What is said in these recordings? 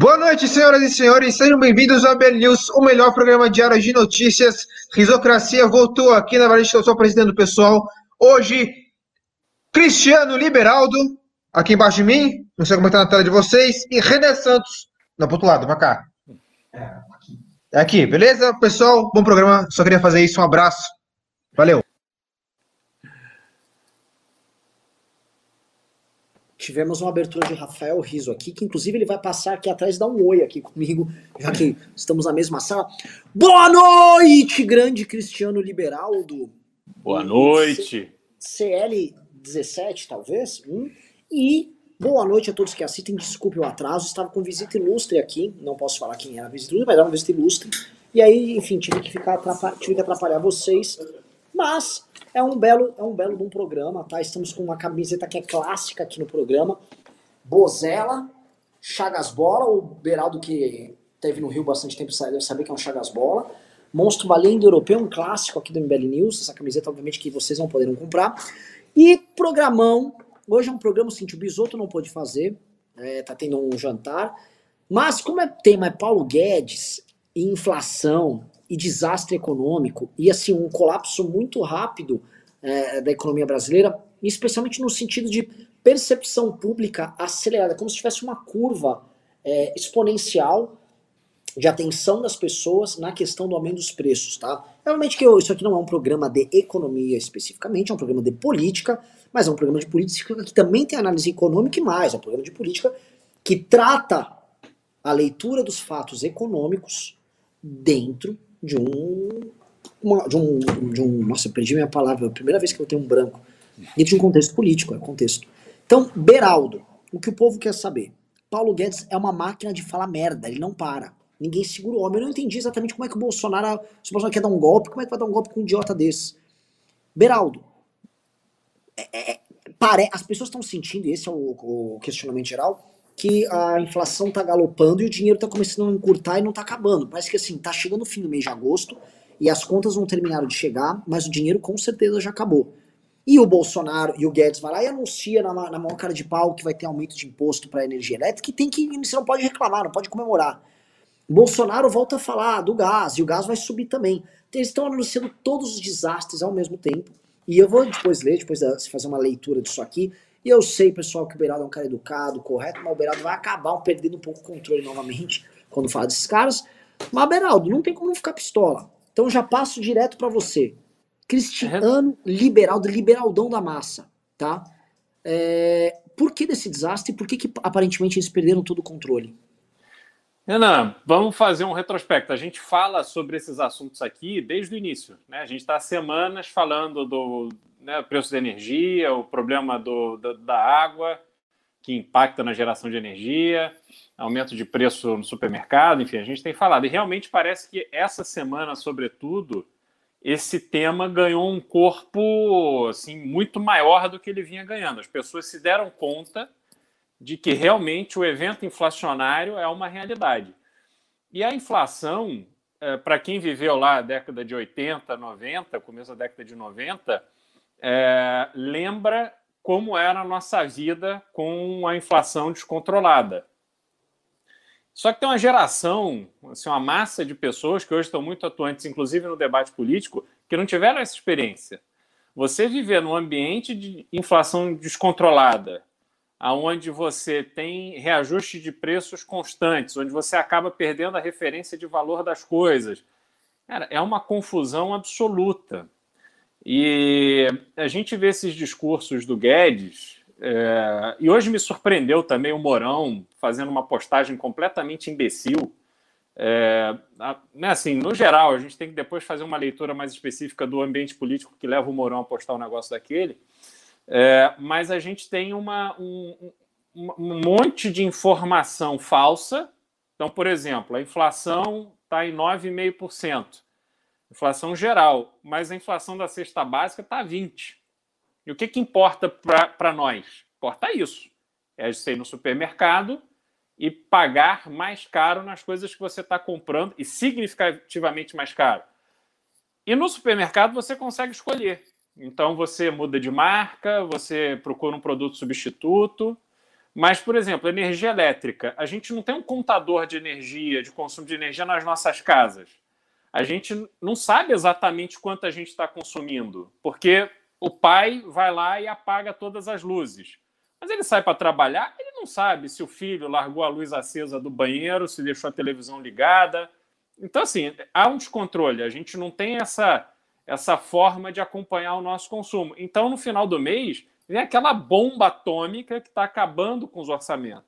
Boa noite, senhoras e senhores, sejam bem-vindos ao BL News, o melhor programa diário de notícias. Risocracia voltou aqui na Valente, eu sou o presidente do pessoal. Hoje, Cristiano Liberaldo, aqui embaixo de mim, não sei como está na tela de vocês, e René Santos, não, pro outro lado, pra cá. É aqui, beleza? Pessoal, bom programa, só queria fazer isso, um abraço, valeu. Tivemos uma abertura de Rafael Riso aqui, que inclusive ele vai passar aqui atrás e dar um oi aqui comigo, já que estamos na mesma sala. Boa noite, grande Cristiano Liberaldo. Boa noite. CL 17, talvez. Hum? E boa noite a todos que assistem. Desculpe o atraso, estava com visita ilustre aqui. Não posso falar quem era a visita ilustre, mas era uma visita ilustre. E aí, enfim, tive que ficar tive que atrapalhar vocês. Mas é um belo, é um belo de um programa, tá? Estamos com uma camiseta que é clássica aqui no programa. Bozella, Chagas Bola, o Beraldo que teve no Rio bastante tempo deve saber que é um Chagas Bola. Monstro Baleia Europeu, um clássico aqui do MBL News. Essa camiseta, obviamente, que vocês não poderão comprar. E programão. Hoje é um programa, assim, o Bisoto não pôde fazer. É, tá tendo um jantar. Mas, como é tema é Paulo Guedes e inflação e desastre econômico e assim um colapso muito rápido é, da economia brasileira, especialmente no sentido de percepção pública acelerada, como se tivesse uma curva é, exponencial de atenção das pessoas na questão do aumento dos preços, tá? Realmente que eu, isso aqui não é um programa de economia especificamente, é um programa de política, mas é um programa de política que também tem análise econômica e mais, é um programa de política que trata a leitura dos fatos econômicos dentro de um, uma, de um, de um, nossa, eu perdi minha palavra, é a primeira vez que eu tenho um branco, dentro de um contexto político, é contexto. Então, Beraldo, o que o povo quer saber? Paulo Guedes é uma máquina de falar merda, ele não para. Ninguém segura o homem. Eu não entendi exatamente como é que o Bolsonaro, se o Bolsonaro quer dar um golpe, como é que vai dar um golpe com um idiota desse? Beraldo, é, é, é pare, as pessoas estão sentindo, esse é o, o questionamento geral, que a inflação tá galopando e o dinheiro tá começando a encurtar e não tá acabando. Parece que assim, tá chegando o fim do mês de agosto e as contas não terminaram de chegar, mas o dinheiro com certeza já acabou. E o Bolsonaro e o Guedes vai lá e anuncia na, na cara de pau que vai ter aumento de imposto para energia elétrica e tem que. Você não pode reclamar, não pode comemorar. Bolsonaro volta a falar do gás e o gás vai subir também. Então, eles estão anunciando todos os desastres ao mesmo tempo. E eu vou depois ler, depois de fazer uma leitura disso aqui, e eu sei, pessoal, que o Beirado é um cara educado, correto, mas o Beirado vai acabar perdendo um pouco o controle novamente quando fala desses caras. Mas, Beraldo, não tem como não ficar pistola. Então já passo direto para você. Cristiano Liberaldo, liberaldão da massa, tá? É, por que desse desastre? Por que, que aparentemente eles perderam todo o controle? Renan, vamos fazer um retrospecto. A gente fala sobre esses assuntos aqui desde o início. Né? A gente está há semanas falando do, né, preço da energia, o problema do, da, da água, que impacta na geração de energia, aumento de preço no supermercado, enfim, a gente tem falado. E realmente parece que essa semana, sobretudo, esse tema ganhou um corpo assim muito maior do que ele vinha ganhando. As pessoas se deram conta de que realmente o evento inflacionário é uma realidade. E a inflação, é, para quem viveu lá a década de 80, 90, começo da década de 90, é, lembra como era a nossa vida com a inflação descontrolada. Só que tem uma geração, assim, uma massa de pessoas que hoje estão muito atuantes, inclusive no debate político, que não tiveram essa experiência. Você viver num ambiente de inflação descontrolada, aonde você tem reajuste de preços constantes, onde você acaba perdendo a referência de valor das coisas, cara, é uma confusão absoluta. E a gente vê esses discursos do Guedes, é, e hoje me surpreendeu também o Morão fazendo uma postagem completamente imbecil. É, né, assim, no geral, a gente tem que depois fazer uma leitura mais específica do ambiente político que leva o Morão a postar um negócio daquele. É, mas a gente tem uma, um, um monte de informação falsa. Então, por exemplo, a inflação está em 9,5% inflação geral, mas a inflação da cesta básica está 20. E o que, que importa para nós? Importa isso. É você ir no supermercado e pagar mais caro nas coisas que você está comprando, e significativamente mais caro. E no supermercado você consegue escolher. Então você muda de marca, você procura um produto substituto, Mas, por exemplo, energia elétrica, a gente não tem um contador de energia, de consumo de energia nas nossas casas. A gente não sabe exatamente quanto a gente está consumindo, porque o pai vai lá e apaga todas as luzes. Mas ele sai para trabalhar, ele não sabe se o filho largou a luz acesa do banheiro, se deixou a televisão ligada. Então, assim, há um descontrole. A gente não tem essa, essa forma de acompanhar o nosso consumo. Então, no final do mês, Vem aquela bomba atômica que está acabando com os orçamentos.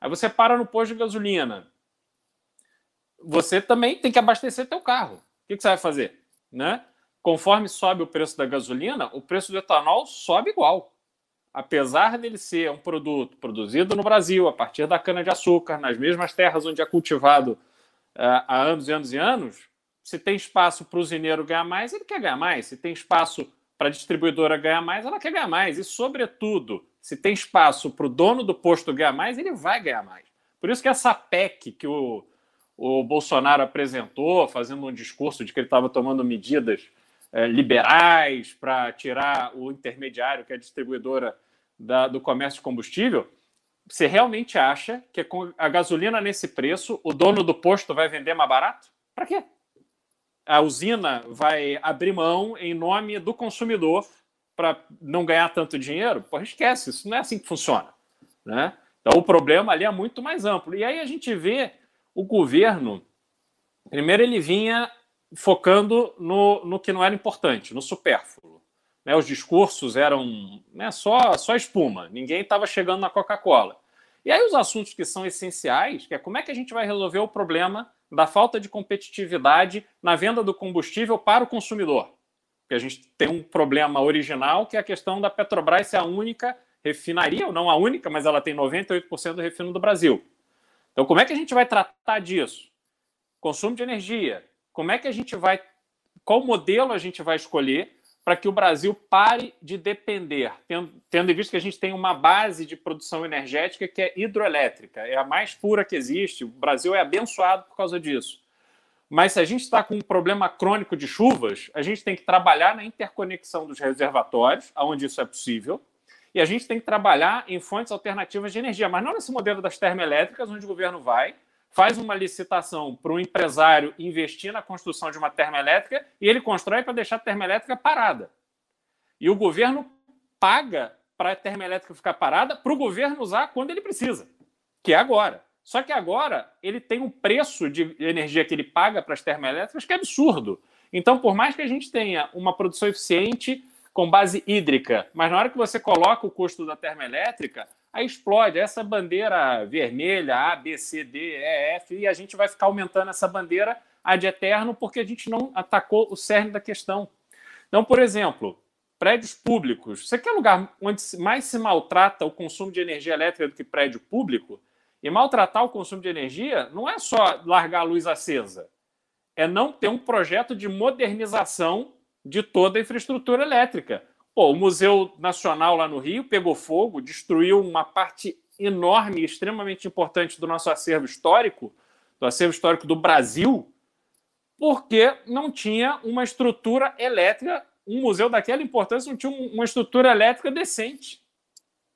Aí você para no posto de gasolina. Você também tem que abastecer teu carro. O que, que você vai fazer? Né? Conforme sobe o preço da gasolina, o preço do etanol sobe igual. Apesar dele ser um produto produzido no Brasil, a partir da cana-de-açúcar, nas mesmas terras onde é cultivado uh, há anos e anos e anos, se tem espaço para o usineiro ganhar mais, ele quer ganhar mais. Se tem espaço para a distribuidora ganhar mais, ela quer ganhar mais. E, sobretudo, se tem espaço para o dono do posto ganhar mais, ele vai ganhar mais. Por isso que essa PEC que o, o Bolsonaro apresentou, fazendo um discurso de que ele estava tomando medidas é, liberais para tirar o intermediário, que é a distribuidora da, do comércio de combustível, você realmente acha que com a gasolina nesse preço, o dono do posto vai vender mais barato? Para quê? a usina vai abrir mão em nome do consumidor para não ganhar tanto dinheiro? Pô, esquece, isso não é assim que funciona. Né? Então o problema ali é muito mais amplo. E aí a gente vê o governo, primeiro ele vinha focando no, no que não era importante, no supérfluo. Né? Os discursos eram né, só, só espuma, ninguém estava chegando na Coca-Cola. E aí os assuntos que são essenciais, que é como é que a gente vai resolver o problema da falta de competitividade na venda do combustível para o consumidor. Porque a gente tem um problema original, que é a questão da Petrobras ser a única refinaria, ou não a única, mas ela tem 98% do refino do Brasil. Então, como é que a gente vai tratar disso? Consumo de energia. Como é que a gente vai. Qual modelo a gente vai escolher para que o Brasil pare de depender, tendo, tendo em vista que a gente tem uma base de produção energética que é hidroelétrica, é a mais pura que existe. O Brasil é abençoado por causa disso. Mas se a gente está com um problema crônico de chuvas, a gente tem que trabalhar na interconexão dos reservatórios, onde isso é possível, e a gente tem que trabalhar em fontes alternativas de energia, mas não nesse modelo das termoelétricas, onde o governo vai, faz uma licitação para um empresário investir na construção de uma termoelétrica e ele constrói para deixar a termoelétrica parada. E o governo paga para a termoelétrica ficar parada para o governo usar quando ele precisa, que é agora. Só que agora ele tem um preço de energia que ele paga para as termoelétricas que é absurdo. Então, por mais que a gente tenha uma produção eficiente com base hídrica, mas na hora que você coloca o custo da termoelétrica, aí explode essa bandeira vermelha, A, B, C, D, E, F, e a gente vai ficar aumentando essa bandeira ad eterno porque a gente não atacou o cerne da questão. Então, por exemplo, prédios públicos. Você quer lugar onde mais se maltrata o consumo de energia elétrica do que prédio público? E maltratar o consumo de energia não é só largar a luz acesa, é não ter um projeto de modernização de toda a infraestrutura elétrica. Pô, o Museu Nacional lá no Rio pegou fogo, destruiu uma parte enorme extremamente importante do nosso acervo histórico, do acervo histórico do Brasil, porque não tinha uma estrutura elétrica, um museu daquela importância não tinha uma estrutura elétrica decente,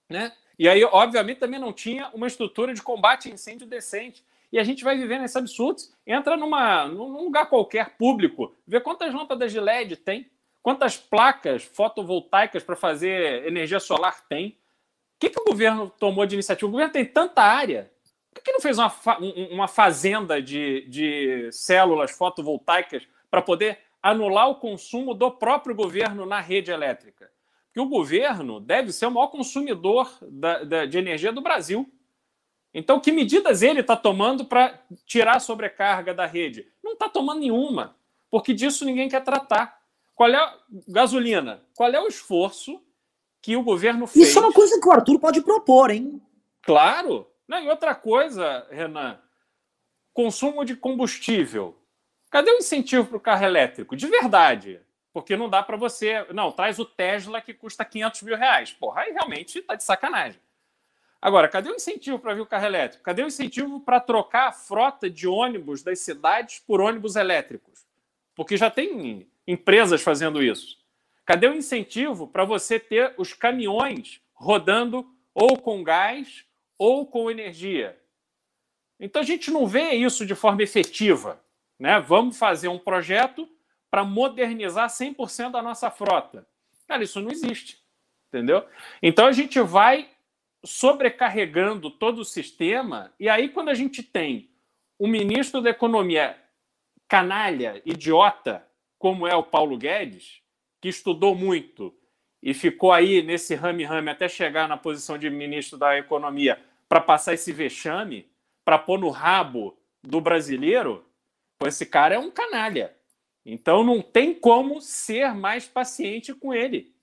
né? E aí, obviamente, também não tinha uma estrutura de combate a incêndio decente. E a gente vai vivendo esses absurdos. Entra numa, num lugar qualquer público, vê quantas lâmpadas de LED tem, Quantas placas fotovoltaicas para fazer energia solar tem? O que, que o governo tomou de iniciativa? O governo tem tanta área. Por que, que não fez uma, uma fazenda de, de células fotovoltaicas para poder anular o consumo do próprio governo na rede elétrica? Porque o governo deve ser o maior consumidor da, da, de energia do Brasil. Então, que medidas ele está tomando para tirar a sobrecarga da rede? Não está tomando nenhuma, porque disso ninguém quer tratar. Qual é gasolina? Qual é o esforço que o governo fez? Isso é uma coisa que o Arthur pode propor, hein? Claro. Não, e outra coisa, Renan, consumo de combustível. Cadê o incentivo para o carro elétrico? De verdade. Porque não dá para você. Não, traz o Tesla que custa 500 mil reais. Porra, aí realmente está de sacanagem. Agora, cadê o incentivo para vir o carro elétrico? Cadê o incentivo para trocar a frota de ônibus das cidades por ônibus elétricos? Porque já tem empresas fazendo isso? Cadê o incentivo para você ter os caminhões rodando ou com gás ou com energia. Então a gente não vê isso de forma efetiva. Né? Vamos fazer um projeto para modernizar 100% da nossa frota. Cara, isso não existe. Entendeu? Então a gente vai sobrecarregando todo o sistema, e aí, quando a gente tem um ministro da Economia canalha, idiota, como é o Paulo Guedes, que estudou muito e ficou aí nesse rame-rame até chegar na posição de ministro da Economia para passar esse vexame, para pôr no rabo do brasileiro, pô, esse cara é um canalha. Então não tem como ser mais paciente com ele.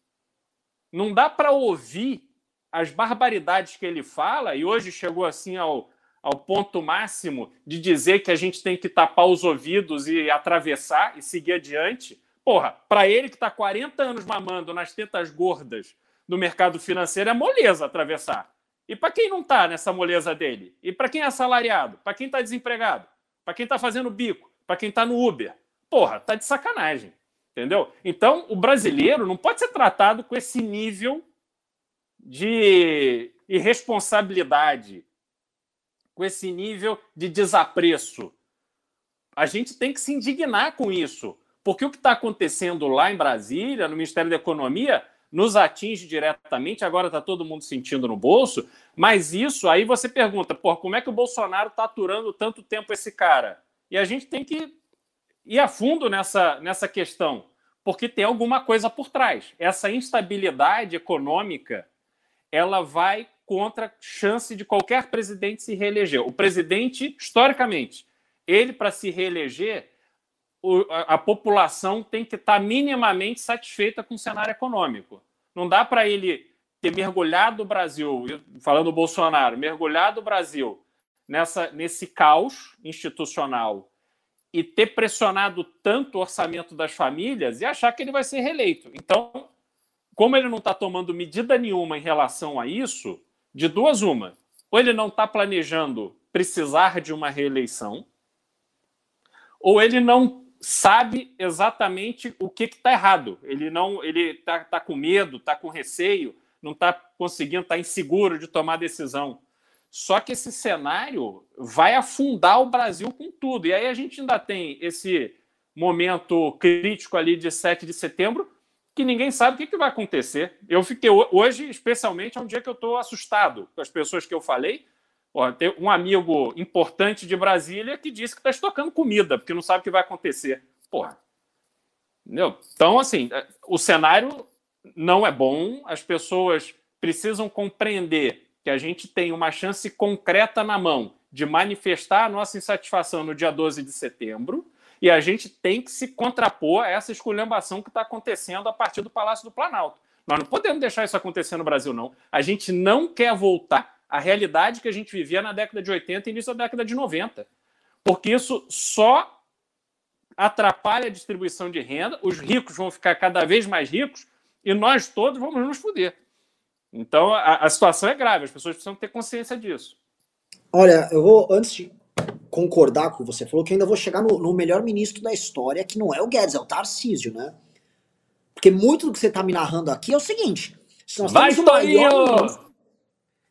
Não dá para ouvir as barbaridades que ele fala, e hoje chegou assim ao, ao ponto máximo de dizer que a gente tem que tapar os ouvidos e atravessar e seguir adiante. Porra, para ele que está 40 anos mamando nas tetas gordas do mercado financeiro, é moleza atravessar. E para quem não está nessa moleza dele? E para quem é assalariado? Para quem está desempregado? Para quem está fazendo bico? Para quem está no Uber? Porra, tá de sacanagem. Entendeu? Então, o brasileiro não pode ser tratado com esse nível de irresponsabilidade, com esse nível de desapreço. A gente tem que se indignar com isso, porque o que está acontecendo lá em Brasília, no Ministério da Economia, nos atinge diretamente. Agora está todo mundo sentindo no bolso, mas isso aí você pergunta, por como é que o Bolsonaro está aturando tanto tempo esse cara? E a gente tem que ir a fundo nessa, nessa questão, porque tem alguma coisa por trás. Essa instabilidade econômica ela vai contra a chance de qualquer presidente se reeleger. O presidente, historicamente, ele para se reeleger, a, população tem que estar tá minimamente satisfeita com o cenário econômico. Não dá para ele ter mergulhado o Brasil, falando do Bolsonaro, mergulhado o Brasil nessa, nesse caos institucional e ter pressionado tanto o orçamento das famílias e achar que ele vai ser reeleito. Então, como ele não está tomando medida nenhuma em relação a isso, de duas uma. Ou ele não está planejando precisar de uma reeleição, ou ele não sabe exatamente o que está errado. Ele não, ele está tá com medo, está com receio, não está conseguindo, está inseguro de tomar decisão. Só que esse cenário vai afundar o Brasil com tudo. E aí a gente ainda tem esse momento crítico ali de 7 de setembro, que ninguém sabe o que, vai acontecer. Eu fiquei hoje, especialmente, é um dia que eu estou assustado com as pessoas que eu falei. Ó, tem um amigo importante de Brasília que disse que está estocando comida, porque não sabe o que vai acontecer. Porra. Entendeu? Então, assim, é, o cenário não é bom, as pessoas precisam compreender que a gente tem uma chance concreta na mão de manifestar a nossa insatisfação no dia 12 de setembro e a gente tem que se contrapor a essa esculhambação que está acontecendo a partir do Palácio do Planalto. Nós não podemos deixar isso acontecer no Brasil, não. A gente não quer voltar à realidade que a gente vivia na década de 80 e início da década de 90. Porque isso só atrapalha a distribuição de renda, os ricos vão ficar cada vez mais ricos e nós todos vamos nos fuder. Então a, a situação é grave, as pessoas precisam ter consciência disso. Olha, eu vou, antes de concordar com você falou que ainda vou chegar no, no, melhor ministro da história, que não é o Guedes, é o Tarcísio, né? Porque muito do que você está me narrando aqui é o seguinte: se nós vai, Torinho!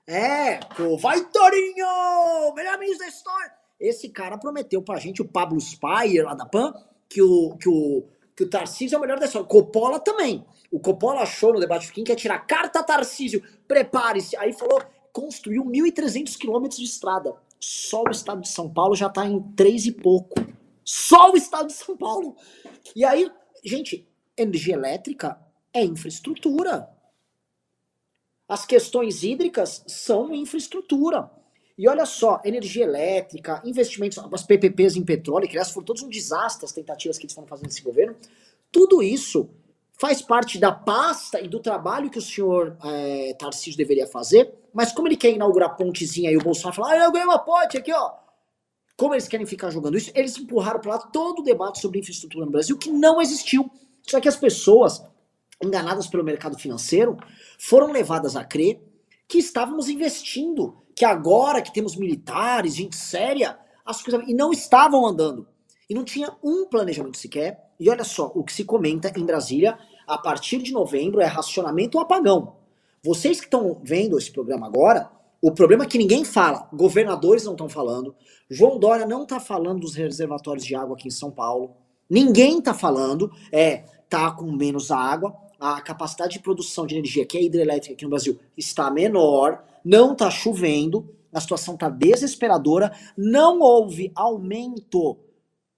É, pô, vai, Torinho! Melhor ministro da história! Esse cara prometeu pra gente, o Pablo Spire, lá da PAN, que o, que o, que o Tarcísio é o melhor da história. Coppola também. O Coppola achou no debate de que ia tirar carta Tarcísio, prepare-se. Aí falou, construiu 1.300 quilômetros de estrada. Só o estado de São Paulo já está em três e pouco. Só o estado de São Paulo. E aí, gente, energia elétrica é infraestrutura. As questões hídricas são infraestrutura. E olha só, energia elétrica, investimentos, as PPPs em petróleo, que aliás foram todos um desastre as tentativas que eles foram fazendo nesse governo. Tudo isso faz parte da pasta e do trabalho que o senhor é, Tarcísio deveria fazer, mas como ele quer inaugurar pontezinha e o Bolsonaro fala, ah, eu ganhei uma ponte aqui, ó. Como eles querem ficar jogando isso, eles empurraram para lá todo o debate sobre infraestrutura no Brasil, que não existiu. Só que as pessoas, enganadas pelo mercado financeiro, foram levadas a crer que estávamos investindo, que agora que temos militares, gente séria, as coisas. E não estavam andando. E não tinha um planejamento sequer. E olha só, o que se comenta em Brasília a partir de novembro é racionamento ou apagão. Vocês que estão vendo esse programa agora, O problema é que ninguém fala. Governadores não estão falando. João Dória não está falando dos reservatórios de água aqui em São Paulo. Ninguém está falando. É, tá com menos água. A capacidade de produção de energia, que é hidrelétrica aqui no Brasil, está menor. Não está chovendo. A situação está desesperadora. Não houve aumento.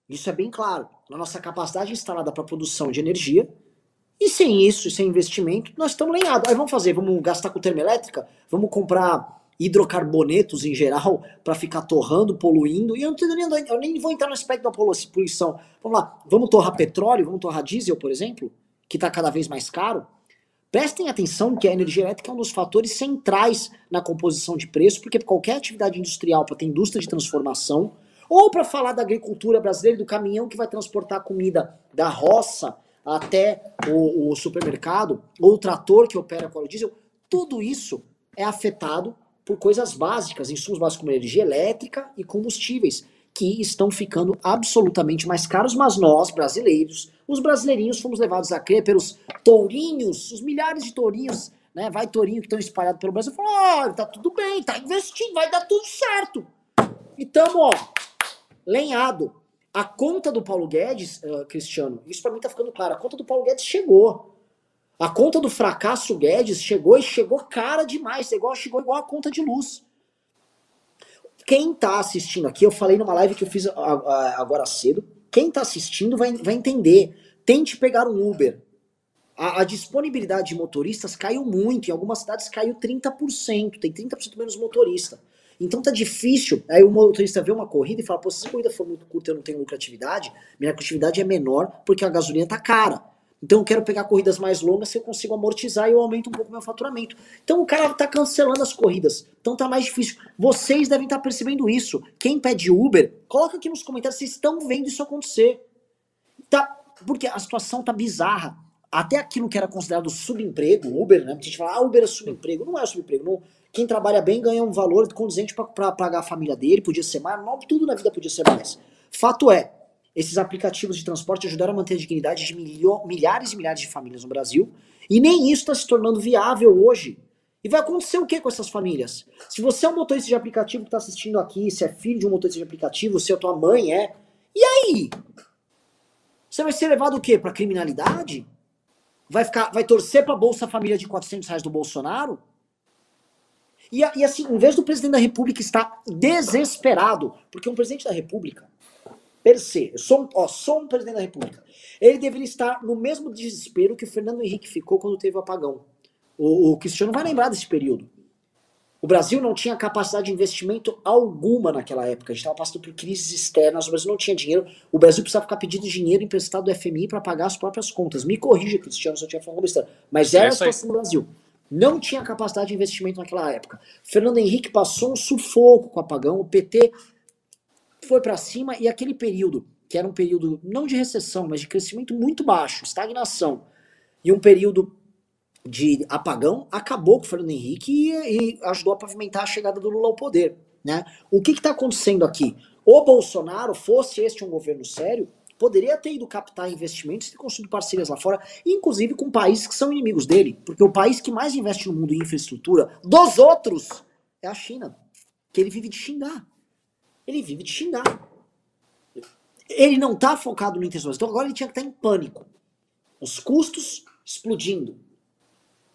Isso é bem claro. Na nossa capacidade instalada para produção de energia. E sem isso, sem investimento, nós estamos lenhados. Aí vamos fazer, vamos gastar com termoelétrica, vamos comprar hidrocarbonetos em geral para ficar torrando, poluindo. E eu, não eu nem vou entrar no aspecto da poluição. Vamos lá, vamos torrar petróleo, vamos torrar diesel, por exemplo, que está cada vez mais caro. Prestem atenção que a energia elétrica é um dos fatores centrais na composição de preço, porque qualquer atividade industrial, para ter indústria de transformação, ou para falar da agricultura brasileira, do caminhão que vai transportar a comida da roça até o, o supermercado, ou o trator que opera com o diesel, tudo isso é afetado por coisas básicas, insumos básicos como energia elétrica e combustíveis, que estão ficando absolutamente mais caros, mas nós, brasileiros, os brasileirinhos, fomos levados a crer pelos tourinhos, os milhares de tourinhos, né? Vai tourinho que estão espalhados pelo Brasil, falou, ó, oh, tá tudo bem, tá investindo, vai dar tudo certo. E tamo, ó, lenhado. A conta do Paulo Guedes, uh, Cristiano, isso para mim tá ficando claro, a conta do Paulo Guedes chegou. A conta do fracasso Guedes chegou e chegou cara demais, igual, chegou igual a conta de luz. Quem tá assistindo aqui, eu falei numa live que eu fiz agora cedo, quem tá assistindo vai, vai entender. Tente pegar um Uber. A, a, disponibilidade de motoristas caiu muito, em algumas cidades caiu 30%, tem 30% menos motorista. Então tá difícil. Aí o motorista vê uma corrida e fala: Pô, se a corrida for muito curta eu não tenho lucratividade, minha lucratividade é menor porque a gasolina tá cara. Então eu quero pegar corridas mais longas se eu consigo amortizar e eu aumento um pouco meu faturamento. Então o cara tá cancelando as corridas. Então tá mais difícil. Vocês devem estar tá percebendo isso. Quem pede Uber, coloca aqui nos comentários se estão vendo isso acontecer. Tá, porque a situação tá bizarra. Até aquilo que era considerado subemprego, Uber, né? A gente fala, ah, Uber é subemprego. Não é subemprego. Não. Quem trabalha bem ganha um valor condizente para pagar a família dele, podia ser mais, tudo na vida podia ser mais. Fato é, esses aplicativos de transporte ajudaram a manter a dignidade de milho, milhares e milhares de famílias no Brasil. E nem isso está se tornando viável hoje. E vai acontecer o que com essas famílias? Se você é um motorista de aplicativo que está assistindo aqui, se é filho de um motorista de aplicativo, se a tua mãe é. E aí? Você vai ser levado o quê? Para criminalidade? Vai, ficar, vai torcer para a Bolsa Família de 400 reais do Bolsonaro? E, e assim, em vez do presidente da República estar desesperado, porque um presidente da República per se, eu sou, ó, sou um presidente da República. Ele deveria estar no mesmo desespero que o Fernando Henrique ficou quando teve o apagão. O, o Cristiano vai lembrar desse período. O Brasil não tinha capacidade de investimento alguma naquela época. A gente estava passando por crises externas, o Brasil não tinha dinheiro. O Brasil precisava ficar pedindo dinheiro emprestado do FMI para pagar as próprias contas. Me corrija, Cristiano, se eu tinha falado besteira. Mas era é a situação do Brasil. Não tinha capacidade de investimento naquela época. Fernando Henrique passou um sufoco com o apagão. O PT foi para cima e aquele período, que era um período não de recessão, mas de crescimento muito baixo, estagnação, e um período de apagão, acabou com o Fernando Henrique e, e ajudou a pavimentar a chegada do Lula ao poder. Né? O que está acontecendo aqui? O Bolsonaro, fosse este um governo sério, poderia ter ido captar investimentos e construído parcerias lá fora, inclusive com países que são inimigos dele, porque o país que mais investe no mundo em infraestrutura dos outros é a China, que ele vive de xingar ele vive de xingar. Ele não está focado no intenção. Então agora ele tinha que estar tá em pânico. Os custos explodindo.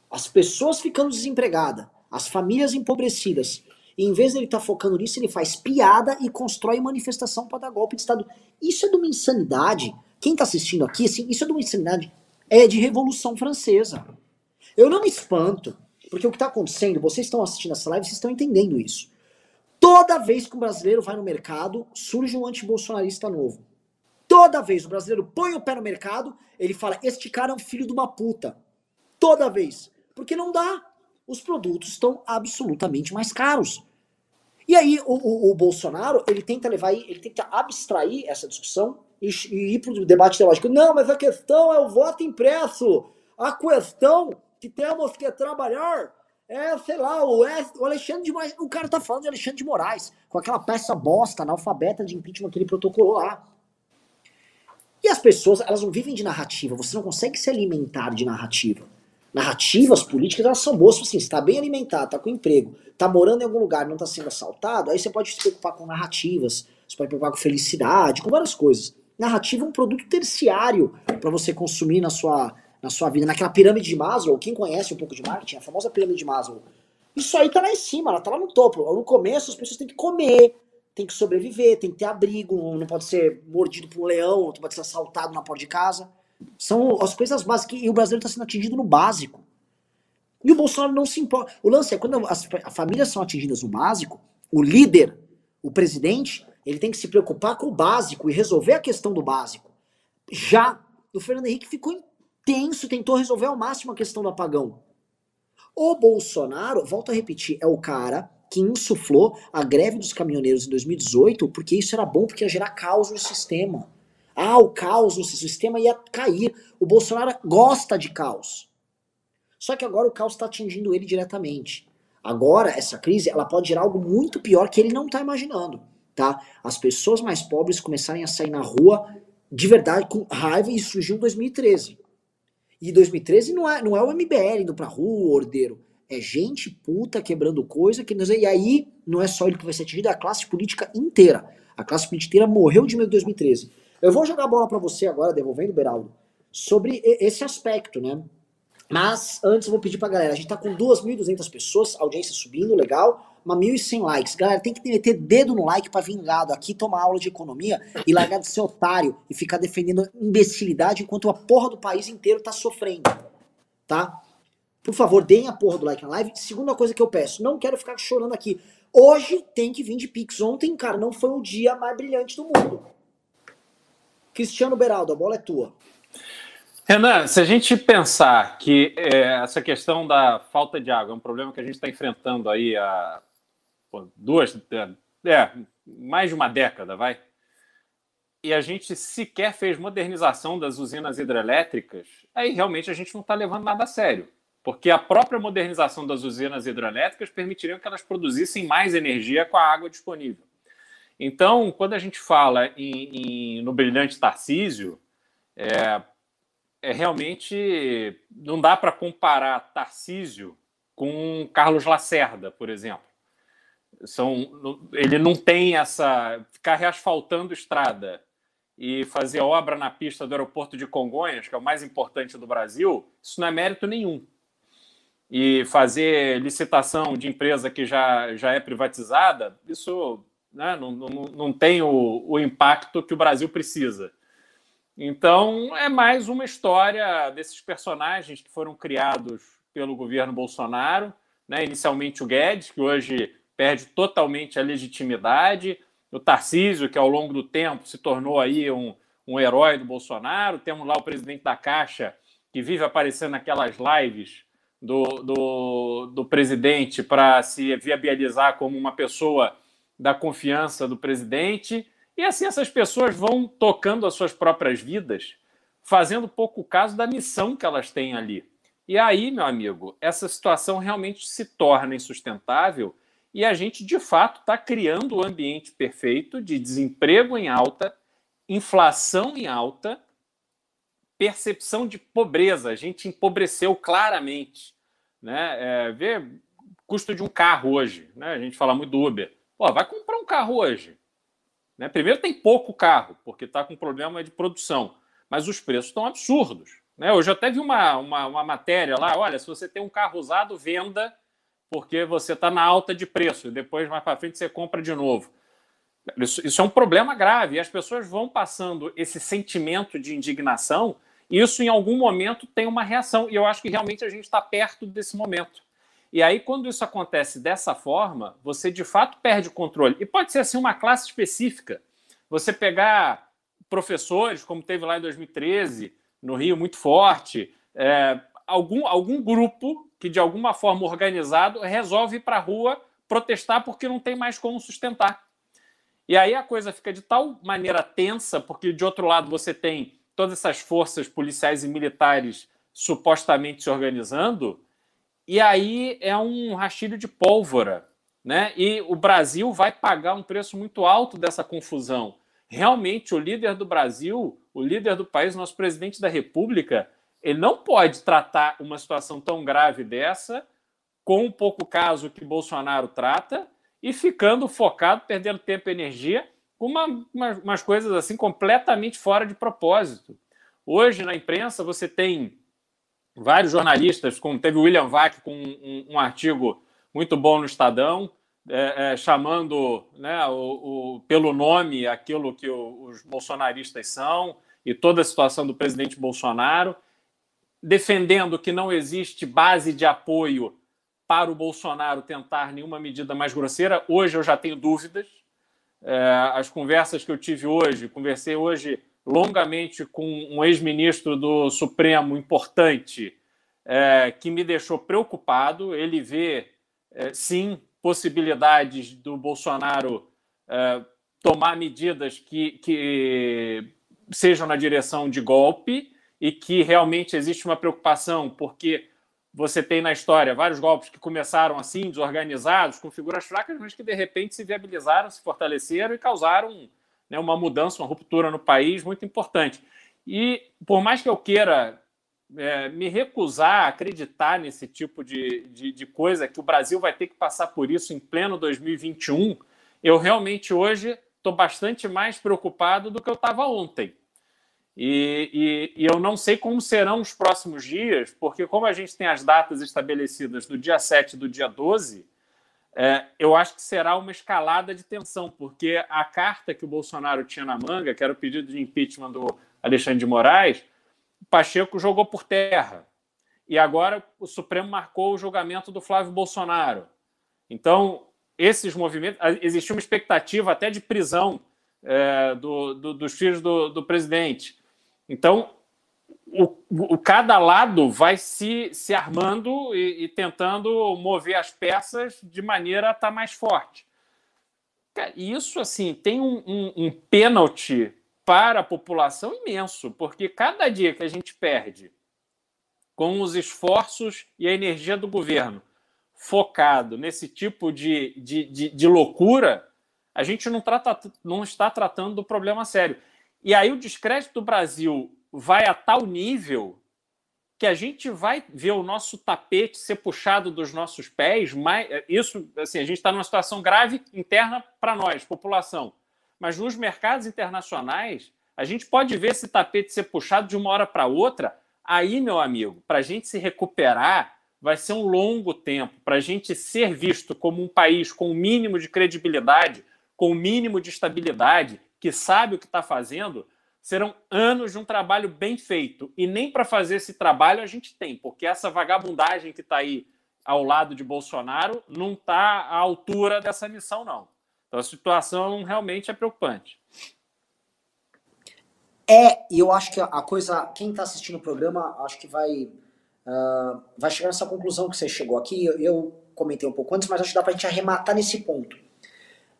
As pessoas ficando desempregadas. As famílias empobrecidas. E em vez de ele estar tá focando nisso, ele faz piada e constrói manifestação para dar golpe de Estado. Isso é de uma insanidade. Quem está assistindo aqui, assim, isso é de uma insanidade. É de Revolução Francesa. Eu não me espanto, porque o que está acontecendo, vocês estão assistindo essa live, vocês estão entendendo isso. Toda vez que um brasileiro vai no mercado, surge um antibolsonarista novo. Toda vez o brasileiro põe o pé no mercado, ele fala: Este cara é um filho de uma puta. Toda vez. Porque não dá. Os produtos estão absolutamente mais caros. E aí o, o, o Bolsonaro, ele tenta levar, ele tenta abstrair essa discussão e, e ir para o debate teológico. Não, mas a questão é o voto impresso. A questão que temos que trabalhar é, sei lá, o, Alexandre de Moraes. O cara tá falando de Alexandre de Moraes, com aquela peça bosta, analfabeta de impeachment que ele protocolou lá. E as pessoas, elas não vivem de narrativa, você não consegue se alimentar de narrativa. Narrativas políticas, elas são boas, assim, você tá bem alimentado, tá com emprego, tá morando em algum lugar, não tá sendo assaltado, aí você pode se preocupar com narrativas, você pode se preocupar com felicidade, com várias coisas. Narrativa é um produto terciário para você consumir na sua, na sua vida. Naquela pirâmide de Maslow, quem conhece um pouco de marketing, a famosa pirâmide de Maslow, isso aí tá lá em cima, ela tá lá no topo. No começo as pessoas têm que comer, tem que sobreviver, tem que ter abrigo, não pode ser mordido por um leão, não pode ser assaltado na porta de casa. São as coisas básicas. E o brasileiro está sendo atingido no básico. E o Bolsonaro não se importa. O lance é quando as famílias são atingidas no básico, o líder, o presidente, ele tem que se preocupar com o básico e resolver a questão do básico. Já o Fernando Henrique ficou intenso, tentou resolver ao máximo a questão do apagão. O Bolsonaro, volto a repetir, é o cara que insuflou a greve dos caminhoneiros em 2018, porque isso era bom, porque ia gerar caos no sistema. Ah, o caos no sistema ia cair. O Bolsonaro gosta de caos. Só que agora o caos está atingindo ele diretamente. Agora, essa crise, ela pode gerar algo muito pior que ele não está imaginando, tá? As pessoas mais pobres começarem a sair na rua de verdade com raiva e surgiu em 2013. E 2013 não é, não é o MBL indo pra rua, ordeiro. É gente puta quebrando coisa. Que, e aí, não é só ele que vai ser atingido, é a classe política inteira. A classe política inteira morreu de medo em 2013. Eu vou jogar a bola para você agora, devolvendo, Beraldo, sobre esse aspecto, né? Mas antes eu vou pedir pra galera, a gente tá com 2.200 pessoas, audiência subindo, legal, mas 1.100 likes. Galera, tem que meter dedo no like pra vingado aqui, tomar aula de economia e largar de ser otário e ficar defendendo imbecilidade enquanto a porra do país inteiro tá sofrendo, tá? Por favor, deem a porra do like na live. Segunda coisa que eu peço, não quero ficar chorando aqui. Hoje tem que vir de Pix. Ontem, cara, não foi o dia mais brilhante do mundo. Cristiano Beraldo, a bola é tua. Renan, se a gente pensar que é, essa questão da falta de água é um problema que a gente está enfrentando aí há pô, duas, é, é, mais de uma década, vai, e a gente sequer fez modernização das usinas hidrelétricas, aí realmente a gente não está levando nada a sério. Porque a própria modernização das usinas hidrelétricas permitiria que elas produzissem mais energia com a água disponível. Então, quando a gente fala em, em no brilhante Tarcísio, é, é realmente não dá para comparar Tarcísio com Carlos Lacerda, por exemplo. São, ele não tem essa ficar reasfaltando estrada e fazer obra na pista do aeroporto de Congonhas, que é o mais importante do Brasil, isso não é mérito nenhum e fazer licitação de empresa que já, já é privatizada, isso né, não, não, não tem o, o impacto que o Brasil precisa. Então, é mais uma história desses personagens que foram criados pelo governo Bolsonaro, né? inicialmente o Guedes, que hoje perde totalmente a legitimidade, o Tarcísio, que ao longo do tempo se tornou aí um, um herói do Bolsonaro, temos lá o presidente da Caixa, que vive aparecendo naquelas lives do, do, do presidente para se viabilizar como uma pessoa da confiança do presidente. E assim essas pessoas vão tocando as suas próprias vidas, fazendo pouco caso da missão que elas têm ali. E aí, meu amigo, essa situação realmente se torna insustentável e a gente, de fato, está criando o um ambiente perfeito de desemprego em alta, inflação em alta percepção de pobreza. A gente empobreceu claramente. Né? É, vê custo de um carro hoje. Né? A gente fala muito do Uber. Pô, vai comprar um carro hoje. Né? Primeiro tem pouco carro, porque está com problema de produção. Mas os preços estão absurdos. Né? Hoje eu até vi uma, uma, uma matéria lá, olha, se você tem um carro usado, venda, porque você está na alta de preço. E depois, mais para frente, você compra de novo. Isso, isso, é um problema grave. E as pessoas vão passando esse sentimento de indignação isso em algum momento tem uma reação. E eu acho que realmente a gente está perto desse momento. E aí, quando isso acontece dessa forma, você de fato perde o controle. E pode ser assim uma classe específica. Você pegar professores, como teve lá em 2013, no Rio, muito forte, é, algum, algum grupo que, de alguma forma organizado, resolve ir para a rua protestar porque não tem mais como sustentar. E aí a coisa fica de tal maneira tensa, porque de outro lado você tem todas essas forças policiais e militares supostamente se organizando, e aí é um rastilho de pólvora. Né? E o Brasil vai pagar um preço muito alto dessa confusão. Realmente, o líder do Brasil, o líder do país, nosso presidente da República, Ele não pode tratar uma situação tão grave dessa com um pouco caso que Bolsonaro trata e ficando focado, perdendo tempo e energia com uma, uma, umas coisas assim completamente fora de propósito. Hoje, na imprensa, você tem vários jornalistas, como teve o William Vac com um, um artigo muito bom no Estadão, é, é, chamando né, o, o, pelo nome aquilo que o, os bolsonaristas são e toda a situação do presidente Bolsonaro, defendendo que não existe base de apoio para o Bolsonaro tentar nenhuma medida mais grosseira. Hoje eu já tenho dúvidas. É, as conversas que eu tive hoje, conversei hoje longamente com um ex-ministro do Supremo importante, é, que me deixou preocupado. Ele vê, é, sim, possibilidades do Bolsonaro é, tomar medidas que, que sejam na direção de golpe e que realmente existe uma preocupação, porque você tem na história vários golpes que começaram assim, desorganizados, com figuras fracas, mas que de repente se viabilizaram, se fortaleceram e causaram né, uma mudança, uma ruptura no país muito importante. E por mais que eu queira é, me recusar a acreditar nesse tipo de, de, de, coisa, que o Brasil vai ter que passar por isso em pleno 2021, eu realmente hoje estou bastante mais preocupado do que eu estava ontem. E, e, e, eu não sei como serão os próximos dias, porque, como a gente tem as datas estabelecidas do dia 7 e do dia 12, é, eu acho que será uma escalada de tensão, porque a carta que o Bolsonaro tinha na manga, que era o pedido de impeachment do Alexandre de Moraes, o Pacheco jogou por terra. E agora o Supremo marcou o julgamento do Flávio Bolsonaro. Então, esses movimentos. Existia uma expectativa até de prisão é, do, do, dos filhos do, do presidente. Então, o, o, cada lado vai se, se armando e, e tentando mover as peças de maneira a estar tá mais forte. Isso, assim, tem um, um, um pênalti para a população imenso, porque cada dia que a gente perde com os esforços e a energia do governo focado nesse tipo de, de, de, de loucura, a gente não, trata, não está tratando do problema sério. E aí o descrédito do Brasil vai a tal nível que a gente vai ver o nosso tapete ser puxado dos nossos pés. Mais, isso, assim, a gente está numa situação grave interna para nós, população. Mas nos mercados internacionais, a gente pode ver esse tapete ser puxado de uma hora para outra. Aí, meu amigo, para a gente se recuperar, vai ser um longo tempo. Para a gente ser visto como um país com o um mínimo de credibilidade, com o um mínimo de estabilidade, que sabe o que está fazendo, serão anos de um trabalho bem feito. E nem para fazer esse trabalho a gente tem, porque essa vagabundagem que está aí ao lado de Bolsonaro não está à altura dessa missão, não. Então a situação realmente é preocupante. É, e eu acho que a coisa, quem está assistindo o programa, acho que vai, uh, vai chegar nessa conclusão que você chegou aqui. Eu, eu comentei um pouco antes, mas acho que dá para a gente arrematar nesse ponto.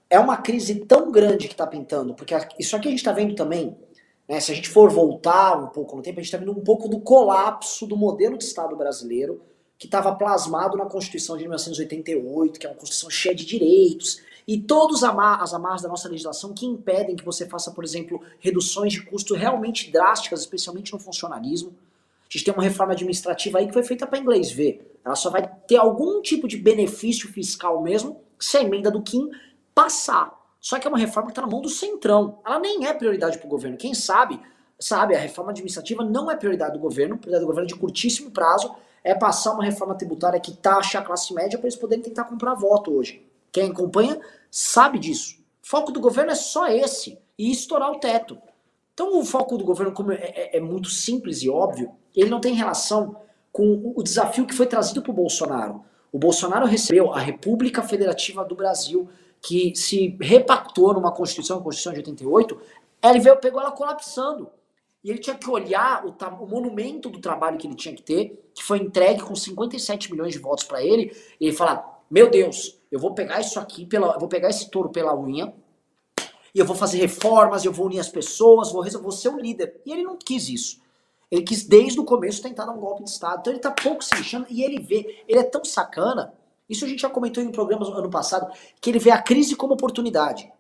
É uma crise tão grande que está pintando, porque isso aqui a gente está vendo também né? Se a gente for voltar um pouco no tempo, a gente está vendo um pouco do colapso do modelo de Estado brasileiro que estava plasmado na Constituição de 1988, que é uma Constituição cheia de direitos, e todas as amarras da nossa legislação que impedem que você faça, por exemplo, reduções de custo realmente drásticas, especialmente no funcionalismo. A gente tem uma reforma administrativa aí que foi feita para inglês ver. Ela só vai ter algum tipo de benefício fiscal mesmo se a emenda do Kim passar. Só que é uma reforma que está na mão do centrão. Ela nem é prioridade para o governo. Quem sabe, sabe, a reforma administrativa não é prioridade do governo. Prioridade do governo é de curtíssimo prazo é passar uma reforma tributária que taxa a classe média para eles poderem tentar comprar voto hoje. Quem acompanha sabe disso. O foco do governo é só esse e estourar o teto. Então o foco do governo, como é, é, é muito simples e óbvio, ele não tem relação com o desafio que foi trazido para o Bolsonaro. O Bolsonaro recebeu a República Federativa do Brasil que se repactou numa Constituição, a Constituição de 88, ele veio, pegou ela colapsando. E ele tinha que olhar o, o, monumento do trabalho que ele tinha que ter, que foi entregue com 57 milhões de votos para ele, e ele falar: Meu Deus, eu vou pegar isso aqui, pela, eu vou pegar esse touro pela unha, e eu vou fazer reformas, eu vou unir as pessoas, vou, vou ser o líder. E ele não quis isso. Ele quis desde o começo tentar dar um golpe de Estado. Então ele tá pouco se lixando e ele vê, ele é tão sacana isso a gente já comentou em programas ano passado, que ele vê a crise como oportunidade.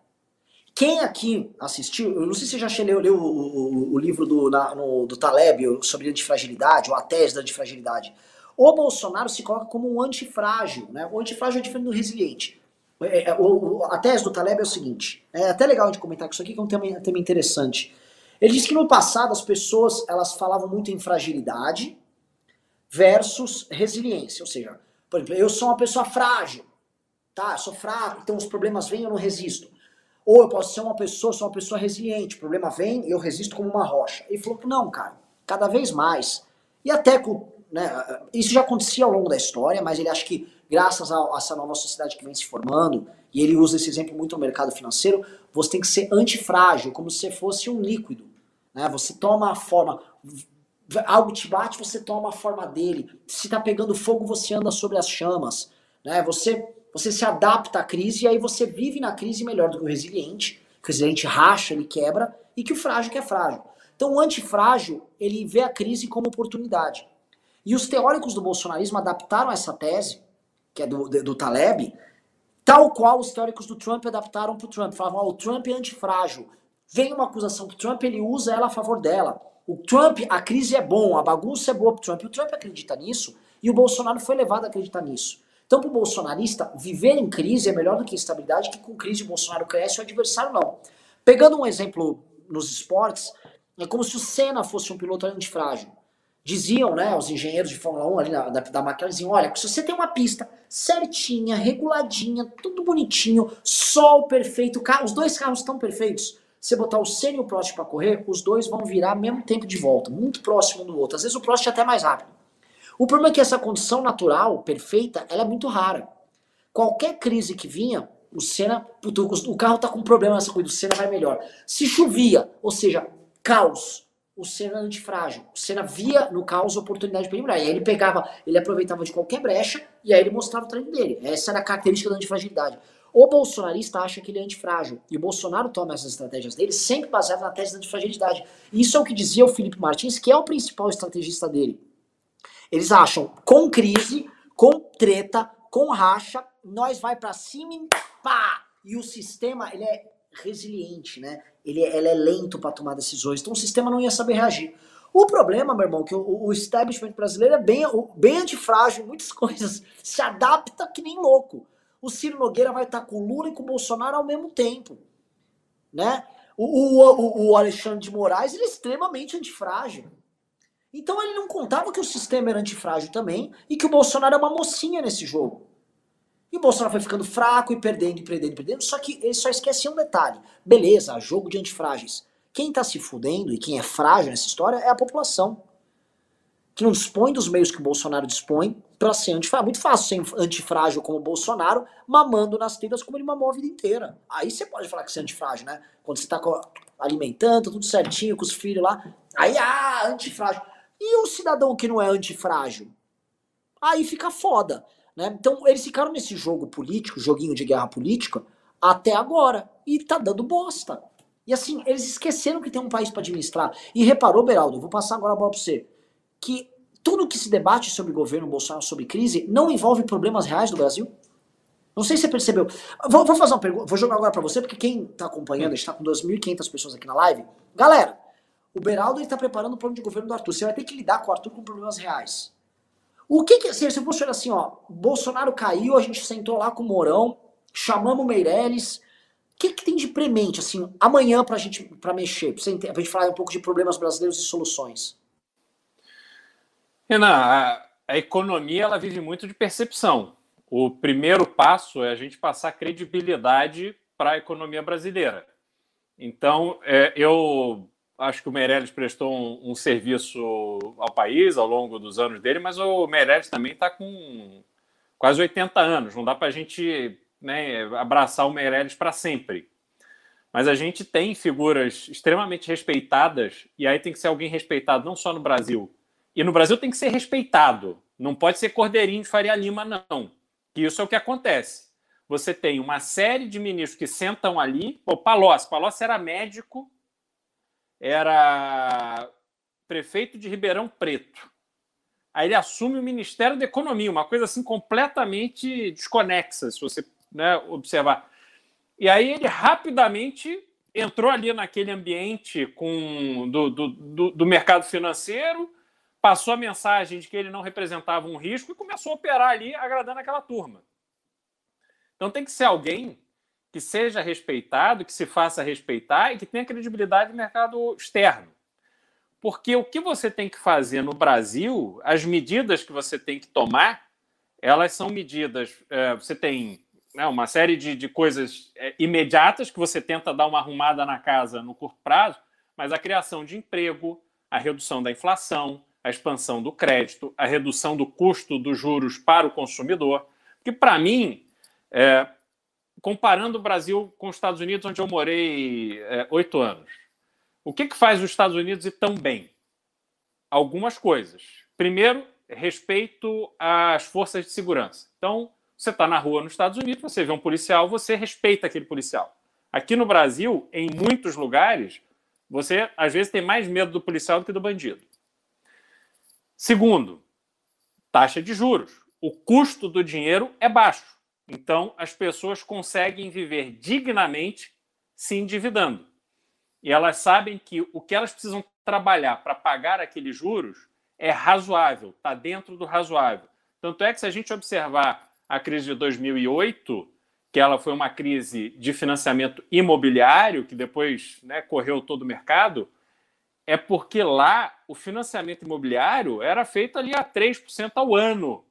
Quem aqui assistiu, eu não sei se você já leu, leu o, o, o, livro do, na, no, do Taleb sobre antifragilidade, ou a tese da antifragilidade. O Bolsonaro se coloca como um antifrágil, né? O antifrágil é diferente do resiliente. É, é, a tese do Taleb é o seguinte, é até legal de comentar com isso aqui, que é um tema, um tema interessante. Ele diz que no passado as pessoas elas falavam muito em fragilidade versus resiliência, ou seja, por exemplo, eu sou uma pessoa frágil, tá? Eu sou fraco, então os problemas vêm eu não resisto. Ou eu posso ser uma pessoa, sou uma pessoa resiliente, o problema vem eu resisto como uma rocha. Ele falou que não, cara, cada vez mais. E até com, né, isso já acontecia ao longo da história, mas ele acha que graças a, essa nova sociedade que vem se formando, e ele usa esse exemplo muito no mercado financeiro, você tem que ser antifrágil, como se fosse um líquido. Né? Você toma a forma, algo te bate, você toma a forma dele. Se está pegando fogo, você anda sobre as chamas. Né? Você você se adapta à crise e aí você vive na crise melhor do que o resiliente. O resiliente racha, ele quebra, e que o frágil que é frágil. Então o antifrágil, ele vê a crise como oportunidade. E os teóricos do bolsonarismo adaptaram essa tese, que é do, do Taleb, tal qual os teóricos do Trump adaptaram para o Trump. Falavam, oh, o Trump é antifrágil. Vem uma acusação para o Trump, ele usa ela a favor dela. O Trump, a crise é bom, a bagunça é boa para o Trump. O Trump acredita nisso, e o Bolsonaro foi levado a acreditar nisso. Então, para o bolsonarista, viver em crise é melhor do que estabilidade, que com crise o Bolsonaro cresce e o adversário não. Pegando um exemplo nos esportes, é como se o Senna fosse um piloto antifrágil. Diziam, né, os engenheiros de Fórmula 1 ali da, da, da McLaren, diziam, olha, se você tem uma pista certinha, reguladinha, tudo bonitinho, sol perfeito, os dois carros estão perfeitos, você botar o Senna e o Prost para correr, os dois vão virar mesmo tempo de volta, muito próximo um do outro. Às vezes o Prost é até mais rápido. O problema é que essa condição natural, perfeita, ela é muito rara. Qualquer crise que vinha, o Senna, o carro tá com problema nessa coisa, o Senna vai melhor. Se chovia, ou seja, caos, o Senna é antifrágil. O Senna via no caos oportunidade para ele E aí ele pegava, ele aproveitava de qualquer brecha e aí ele mostrava o treino dele. Essa era a característica da antifragilidade. O bolsonarista acha que ele é antifrágil. E o Bolsonaro toma essas estratégias dele sempre baseado na tese da antifragilidade. Isso é o que dizia o Felipe Martins, que é o principal estrategista dele. Eles acham, com crise, com treta, com racha, nós vai para cima e pá! E o sistema, ele é resiliente, né? Ele, é, ele é lento para tomar decisões, então o sistema não ia saber reagir. O problema, meu irmão, é que o, o establishment brasileiro é bem, bem antifrágil em muitas coisas, se adapta que nem louco. O Ciro Nogueira vai estar com o Lula e com o Bolsonaro ao mesmo tempo, né? O, o, o Alexandre de Moraes ele é extremamente antifrágil. Então ele não contava que o sistema era antifrágil também e que o Bolsonaro é uma mocinha nesse jogo. E o Bolsonaro foi ficando fraco e perdendo, e perdendo, e perdendo. Só que ele só esquece um detalhe. Beleza, jogo de antifrágeis. Quem tá se fudendo e quem é frágil nessa história é a população. Que não dispõe dos meios que o Bolsonaro dispõe para ser antifrágil. É muito fácil ser antifrágil como o Bolsonaro, mamando nas telhas como ele mamou a vida inteira. Aí você pode falar que você é antifrágil, né? Quando você tá alimentando, tudo certinho, com os filhos lá. Aí, ah, antifrágil. E o cidadão que não é antifrágil? Aí fica foda. Né? Então eles ficaram nesse jogo político, joguinho de guerra política, até agora. E tá dando bosta. E assim, eles esqueceram que tem um país para administrar. E reparou, Beraldo, vou passar agora a bola pra você, que tudo que se debate sobre governo Bolsonaro, sobre crise, não envolve problemas reais do Brasil? Não sei se você percebeu. Vou, vou fazer uma pergunta, vou jogar agora para você, porque quem tá acompanhando, a gente tá com 2.500 pessoas aqui na live. Galera, o Beraldo está preparando o plano de governo do Arthur. Você vai ter que lidar com o Arthur com problemas reais. O que que, se, se fosse assim, ó, Bolsonaro caiu, a gente sentou lá com o Mourão, chamamos o Meirelles, o que, que tem de premente, assim, amanhã pra gente pra mexer, pra gente falar um pouco de problemas brasileiros e soluções? Renan, a, a economia ela vive muito de percepção. O primeiro passo é a gente passar credibilidade para a economia brasileira. Então, é, eu acho que o Meirelles prestou um, um, serviço ao país ao longo dos anos dele, mas o Meirelles também está com quase 80 anos. Não dá para a gente né, abraçar o Meirelles para sempre. Mas a gente tem figuras extremamente respeitadas, e aí tem que ser alguém respeitado não só no Brasil. E no Brasil tem que ser respeitado. Não pode ser Cordeirinho de Faria Lima, não. Que isso é o que acontece. Você tem uma série de ministros que sentam ali. O Palocci, Palocci era médico, era prefeito de Ribeirão Preto. Aí ele assume o Ministério da Economia, uma coisa assim completamente desconexa, se você né, observar. E aí ele rapidamente entrou ali naquele ambiente com do, do, do, do mercado financeiro, passou a mensagem de que ele não representava um risco e começou a operar ali agradando aquela turma. Então tem que ser alguém que seja respeitado, que se faça respeitar e que tenha credibilidade no mercado externo. Porque o que você tem que fazer no Brasil, as medidas que você tem que tomar, elas são medidas. É, você tem né, uma série de, de coisas é, imediatas que você tenta dar uma arrumada na casa no curto prazo, mas a criação de emprego, a redução da inflação, a expansão do crédito, a redução do custo dos juros para o consumidor. Que, para mim, é, comparando o Brasil com os Estados Unidos, onde eu morei é, oito é, anos, o que, que faz os Estados Unidos ir tão bem? Algumas coisas. Primeiro, respeito às forças de segurança. Então, você está na rua nos Estados Unidos, você vê um policial, você respeita aquele policial. Aqui no Brasil, em muitos lugares, você às vezes tem mais medo do policial do que do bandido. Segundo, taxa de juros. O custo do dinheiro é baixo. Então, as pessoas conseguem viver dignamente se endividando. E elas sabem que o que elas precisam trabalhar para pagar aqueles juros é razoável, está dentro do razoável. Tanto é que, se a gente observar a crise de 2008, que ela foi uma crise de financiamento imobiliário, que depois né, correu todo o mercado, é porque lá o financiamento imobiliário era feito ali a 3% ao ano.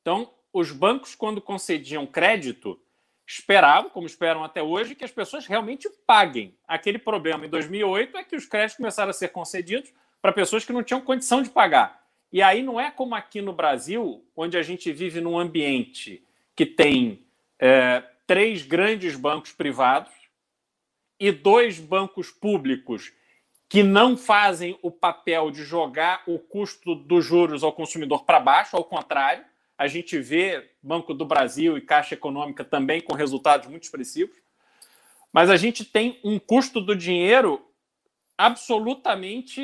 Então, os bancos, quando concediam crédito, esperavam, como esperam até hoje, que as pessoas realmente paguem. Aquele problema em 2008 é que os créditos começaram a ser concedidos para pessoas que não tinham condição de pagar. E aí não é como aqui no Brasil, onde a gente vive num ambiente que tem é, três grandes bancos privados e dois bancos públicos que não fazem o papel de jogar o custo dos juros ao consumidor para baixo, ao contrário, a gente vê Banco do Brasil e Caixa Econômica também com resultados muito expressivos. Mas a gente tem um custo do dinheiro absolutamente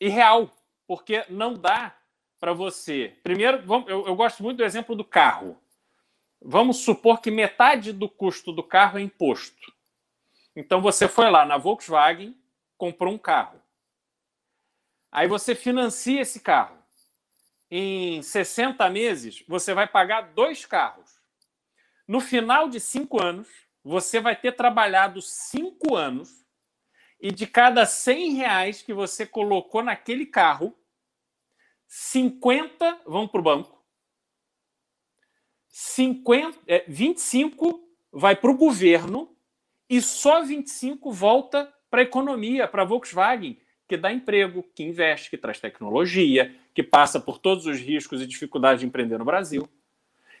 irreal, porque não dá para você. Primeiro, eu, gosto muito do exemplo do carro. Vamos supor que metade do custo do carro é imposto. Então você foi lá na Volkswagen, comprou um carro. Aí você financia esse carro em 60 meses, você vai pagar dois carros. No final de cinco anos, você vai ter trabalhado cinco anos e de cada 100 reais que você colocou naquele carro, 50 vão para o banco, 50, é, 25 vai para o governo e só 25 volta para a economia, para a Volkswagen, que dá emprego, que investe, que traz tecnologia, que passa por todos os riscos e dificuldades de empreender no Brasil.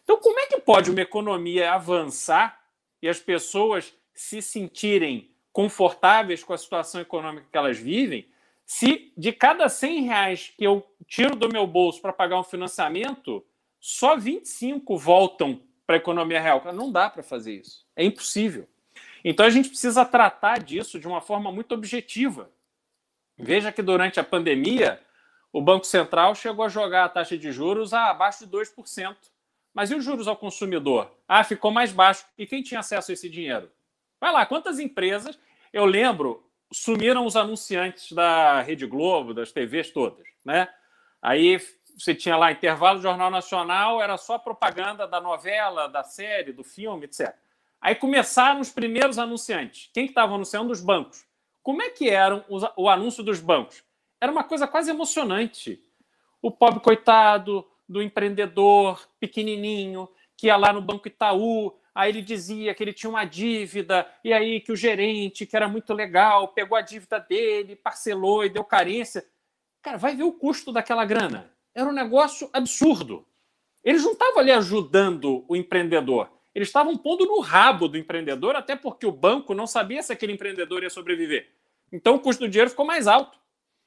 Então, como é que pode uma economia avançar e as pessoas se sentirem confortáveis com a situação econômica que elas vivem, se de cada 100 reais que eu tiro do meu bolso para pagar um financiamento, só 25 voltam para a economia real? Não dá para fazer isso. É impossível. Então, a gente precisa tratar disso de uma forma muito objetiva. Veja que durante a pandemia, o Banco Central chegou a jogar a taxa de juros abaixo de 2%. Mas e os juros ao consumidor? Ah, ficou mais baixo. E quem tinha acesso a esse dinheiro? Vai lá, quantas empresas, eu lembro, sumiram os anunciantes da Rede Globo, das TVs todas, né? Aí você tinha lá intervalo do Jornal Nacional, era só propaganda da novela, da série, do filme, etc. Aí começaram os primeiros anunciantes. Quem que estava anunciando? Os bancos. Como é que era o anúncio dos bancos? era uma coisa quase emocionante. O pobre coitado do empreendedor pequenininho que ia lá no Banco Itaú, aí ele dizia que ele tinha uma dívida, e aí que o gerente, que era muito legal, pegou a dívida dele, parcelou e deu carência. Cara, vai ver o custo daquela grana. Era um negócio absurdo. Eles não estavam ali ajudando o empreendedor. Eles estavam pondo no rabo do empreendedor, até porque o banco não sabia se aquele empreendedor ia sobreviver. Então o custo do dinheiro ficou mais alto.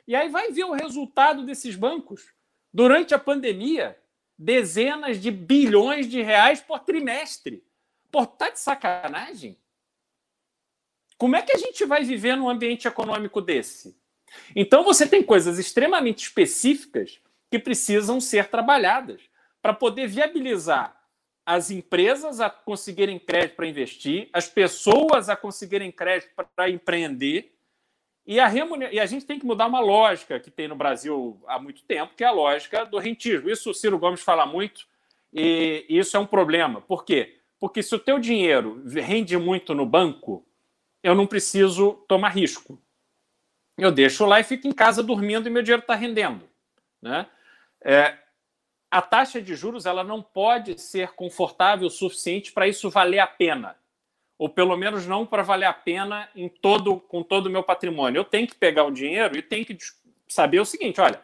E aí vai ver o resultado desses bancos. Durante a pandemia, dezenas de bilhões de reais por trimestre. Pô, tá de sacanagem? Como é que a gente vai viver num ambiente econômico desse? Então você tem coisas extremamente específicas que precisam ser trabalhadas para poder viabilizar as empresas a conseguirem crédito para investir, as pessoas a conseguirem crédito para empreender, e a, remuner... e a gente tem que mudar uma lógica que tem no Brasil há muito tempo, que é a lógica do rentismo. Isso o Ciro Gomes fala muito, e isso é um problema. Por quê? Porque se o teu dinheiro rende muito no banco, eu não preciso tomar risco. Eu deixo lá e fico em casa dormindo e meu dinheiro está rendendo. Né? É, a taxa de juros ela não pode ser confortável o suficiente para isso valer a pena. Ou pelo menos não para valer a pena em todo, com todo o meu patrimônio. Eu tenho que pegar o dinheiro e tenho que saber o seguinte: olha,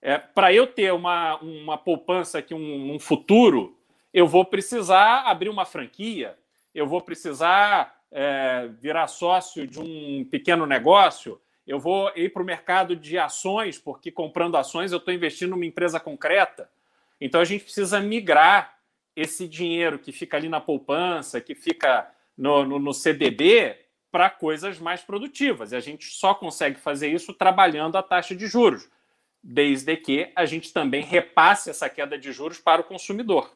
é, para eu ter uma, uma poupança aqui, um, um futuro, eu vou precisar abrir uma franquia, eu vou precisar é, virar sócio de um pequeno negócio, eu vou ir para o mercado de ações, porque comprando ações eu estou investindo numa empresa concreta. Então a gente precisa migrar esse dinheiro que fica ali na poupança, que fica no, no, no CDB, para coisas mais produtivas. E a gente só consegue fazer isso trabalhando a taxa de juros, desde que a gente também repasse essa queda de juros para o consumidor.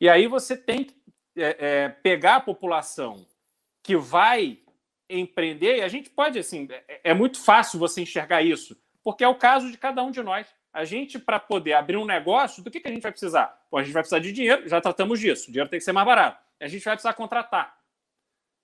E aí você tem que é, é, pegar a população que vai empreender, e a gente pode, assim, é, é muito fácil você enxergar isso, porque é o caso de cada um de nós. A gente, para poder abrir um negócio, do que, que a gente vai precisar? Bom, a gente vai precisar de dinheiro, já tratamos disso. O dinheiro tem que ser mais barato. A gente vai precisar contratar.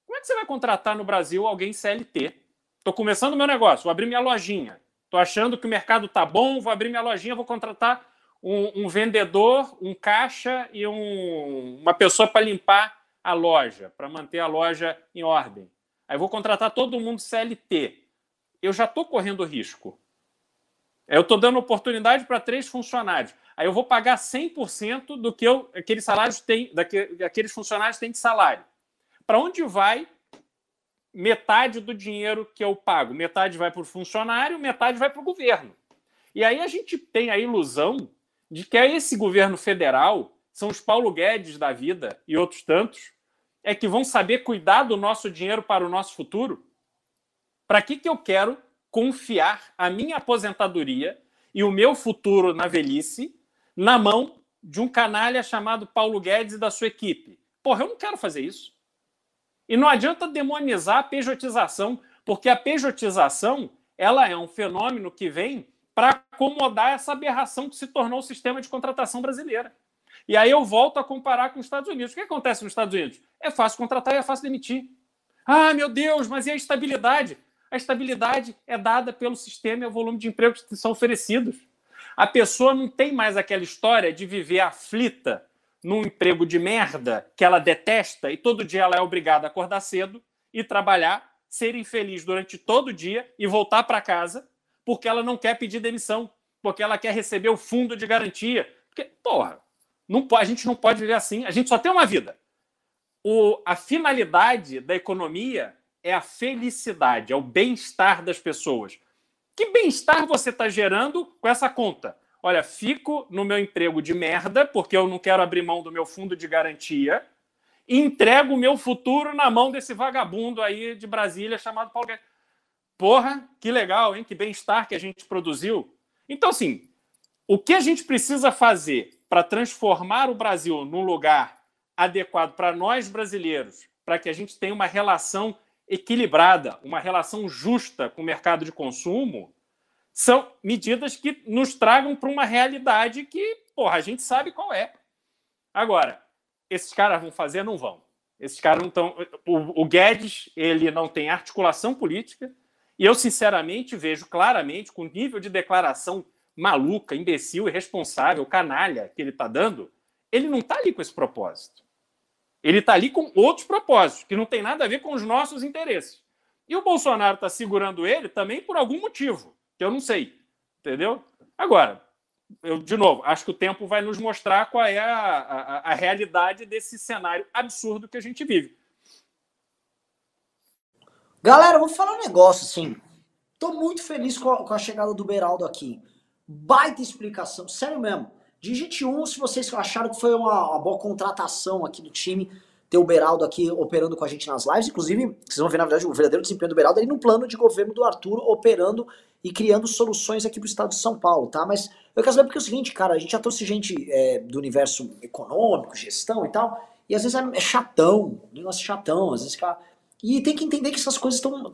Como é que você vai contratar no Brasil alguém CLT? Estou começando meu negócio, vou abrir minha lojinha. Estou achando que o mercado está bom, vou abrir minha lojinha, vou contratar um, um vendedor, um caixa e um, uma pessoa para limpar a loja, para manter a loja em ordem. Aí vou contratar todo mundo CLT. Eu já estou correndo risco. Eu estou dando oportunidade para três funcionários. Aí eu vou pagar 100% do que eu, aqueles salários têm, daqueles funcionários têm de salário. Para onde vai metade do dinheiro que eu pago? Metade vai para o funcionário, metade vai para o governo. E aí a gente tem a ilusão de que é esse governo federal, são os Paulo Guedes da vida e outros tantos, é que vão saber cuidar do nosso dinheiro para o nosso futuro? Para que, que eu quero confiar a minha aposentadoria e o meu futuro na velhice na mão de um canalha chamado Paulo Guedes e da sua equipe? Porra, eu não quero fazer isso. E não adianta demonizar a pejotização, porque a pejotização ela é um fenômeno que vem para acomodar essa aberração que se tornou o sistema de contratação brasileira. E aí eu volto a comparar com os Estados Unidos. O que acontece nos Estados Unidos? É fácil contratar e é fácil demitir. Ah, meu Deus, mas e a estabilidade? A estabilidade é dada pelo sistema e o volume de empregos que são oferecidos. A pessoa não tem mais aquela história de viver aflita num emprego de merda que ela detesta e todo dia ela é obrigada a acordar cedo e trabalhar, ser infeliz durante todo o dia e voltar para casa porque ela não quer pedir demissão, porque ela quer receber o fundo de garantia. Porque, porra, não, a gente não pode viver assim. A gente só tem uma vida. O, a finalidade da economia é a felicidade, é o bem-estar das pessoas. Que bem-estar você está gerando com essa conta? Olha, fico no meu emprego de merda, porque eu não quero abrir mão do meu fundo de garantia, e entrego o meu futuro na mão desse vagabundo aí de Brasília chamado Paulo Guedes. Porra, que legal, hein? Que bem-estar que a gente produziu. Então, assim, o que a gente precisa fazer para transformar o Brasil num lugar adequado para nós brasileiros, para que a gente tenha uma relação equilibrada, uma relação justa com o mercado de consumo, são medidas que nos tragam para uma realidade que, porra, a gente sabe qual é. Agora, esses caras vão fazer? Não vão. Esses caras não estão. O, o Guedes, ele não tem articulação política, e eu, sinceramente, vejo claramente, com o nível de declaração maluca, imbecil, irresponsável, canalha que ele está dando, ele não está ali com esse propósito. Ele está ali com outros propósitos, que não tem nada a ver com os nossos interesses. E o Bolsonaro está segurando ele também por algum motivo, que eu não sei. Entendeu? Agora, eu, de novo, acho que o tempo vai nos mostrar qual é a, a, a realidade desse cenário absurdo que a gente vive. Galera, vou falar um negócio assim. Tô muito feliz com a, com a chegada do Beraldo aqui. Baita explicação, sério mesmo. Digite um se vocês acharam que foi uma, uma boa contratação aqui do time ter o Beraldo aqui operando com a gente nas lives. Inclusive, vocês vão ver, na verdade, o verdadeiro desempenho do Beraldo ali no plano de governo do Arthur, operando e criando soluções aqui para o estado de São Paulo, tá? Mas eu quero saber porque é o seguinte, cara, a gente já trouxe gente é, do universo econômico, gestão e tal, e às vezes é, é chatão, negócio chatão, às vezes fica... E tem que entender que essas coisas estão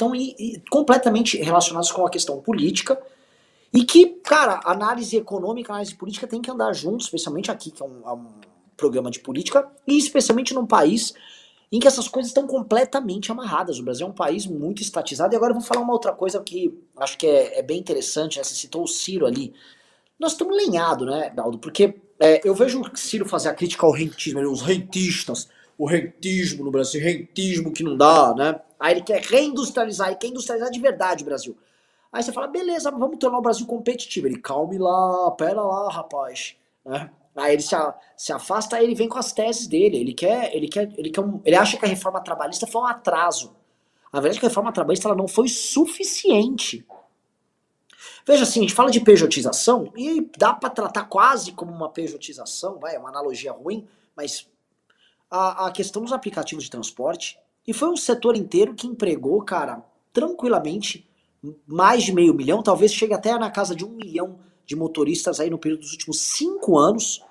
completamente relacionadas com a questão política, e que, cara, análise econômica, análise política tem que andar juntos, especialmente aqui, que é um, é um programa de política, e especialmente num país em que essas coisas estão completamente amarradas. O Brasil é um país muito estatizado. E agora eu vou falar uma outra coisa que acho que é, é bem interessante, né? Você citou o Ciro ali. Nós estamos lenhados, né, Baldo? Porque é, eu vejo o Ciro fazer a crítica ao rentismo, os rentistas, o rentismo no Brasil, rentismo que não dá, né? Aí ele quer reindustrializar, ele quer industrializar de verdade o Brasil. Aí você fala, beleza, vamos tornar o Brasil competitivo. Ele, calme lá, pera lá, rapaz. Né? Aí ele se, se afasta, aí ele vem com as teses dele. Ele quer, ele quer, ele quer, um, ele acha que a reforma trabalhista foi um atraso. A verdade é que a reforma trabalhista ela não foi suficiente. Veja assim, a gente fala de pejotização e dá para tratar quase como uma pejotização, vai, é uma analogia ruim, mas a, a questão dos aplicativos de transporte e foi um setor inteiro que empregou, cara, tranquilamente mais de meio milhão, talvez chegue até na casa de um milhão de motoristas aí no período dos últimos cinco anos.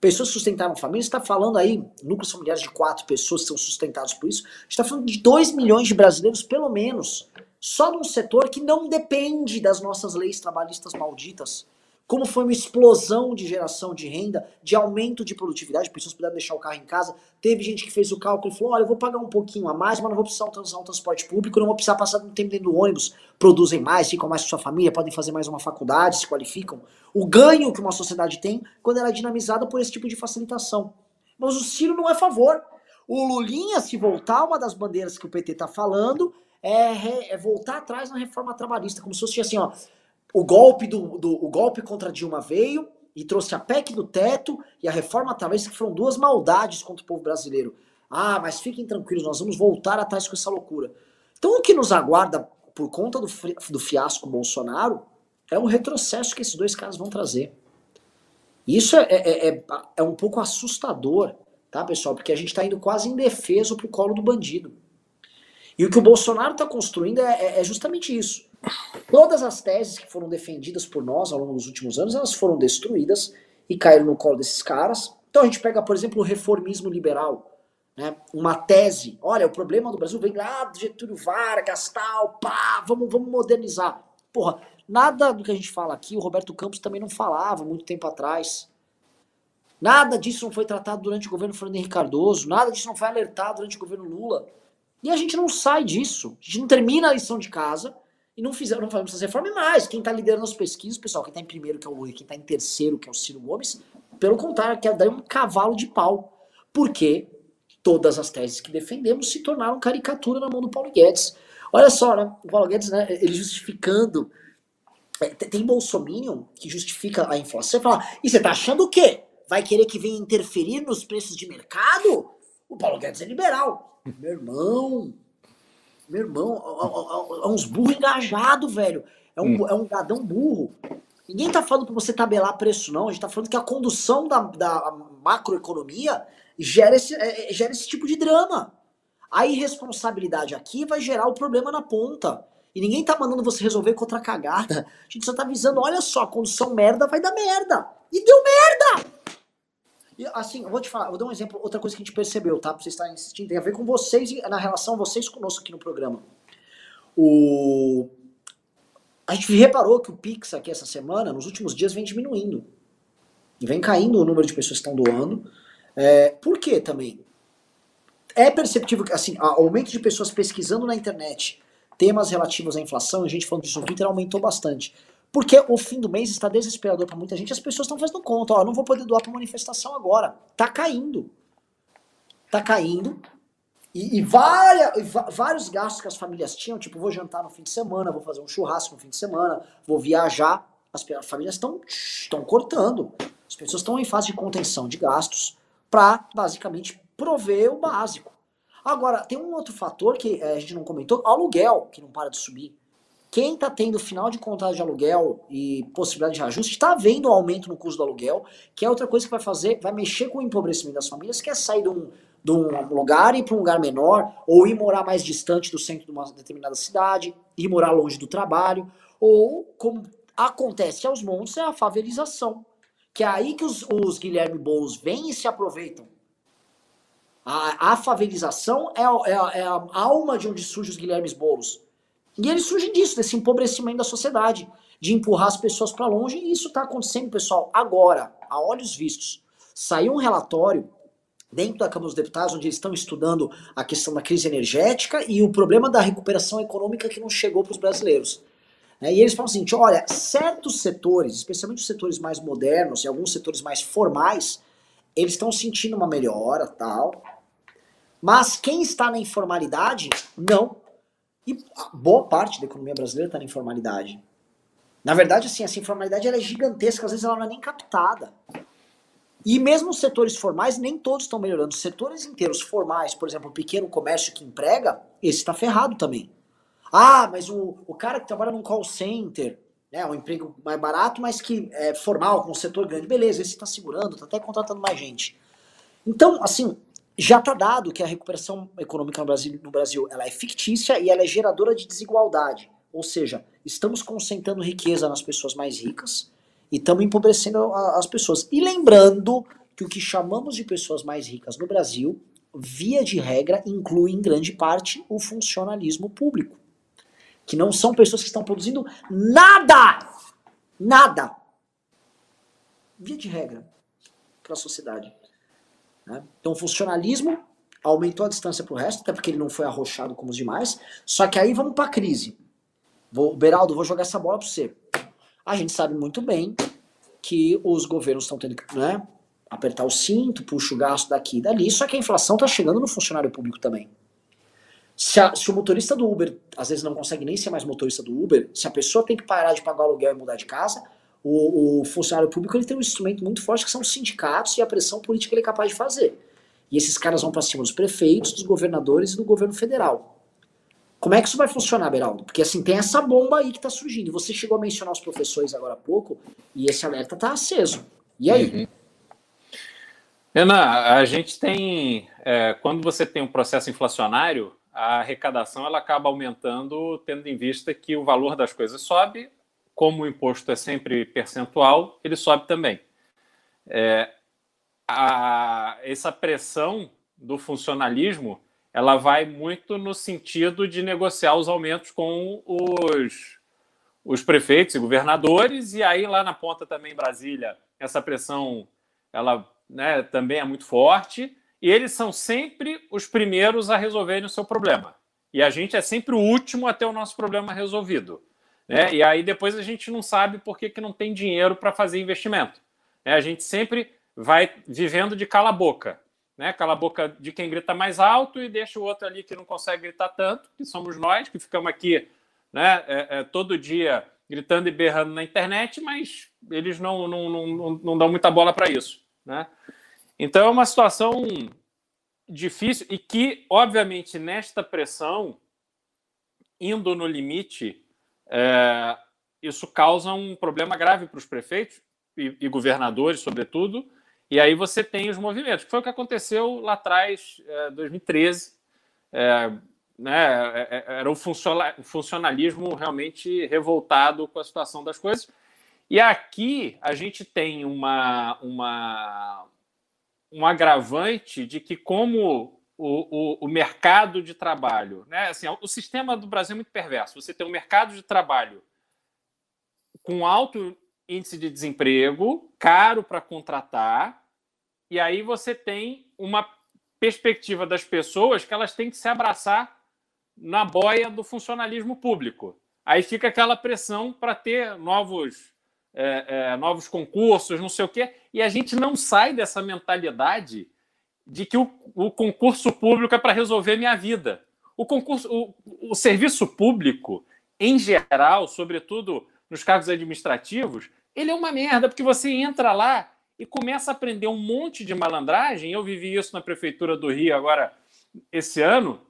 Pessoas que sustentaram famílias, está falando aí, núcleos familiares de quatro pessoas que são sustentados por isso. está falando de dois milhões de brasileiros, pelo menos, só num setor que não depende das nossas leis trabalhistas malditas como foi uma explosão de geração de renda, de aumento de produtividade, pessoas puderam deixar o carro em casa. Teve gente que fez o cálculo e falou: olha, eu vou pagar um pouquinho a mais, mas não vou precisar usar um transporte público, não vou precisar passar um tempo dentro do ônibus. Produzem mais, ficam mais com sua família, podem fazer mais uma faculdade, se qualificam. O ganho que uma sociedade tem quando ela é dinamizada por esse tipo de facilitação. Mas o Ciro não é a favor. O Lulinha, se voltar, uma das bandeiras que o PT está falando é, é voltar atrás na reforma trabalhista, como se fosse assim, ó o golpe do, do, o golpe contra Dilma veio e trouxe a PEC do teto e a reforma trabalhista, que foram duas maldades contra o povo brasileiro. Ah, mas fiquem tranquilos, nós vamos voltar atrás com essa loucura. Então o que nos aguarda por conta do, do fiasco Bolsonaro é um retrocesso que esses dois caras vão trazer. Isso é, é, é, é um pouco assustador, tá, pessoal? Porque a gente está indo quase indefeso pro colo do bandido. E o que o Bolsonaro está construindo é, é, é justamente isso. Todas as teses que foram defendidas por nós ao longo dos últimos anos, elas foram destruídas e caíram no colo desses caras. Então a gente pega, por exemplo, o reformismo liberal. Né? Uma tese, olha, o problema do Brasil vem lá do Getúlio Vargas, tal, pá, vamos, vamos modernizar. Porra, nada do que a gente fala aqui, o Roberto Campos também não falava muito tempo atrás. Nada disso não foi tratado durante o governo Fernando Henrique Cardoso, nada disso não foi alertado durante o governo Lula. E a gente não sai disso. A gente não termina a lição de casa e não fizeram, não fazemos essa reforma mais. Quem está liderando as pesquisas, pessoal, quem está em primeiro, que é o Lula, quem está em terceiro, que é o Ciro Gomes, pelo contrário, quer dar um cavalo de pau. Porque todas as teses que defendemos se tornaram caricatura na mão do Paulo Guedes. Olha só, né? O Paulo Guedes, né, ele justificando. É, tem Bolsonaro que justifica a inflação e fala: e você tá achando o quê? Vai querer que venha interferir nos preços de mercado? O Paulo Guedes é liberal. Meu irmão, meu irmão, é, uns burros engajados, velho. É um, hum. é um gadão burro. Ninguém tá falando pra você tabelar preço, não. A gente tá falando que a condução da, da macroeconomia gera esse, é, é, gera esse tipo de drama. A irresponsabilidade aqui vai gerar o problema na ponta. E ninguém tá mandando você resolver com outra cagada. A gente só tá avisando, olha só, a condução merda vai dar merda. E deu merda! E assim, eu vou te falar, vou dar um exemplo, outra coisa que a gente percebeu, tá? Pra vocês estarem insistindo, tem a ver com vocês e na relação vocês conosco aqui no programa. O... A gente reparou que o Pix aqui essa semana, nos últimos dias, vem diminuindo. E vem caindo o número de pessoas que estão doando. É, por quê também? É perceptível que, assim, o aumento de pessoas pesquisando na internet temas relativos à inflação, a gente falando disso no Twitter, aumentou bastante. Porque o fim do mês está desesperador para muita gente, as pessoas estão fazendo conta, ó, não vou poder doar para manifestação agora. Tá caindo. Tá caindo. E, e, várias, e vários gastos que as famílias tinham, tipo, vou jantar no fim de semana, vou fazer um churrasco no fim de semana, vou viajar. As, as famílias estão cortando. As pessoas estão em fase de contenção de gastos para basicamente prover o básico. Agora, tem um outro fator que é, a gente não comentou, aluguel, que não para de subir. Quem está tendo final de contrato de aluguel e possibilidade de reajuste está vendo um aumento no custo do aluguel, que é outra coisa que vai fazer, vai mexer com o empobrecimento das famílias, que é sair de um, de um lugar e ir para um lugar menor, ou ir morar mais distante do centro de uma determinada cidade, ir morar longe do trabalho, ou como acontece aos montes é a favelização, que é aí que os, os Guilherme Boulos vêm e se aproveitam. A, a favelização é, é, é, a alma de onde surgem os Guilhermes Boulos. E ele surge disso, desse empobrecimento da sociedade, de empurrar as pessoas para longe, e isso está acontecendo, pessoal, agora, a olhos vistos. Saiu um relatório dentro da Câmara dos Deputados, onde eles estão estudando a questão da crise energética e o problema da recuperação econômica que não chegou para os brasileiros. É, e eles falam assim, olha, certos setores, especialmente os setores mais modernos e alguns setores mais formais, eles estão sentindo uma melhora, tal. Mas quem está na informalidade, não. E boa parte da economia brasileira está na informalidade. Na verdade, assim, essa informalidade é gigantesca, às vezes ela não é nem captada. E mesmo os setores formais, nem todos estão melhorando. Os setores inteiros formais, por exemplo, o pequeno comércio que emprega, esse está ferrado também. Ah, mas o, o cara que trabalha num call center, né, um emprego mais barato, mas que é formal, com um setor grande, beleza, esse está segurando, está até contratando mais gente. Então, assim, já está dado que a recuperação econômica no Brasil, no Brasil ela é fictícia e ela é geradora de desigualdade. Ou seja, estamos concentrando riqueza nas pessoas mais ricas e estamos empobrecendo as pessoas. E lembrando que o que chamamos de pessoas mais ricas no Brasil, via de regra, inclui em grande parte o funcionalismo público que não são pessoas que estão produzindo nada, nada, via de regra, para a sociedade. Né? Então, o funcionalismo aumentou a distância para o resto, até porque ele não foi arrochado como os demais. Só que aí vamos para a crise. Vou, Beraldo, vou jogar essa bola para você. A gente sabe muito bem que os governos estão tendo que né, apertar o cinto, puxa o gasto daqui e dali, só que a inflação está chegando no funcionário público também. Se, a, se, o motorista do Uber às vezes não consegue nem ser mais motorista do Uber, se a pessoa tem que parar de pagar o aluguel e mudar de casa, o, o funcionário público ele tem um instrumento muito forte que são os sindicatos e a pressão política que ele é capaz de fazer. E esses caras vão para cima dos prefeitos, dos governadores e do governo federal. Como é que isso vai funcionar, Beraldo? Porque assim, tem essa bomba aí que está surgindo. Você chegou a mencionar os professores agora há pouco, e esse alerta está aceso. E aí? Uhum. Renan, a gente tem. É, quando você tem um processo inflacionário, a arrecadação ela acaba aumentando, tendo em vista que o valor das coisas sobe, como o imposto é sempre percentual, ele sobe também. É, a, essa pressão do funcionalismo ela vai muito no sentido de negociar os aumentos com os, os prefeitos e governadores, e aí lá na ponta também Brasília, essa pressão ela né, também é muito forte e eles são sempre os primeiros a resolverem o seu problema. E a gente é sempre o último a ter o nosso problema resolvido. Né? E aí depois a gente não sabe por que, que não tem dinheiro para fazer investimento. Né? A gente sempre vai vivendo de cala boca. Né? Cala a boca de quem grita mais alto e deixa o outro ali que não consegue gritar tanto, que somos nós, que ficamos aqui né, é, é, todo dia gritando e berrando na internet, mas eles não, não, não, não dão muita bola para isso. Né? Então é uma situação difícil e que, obviamente, nesta pressão, indo no limite, é, isso causa um problema grave para os prefeitos e, e, governadores, sobretudo. E aí você tem os movimentos, que foi o que aconteceu lá atrás, é, 2013. É, né, é, é, era um funcionalismo realmente revoltado com a situação das coisas. E aqui a gente tem uma, uma, um agravante de que, como o, o, o, mercado de trabalho, né? assim, o sistema do Brasil é muito perverso. Você tem um mercado de trabalho com alto índice de desemprego, caro para contratar, e aí você tem uma perspectiva das pessoas que elas têm que se abraçar na boia do funcionalismo público. Aí fica aquela pressão para ter novos é, é, novos concursos, não sei o quê, e a gente não sai dessa mentalidade de que o, o concurso público é para resolver minha vida. O concurso, o, o serviço público, em geral, sobretudo nos cargos administrativos, ele é uma merda, porque você entra lá e começa a aprender um monte de malandragem. Eu vivi isso na prefeitura do Rio agora esse ano.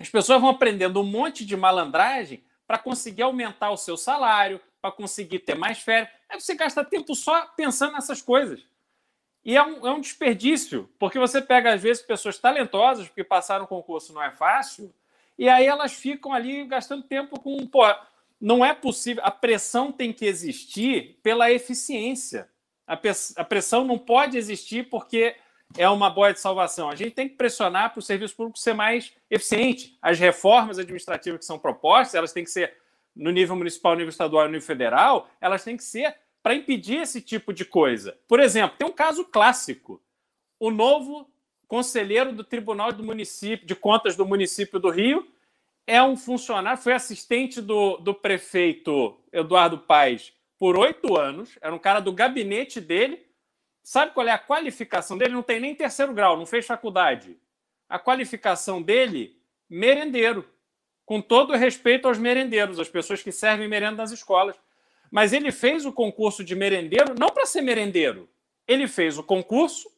As pessoas vão aprendendo um monte de malandragem para conseguir aumentar o seu salário, para conseguir ter mais férias. Aí você gasta tempo só pensando nessas coisas. E é um, é um desperdício, porque você pega, às vezes, pessoas talentosas, porque passaram o concurso não é fácil, e aí elas ficam ali gastando tempo com. Pô, não é possível. A pressão tem que existir pela eficiência. A pressão não pode existir porque é uma boia de salvação. A gente tem que pressionar para o serviço público ser mais eficiente. As reformas administrativas que são propostas, elas têm que ser no nível municipal, no nível estadual e no nível federal, elas têm que ser para impedir esse tipo de coisa. Por exemplo, tem um caso clássico. O novo conselheiro do Tribunal do Município, de Contas do município do Rio é um funcionário, foi assistente do, do prefeito Eduardo Paes por oito anos, era um cara do gabinete dele. Sabe qual é a qualificação dele? Não tem nem terceiro grau, não fez faculdade. A qualificação dele, merendeiro. Com todo respeito aos merendeiros, as pessoas que servem merenda nas escolas. Mas ele fez o concurso de merendeiro não para ser merendeiro. Ele fez o concurso,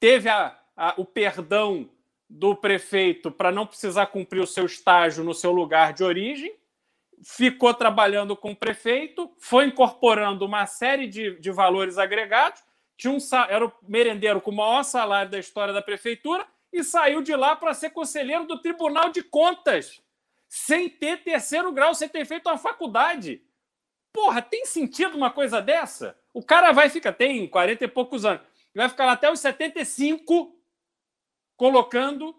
teve a, a, o perdão do prefeito para não precisar cumprir o seu estágio no seu lugar de origem, ficou trabalhando com o prefeito, foi incorporando uma série de, de valores agregados, tinha um, era o merendeiro com o maior salário da história da prefeitura e saiu de lá para ser conselheiro do Tribunal de Contas, sem ter terceiro grau, sem ter feito uma faculdade. Porra, tem sentido uma coisa dessa? O cara vai ficar, tem 40 e poucos anos, vai ficar lá até os 75 colocando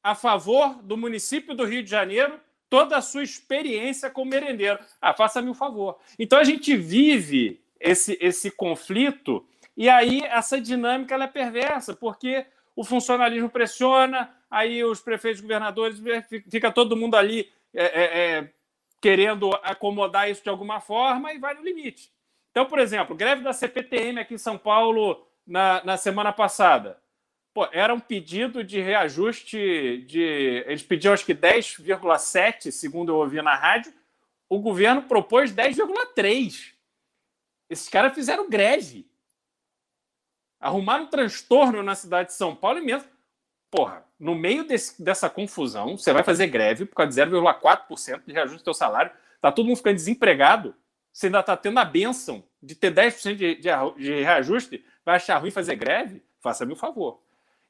a favor do município do Rio de Janeiro toda a sua experiência como merendeiro. Ah, faça-me um favor. Então a gente vive esse, esse conflito e aí essa dinâmica é perversa, porque o funcionalismo pressiona, aí os prefeitos, governadores, fica todo mundo ali é, é, é, querendo acomodar isso de alguma forma e vai no limite. Então, por exemplo, greve da CPTM aqui em São Paulo na, na semana passada. Pô, era um pedido de reajuste de. Eles pediam acho que 10,7, segundo eu ouvi na rádio. O governo propôs 10,3. Esses caras fizeram greve. Arrumaram um transtorno na cidade de São Paulo e mesmo. Porra, no meio desse, dessa confusão, você vai fazer greve por causa de 0,4% de reajuste do seu salário. Tá todo mundo ficando desempregado. Você ainda está tendo a benção de ter 10% de, de, de reajuste. Vai achar ruim fazer greve? Faça-me o favor.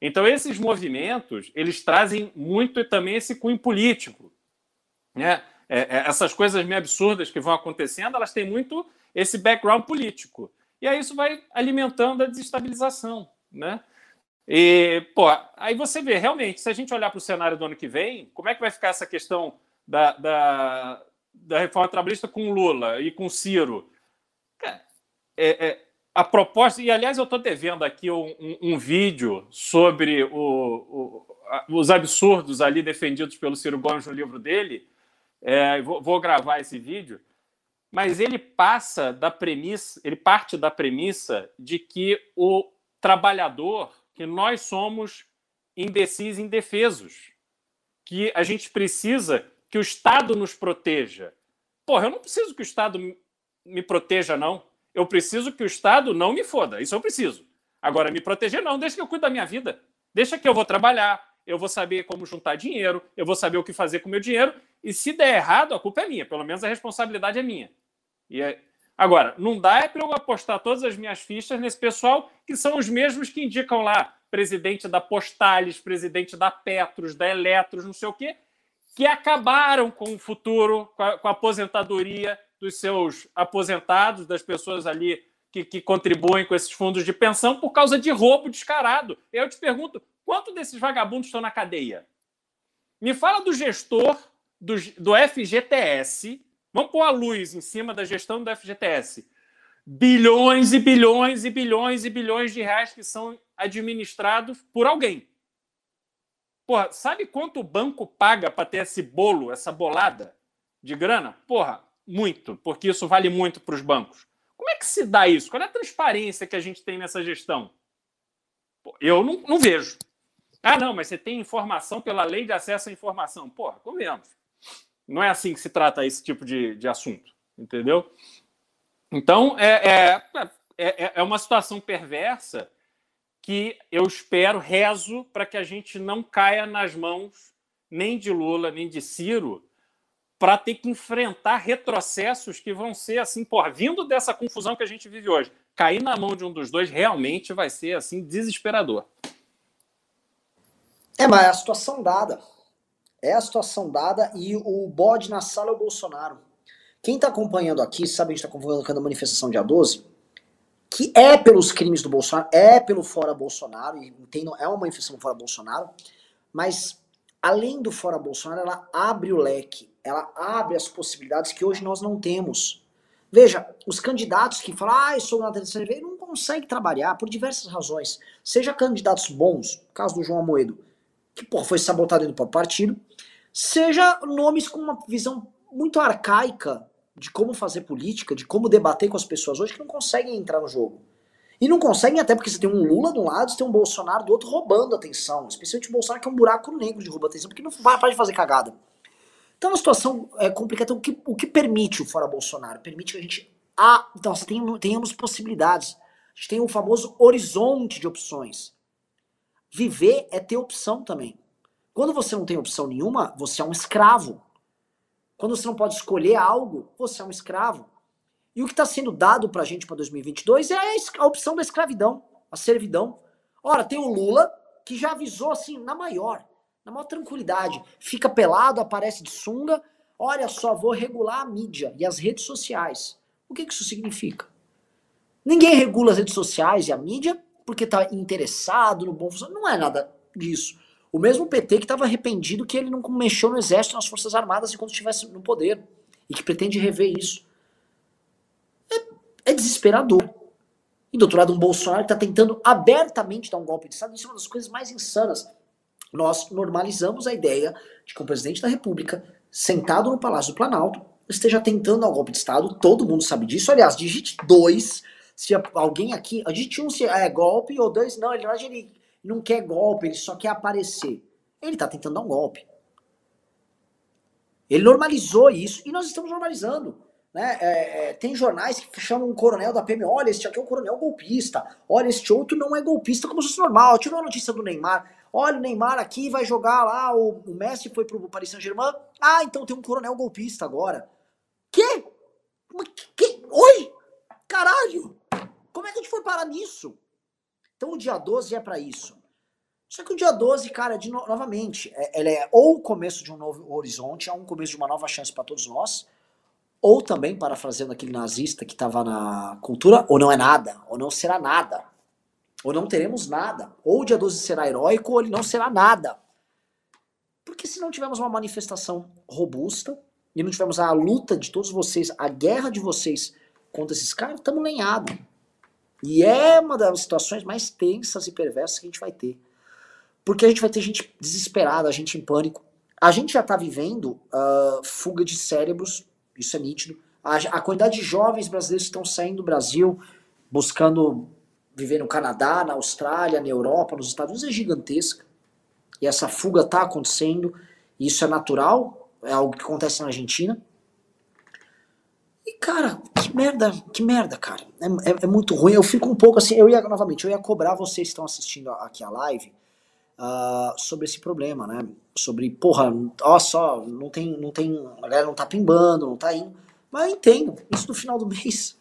Então, esses movimentos, eles trazem muito também esse cunho político. Né? É, é, essas coisas meio absurdas que vão acontecendo, elas têm muito esse background político. E aí isso vai alimentando a desestabilização. Né? E, pô, aí você vê, realmente, se a gente olhar para o cenário do ano que vem, como é que vai ficar essa questão da, da, da reforma trabalhista com Lula e com Ciro? É, é, a proposta, e aliás, eu estou devendo aqui um, um, um vídeo sobre o, o, os absurdos ali defendidos pelo Ciro Gomes no livro dele. É, vou, vou, gravar esse vídeo, mas ele passa da premissa, ele parte da premissa de que o trabalhador, que nós somos imbecis indefesos, que a gente precisa que o Estado nos proteja. Porra, eu não preciso que o Estado me proteja, não. Eu preciso que o Estado não me foda. Isso eu preciso. Agora, me proteger, não. Deixa que eu cuide da minha vida. Deixa que eu vou trabalhar, eu vou saber como juntar dinheiro, eu vou saber o que fazer com o meu dinheiro. E se der errado, a culpa é minha. Pelo menos a responsabilidade é minha. E é... Agora, não dá é para eu apostar todas as minhas fichas nesse pessoal que são os mesmos que indicam lá presidente da Postales, presidente da Petros, da Eletros, não sei o quê, que acabaram com o futuro, com a, com a aposentadoria dos seus aposentados, das pessoas ali que, que, contribuem com esses fundos de pensão por causa de roubo descarado. Eu te pergunto, quanto desses vagabundos estão na cadeia? Me fala do gestor do, do FGTS. Vamos pôr a luz em cima da gestão do FGTS. Bilhões e bilhões e bilhões e bilhões de reais que são administrados por alguém. Porra, sabe quanto o banco paga para ter esse bolo, essa bolada de grana? Porra, muito, porque isso vale muito para os bancos. Como é que se dá isso? Qual é a transparência que a gente tem nessa gestão? Eu não, não vejo. Ah, não, mas você tem informação pela lei de acesso à informação. Porra, convenhamos. Não é assim que se trata esse tipo de, de assunto, entendeu? Então, é, é, é, é uma situação perversa que eu espero, rezo, para que a gente não caia nas mãos nem de Lula, nem de Ciro, para ter que enfrentar retrocessos que vão ser assim, porra, vindo dessa confusão que a gente vive hoje, cair na mão de um dos dois realmente vai ser assim desesperador. É, mas é a situação dada. É a situação dada e o bode na sala é o Bolsonaro. Quem está acompanhando aqui, sabe, a gente está acompanhando a manifestação dia 12, que é pelos crimes do Bolsonaro, é pelo fora Bolsonaro, e entendo, é uma manifestação fora Bolsonaro, mas além do fora Bolsonaro, ela abre o leque, ela abre as possibilidades que hoje nós não temos. Veja, os candidatos que falam, ah, eu sou na TV, não conseguem trabalhar por diversas razões. Seja candidatos bons, caso do João Amoedo, que porra, foi sabotado dentro do partido, seja nomes com uma visão muito arcaica de como fazer política, de como debater com as pessoas hoje, que não conseguem entrar no jogo. E não conseguem até porque você tem um Lula de um lado, você tem um Bolsonaro do outro roubando atenção. Especialmente o Bolsonaro que é um buraco negro de roubar atenção, porque não para de fazer cagada. Então, é uma situação é, complicada. O que, o que permite o fora Bolsonaro? Permite que a gente ah, então, tenhamos, possibilidades. A gente tem o famoso horizonte de opções. Viver é ter opção também. Quando você não tem opção nenhuma, você é um escravo. Quando você não pode escolher algo, você é um escravo. E o que está sendo dado para a gente para 2022 é a opção da escravidão, a servidão. Ora, tem o Lula, que já avisou assim, na maior na maior tranquilidade. Fica pelado, aparece de sunga. Olha só, vou regular a mídia e as redes sociais. O que, que isso significa? Ninguém regula as redes sociais e a mídia porque está interessado no bom funcionamento. Não é nada disso. O mesmo PT que estava arrependido que ele não mexeu no exército nas forças armadas enquanto estivesse no poder. E que pretende rever isso. É, é desesperador. E do outro lado, um Bolsonaro está tentando abertamente dar um golpe de Estado. Isso é uma das coisas mais insanas nós normalizamos a ideia de que um presidente da República, sentado no Palácio do Planalto, esteja tentando dar um golpe de Estado. Todo mundo sabe disso. Aliás, digite dois. Se alguém aqui. Digite um se é golpe, ou dois, não. Ele, ele não quer golpe, ele só quer aparecer. Ele está tentando dar um golpe. Ele normalizou isso e nós estamos normalizando. Né? É, é, tem jornais que chamam um coronel da PM, olha, este aqui é um coronel golpista, olha, este outro não é golpista, como se fosse normal. Tirou a notícia do Neymar. Olha, o Neymar aqui vai jogar lá, o, o Messi foi pro Paris Saint-Germain. Ah, então tem um coronel golpista agora. Quê? Que? Oi? Caralho! Como é que a gente foi parar nisso? Então o dia 12 é para isso. Só que o dia 12, cara, de no, novamente, é, ele é ou o começo de um novo horizonte, é um começo de uma nova chance para todos nós, ou também, parafraseando aquele nazista que estava na cultura, ou não é nada, ou não será nada ou não teremos nada. Ou o dia 12 será heróico, ou ele não será nada. Porque se não tivermos uma manifestação robusta, e não tivermos a luta de todos vocês, a guerra de vocês contra esses caras, estamos lenhados. E é uma das situações mais tensas e perversas que a gente vai ter. Porque a gente vai ter gente desesperada, gente em pânico. A gente já está vivendo uh, fuga de cérebros, isso é nítido. A, a quantidade de jovens brasileiros que estão saindo do Brasil buscando viver no Canadá, na Austrália, na Europa, nos Estados Unidos é gigantesca. E essa fuga está acontecendo, e isso é natural, é algo que acontece na Argentina. E, cara, que merda, que merda, cara. É, é, é, muito ruim. Eu fico um pouco assim, eu ia, novamente, eu ia cobrar vocês que estão assistindo aqui a live uh, sobre esse problema, né? Sobre, porra, ó só, não tem, não tem, a galera não tá pimbando, não tá indo. Mas eu entendo, isso no final do mês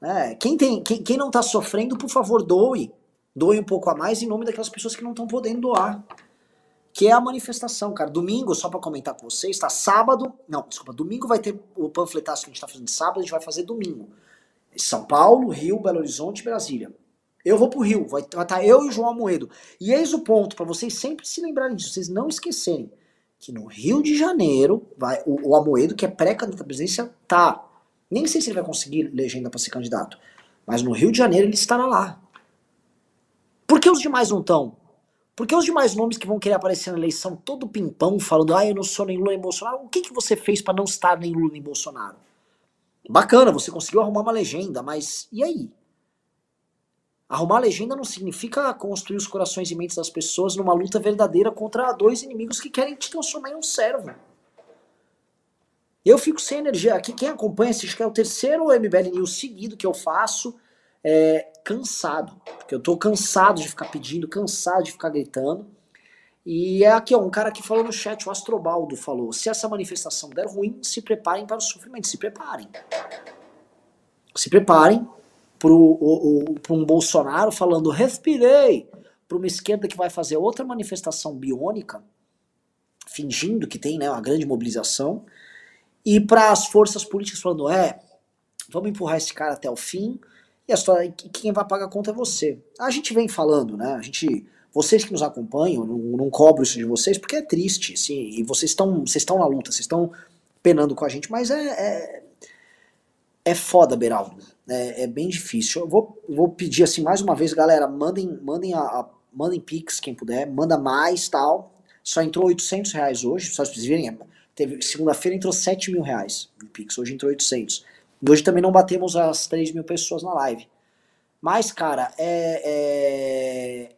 né? Quem, tem, quem, quem não está sofrendo, por favor, doe. Doe um pouco a mais em nome daquelas pessoas que não estão podendo doar. Que é a manifestação, cara. Domingo, só para comentar com vocês, tá? Sábado. Não, desculpa. Domingo vai ter o panfletaço que a gente tá fazendo sábado, a gente vai fazer domingo. São Paulo, Rio, Belo Horizonte Brasília. Eu vou pro Rio, vai estar tá eu e o João Amoedo. E eis o ponto, para vocês sempre se lembrarem disso, vocês não esquecerem que no Rio de Janeiro, vai, o, o Amoedo, que é pré-candidato à presidência, tá. Nem sei se ele vai conseguir legenda para ser candidato. Mas no Rio de Janeiro ele estará lá. Por que os demais não estão? Por que os demais nomes que vão querer aparecer na eleição todo pimpão, falando, ah, eu não sou nem Lula nem Bolsonaro? O que, que você fez para não estar nem Lula nem Bolsonaro? Bacana, você conseguiu arrumar uma legenda, mas e aí? Arrumar legenda não significa construir os corações e mentes das pessoas numa luta verdadeira contra dois inimigos que querem te transformar em um servo. Eu fico sem energia. Aqui, quem acompanha, acho que é o terceiro MBL News seguido que eu faço, é, cansado. Porque eu tô cansado de ficar pedindo, cansado de ficar gritando. E é aqui, ó, um cara que falou no chat, o Astrobaldo falou: se essa manifestação der ruim, se preparem para o sofrimento, se preparem. Se preparem, para um Bolsonaro falando respirei, para uma esquerda que vai fazer outra manifestação biônica, fingindo que tem né, uma grande mobilização, e para as forças políticas falando, é, vamos empurrar esse cara até o fim, e a história, quem vai pagar a conta é você. A gente vem falando, né? A gente, vocês que nos acompanham, não, não cobro isso de vocês, porque é triste, assim, e vocês estão vocês estão na luta, vocês estão penando com a gente, mas é, é, é foda, Beraldo. É, é, bem difícil. Eu vou, vou pedir assim mais uma vez, galera, mandem, mandem a, a mandem pix quem puder, manda mais tal. Só entrou 800 reais hoje, só vocês virem, é, teve segunda-feira entrou 7 mil reais no pix, hoje entrou 800. Hoje também não batemos as 3 mil pessoas na live. Mas, cara, é,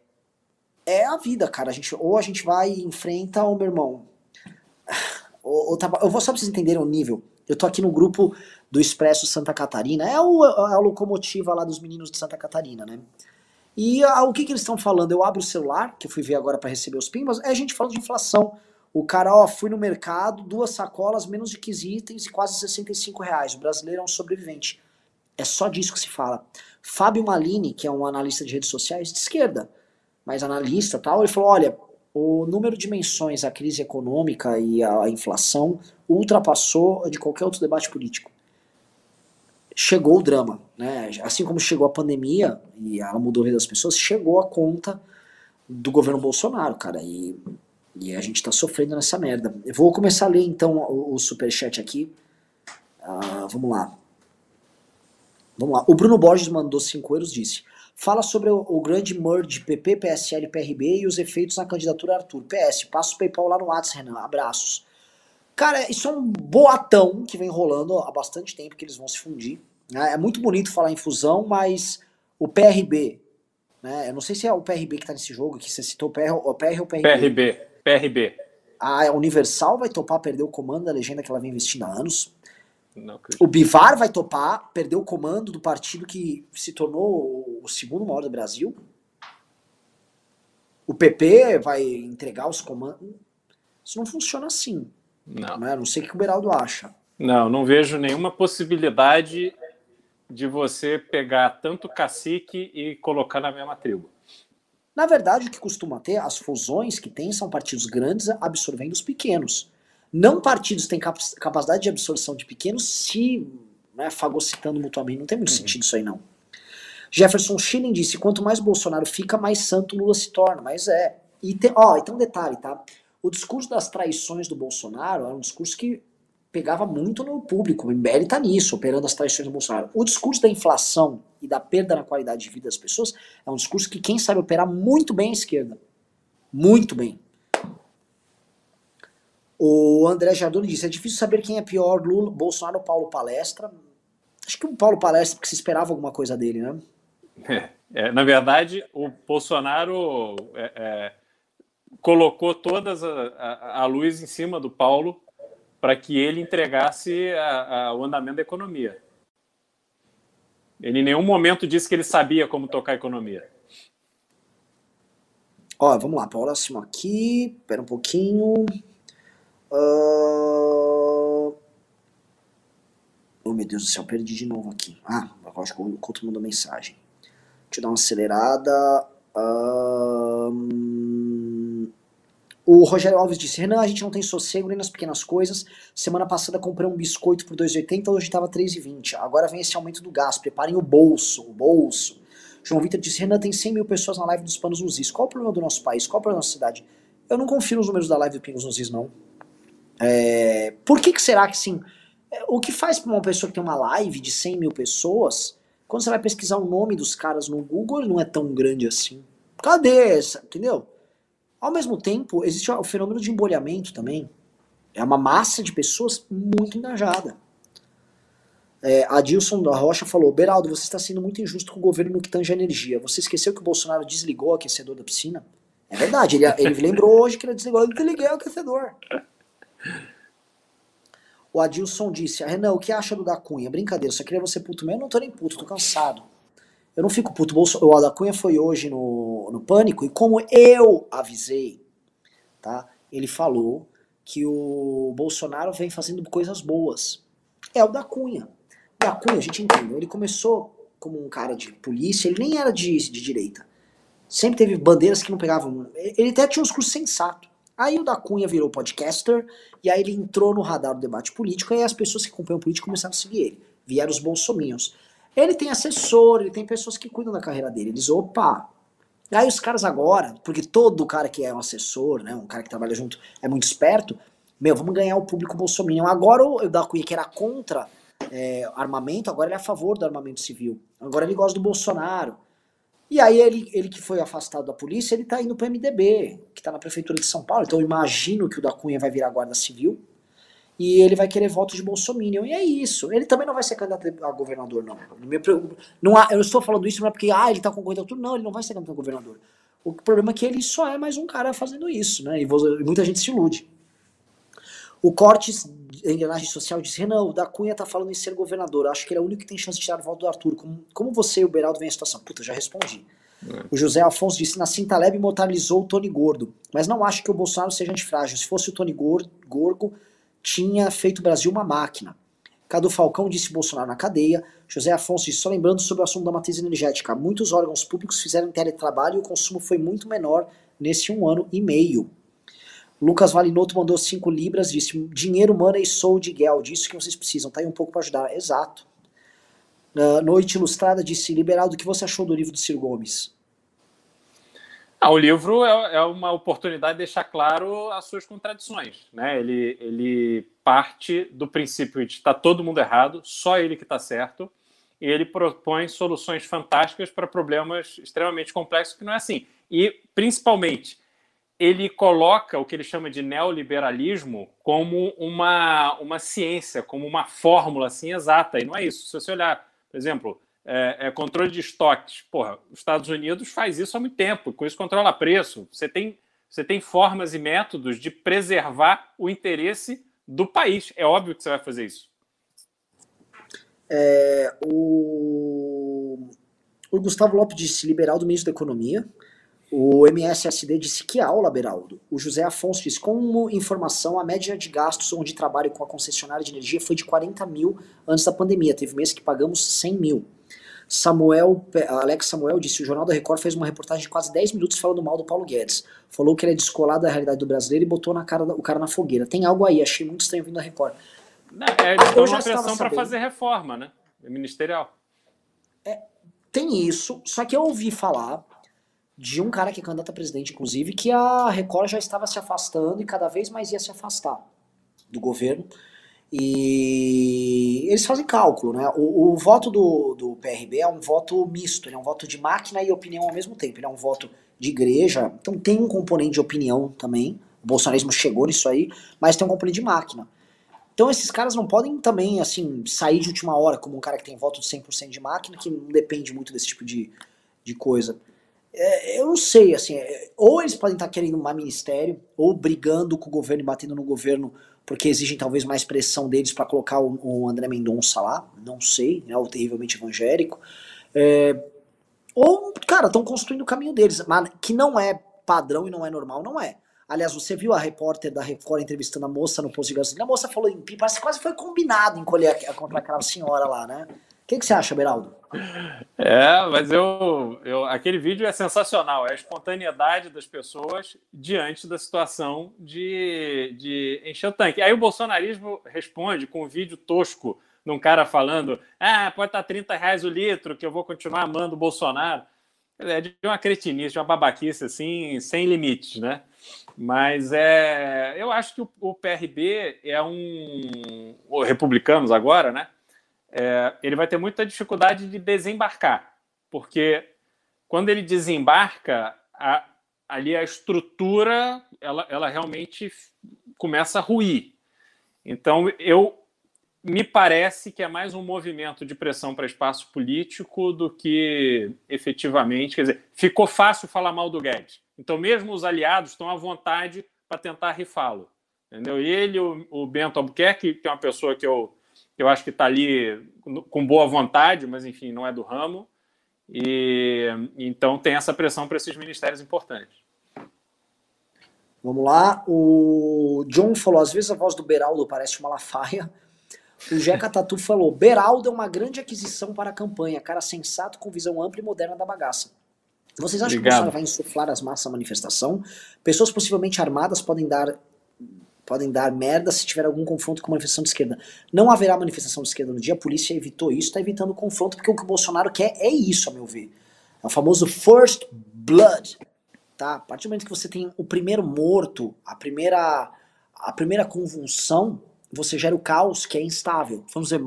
é, é a vida, cara. A gente, ou a gente vai e enfrenta, ou meu irmão. Ou, ou tá, eu vou só pra vocês entenderem o nível. Eu tô aqui no grupo do Expresso Santa Catarina. É, o, é a locomotiva lá dos meninos de Santa Catarina, né? E a, o que, que eles estão falando? Eu abro o celular, que eu fui ver agora para receber os pimbas, é a gente falando de inflação. O cara, ó, fui no mercado, duas sacolas, menos de 15 itens e quase 65 reais. O brasileiro é um sobrevivente. É só disso que se fala. Fábio Malini, que é um analista de redes sociais de esquerda, mas analista tal, ele falou: olha, o número de menções à crise econômica e à inflação ultrapassou de qualquer outro debate político. Chegou o drama, né? Assim como chegou a pandemia e ela mudou a vida das pessoas, chegou a conta do governo Bolsonaro, cara. E e a gente tá sofrendo nessa merda. Eu vou começar a ler então o, o superchat aqui. Uh, vamos lá. Vamos lá. O Bruno Borges mandou 5 euros disse: Fala sobre o, o, grande merge PP, PSL PRB e os efeitos na candidatura Arthur. PS, passa o PayPal lá no WhatsApp, Renan. Abraços. Cara, isso é um boatão que vem rolando há bastante tempo que eles vão se fundir. Né? É muito bonito falar em fusão, mas o PRB, né? Eu não sei se é o PRB que tá nesse jogo, que você citou o PR, o PR ou o PRB. PRB. PRB. A Universal vai topar perder o comando da legenda que ela vem investindo há anos. o Bivar vai topar perder o comando do partido que se tornou o segundo maior do Brasil. O PP vai entregar os comandos. Isso não funciona assim. Não. Né? Não sei o que o Beraldo acha. Não, não vejo nenhuma possibilidade de você pegar tanto cacique e colocar na mesma tribo. Na verdade, o que costuma ter, as fusões que tem são partidos grandes absorvendo os pequenos. Não partidos têm capacidade de absorção de pequenos se né, fagocitando mutuamente. Não tem muito uhum. sentido isso aí, não. Jefferson Schilling disse: quanto mais Bolsonaro fica, mais santo Lula se torna. Mas é. E tem, ó, então detalhe, tá? O discurso das traições do Bolsonaro era um discurso que pegava muito no público. O MBL tá nisso, operando as traições do Bolsonaro. O discurso da inflação e da perda na qualidade de vida das pessoas é um discurso que quem sabe operar muito bem à esquerda. Muito bem. O André Jardoni disse: é difícil saber quem é pior, Lula, Bolsonaro ou Paulo Palestra. Acho que o Paulo Palestra, porque se esperava alguma coisa dele, né? É, é, na verdade, o Bolsonaro é, é colocou todas a, a, a luz em cima do Paulo para que ele entregasse a, a, o andamento da economia. Ele em nenhum momento disse que ele sabia como tocar a economia. Ó, vamos lá, próximo aqui. Espera um pouquinho. Uh... Oh, meu Deus do céu, perdi de novo aqui. Ah, acho que o Couto mandou mensagem. Deixa eu dar uma acelerada. Uh... O Rogério Alves disse: Renan, a gente não tem sossego nem nas pequenas coisas. Semana passada comprei um biscoito por 2,80, hoje estava 3,20. Agora vem esse aumento do gás. Preparem o bolso, o bolso. João Vitor disse: Renan, tem 100 mil pessoas na live dos Panos nos Is. Qual o problema do nosso país? Qual o problema da nossa cidade? Eu não confio nos números da live do Pingos nos Is, não. É... Por que, que será que sim? É, o que faz para uma pessoa que tem uma live de 100 mil pessoas, quando você vai pesquisar o nome dos caras no Google, ele não é tão grande assim? Cadê essa? Entendeu? Ao mesmo tempo, existe o fenômeno de embolhamento também. É uma massa de pessoas muito engajada. É, a Dilson da Rocha falou: Beraldo, você está sendo muito injusto com o governo no que tange a energia. Você esqueceu que o Bolsonaro desligou o aquecedor da piscina? É verdade, ele, ele lembrou hoje que ele desligou. Eu desliguei o aquecedor. O Adilson disse: Renan, o que acha do da Cunha? Brincadeira, só queria você puto mesmo. Eu não tô nem puto, tô cansado. Eu não fico puto. O Ada Cunha foi hoje no, no Pânico e como eu avisei, tá? Ele falou que o Bolsonaro vem fazendo coisas boas. É o da Cunha. O da Cunha, a gente entendeu, ele começou como um cara de polícia, ele nem era de, de direita. Sempre teve bandeiras que não pegavam. Ele até tinha um discurso sensato. Aí o da Cunha virou podcaster, e aí ele entrou no radar do debate político, e aí as pessoas que acompanham político começaram a seguir ele. Vieram os bolsominions. Ele tem assessor, ele tem pessoas que cuidam da carreira dele. Eles, opa. Aí os caras agora, porque todo cara que é um assessor, né, um cara que trabalha junto, é muito esperto, meu, vamos ganhar o público bolsominion. Agora o da Cunha, que era contra é, armamento, agora ele é a favor do armamento civil. Agora ele gosta do Bolsonaro. E aí ele, ele que foi afastado da polícia, ele tá indo pro MDB, que tá na prefeitura de São Paulo. Então eu imagino que o da Cunha vai virar guarda civil. E ele vai querer votos de Bolsonaro. E é isso. Ele também não vai ser candidato a governador, não. não há, eu estou falando isso não é porque ah, ele tá concorrendo tudo. Não, ele não vai ser candidato a governador. O problema é que ele só é mais um cara fazendo isso, né? E muita gente se ilude. O Cortes, em engrenagem social, disse: Renan, o da Cunha tá falando em ser governador. Acho que ele é o único que tem chance de tirar o voto do Arthur. Como, como você e o Beraldo veem a situação? Puta, já respondi. É. O José Afonso disse: Nassim Taleb imortalizou o Tony Gordo, mas não acho que o Bolsonaro seja antifrágil. Se fosse o Tony Gorgo, tinha feito o Brasil uma máquina. Cadu Falcão disse Bolsonaro na cadeia. José Afonso disse, só lembrando sobre o assunto da matriz energética, muitos órgãos públicos fizeram teletrabalho e o consumo foi muito menor nesse um ano e meio. Lucas Valinotto mandou 5 libras, disse: dinheiro, money, soul de Gel, que vocês precisam, tá aí um pouco para ajudar. Exato. Uh, Noite Ilustrada disse: Liberaldo, o que você achou do livro do Ciro Gomes? Ah, o livro é, é, uma oportunidade de deixar claro as suas contradições. Né? Ele, ele parte do princípio de está todo mundo errado, só ele que está certo, e ele propõe soluções fantásticas para problemas extremamente complexos que não é assim. E, principalmente, ele coloca o que ele chama de neoliberalismo como uma, uma ciência, como uma fórmula assim exata. E não é isso. Se você olhar, por exemplo, é, é, controle de estoques, porra, os Estados Unidos faz isso há muito tempo, com isso controla preço. Você tem, você tem formas e métodos de preservar o interesse do país. É óbvio que você vai fazer isso. É, o, o Gustavo Lopes disse liberal do ministro da Economia. O MSSD disse que aula, Beraldo. O José Afonso disse, como informação, a média de gastos onde trabalho com a concessionária de energia foi de 40 mil antes da pandemia. Teve mês que pagamos 100 mil. Samuel, Alex Samuel disse, o Jornal da Record fez uma reportagem de quase 10 minutos falando mal do Paulo Guedes. Falou que ele é descolado da realidade do brasileiro e botou na cara, o cara na fogueira. Tem algo aí, achei muito estranho vindo da Record. Não, é, eles estão uma pressão para fazer reforma, né? Ministerial. É, tem isso, só que eu ouvi falar de um cara que é candidato a presidente, inclusive, que a Record já estava se afastando e cada vez mais ia se afastar do governo. E eles fazem cálculo, né? O, o voto do, do PRB é um voto misto, é um voto de máquina e opinião ao mesmo tempo. Ele é um voto de igreja, então tem um componente de opinião também. O bolsonarismo chegou nisso aí, mas tem um componente de máquina. Então esses caras não podem também, assim, sair de última hora como um cara que tem voto de 100% de máquina, que não depende muito desse tipo de, de coisa. É, eu não sei, assim, é, ou eles podem estar querendo um ministério, ou brigando com o governo e batendo no governo porque exigem talvez mais pressão deles para colocar o, o, André Mendonça lá, não sei, né, o terrivelmente evangélico. É, ou, cara, estão construindo o caminho deles, mas que não é padrão e não é normal, não é. Aliás, você viu a repórter da Record entrevistando a moça no posto de gasolina? A moça falou em pi, parece que quase foi combinado encolher contra aquela senhora lá, né? que, que você acha, Beraldo? É, mas eu, eu, aquele vídeo é sensacional, é a espontaneidade das pessoas diante da situação de, de encher o tanque. Aí o bolsonarismo responde com um vídeo tosco de um cara falando: ah, pode estar 30 reais o litro, que eu vou continuar amando o Bolsonaro. É de uma cretinice, de uma babaquice assim, sem limites, né? Mas é, eu acho que o, o PRB é um. O republicanos agora, né? É, ele vai ter muita dificuldade de desembarcar, porque quando ele desembarca, a, ali a estrutura ela, ela realmente começa a ruir. Então, eu me parece que é mais um movimento de pressão para espaço político do que efetivamente. Quer dizer, ficou fácil falar mal do Guedes. Então, mesmo os aliados estão à vontade para tentar rifá-lo. Entendeu? Ele, o, o Bento Albuquerque, que é uma pessoa que eu eu acho que está ali com boa vontade, mas enfim, não é do ramo. E então tem essa pressão para esses ministérios importantes. Vamos lá. O John falou: às vezes a voz do Beraldo parece uma lafaia. O Jeca Tatu falou: Beraldo é uma grande aquisição para a campanha, cara sensato com visão ampla e moderna da bagaça. Vocês acham Obrigado. que o Bolsonaro vai insuflar as massas à manifestação? Pessoas possivelmente armadas podem dar podem dar merda se tiver algum confronto com manifestação de esquerda. Não haverá manifestação de esquerda no dia, a polícia evitou isso, está evitando confronto, porque o que o Bolsonaro quer é isso, a meu ver. É o famoso first blood. Tá? A partir do momento que você tem o primeiro morto, a primeira, a primeira convulsão, você gera o caos que é instável. Vamos dizer,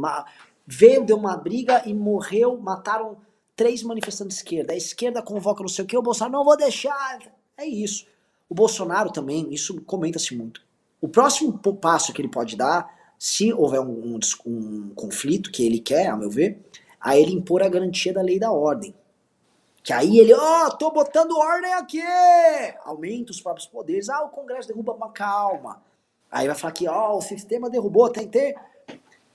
veio, deu uma briga e morreu, mataram três manifestantes de esquerda. A esquerda convoca não sei o que, o Bolsonaro não vou deixar. É isso. O Bolsonaro também, isso comenta-se muito. O próximo passo que ele pode dar, se houver um, um, um conflito que ele quer, a meu ver, a ele impor a garantia da lei da ordem. Que aí ele, ó, oh, tô botando ordem aqui! Aumenta os próprios poderes. Ah, o Congresso derruba, uma calma. Aí vai falar que, ó, oh, o sistema derrubou, tem que ter.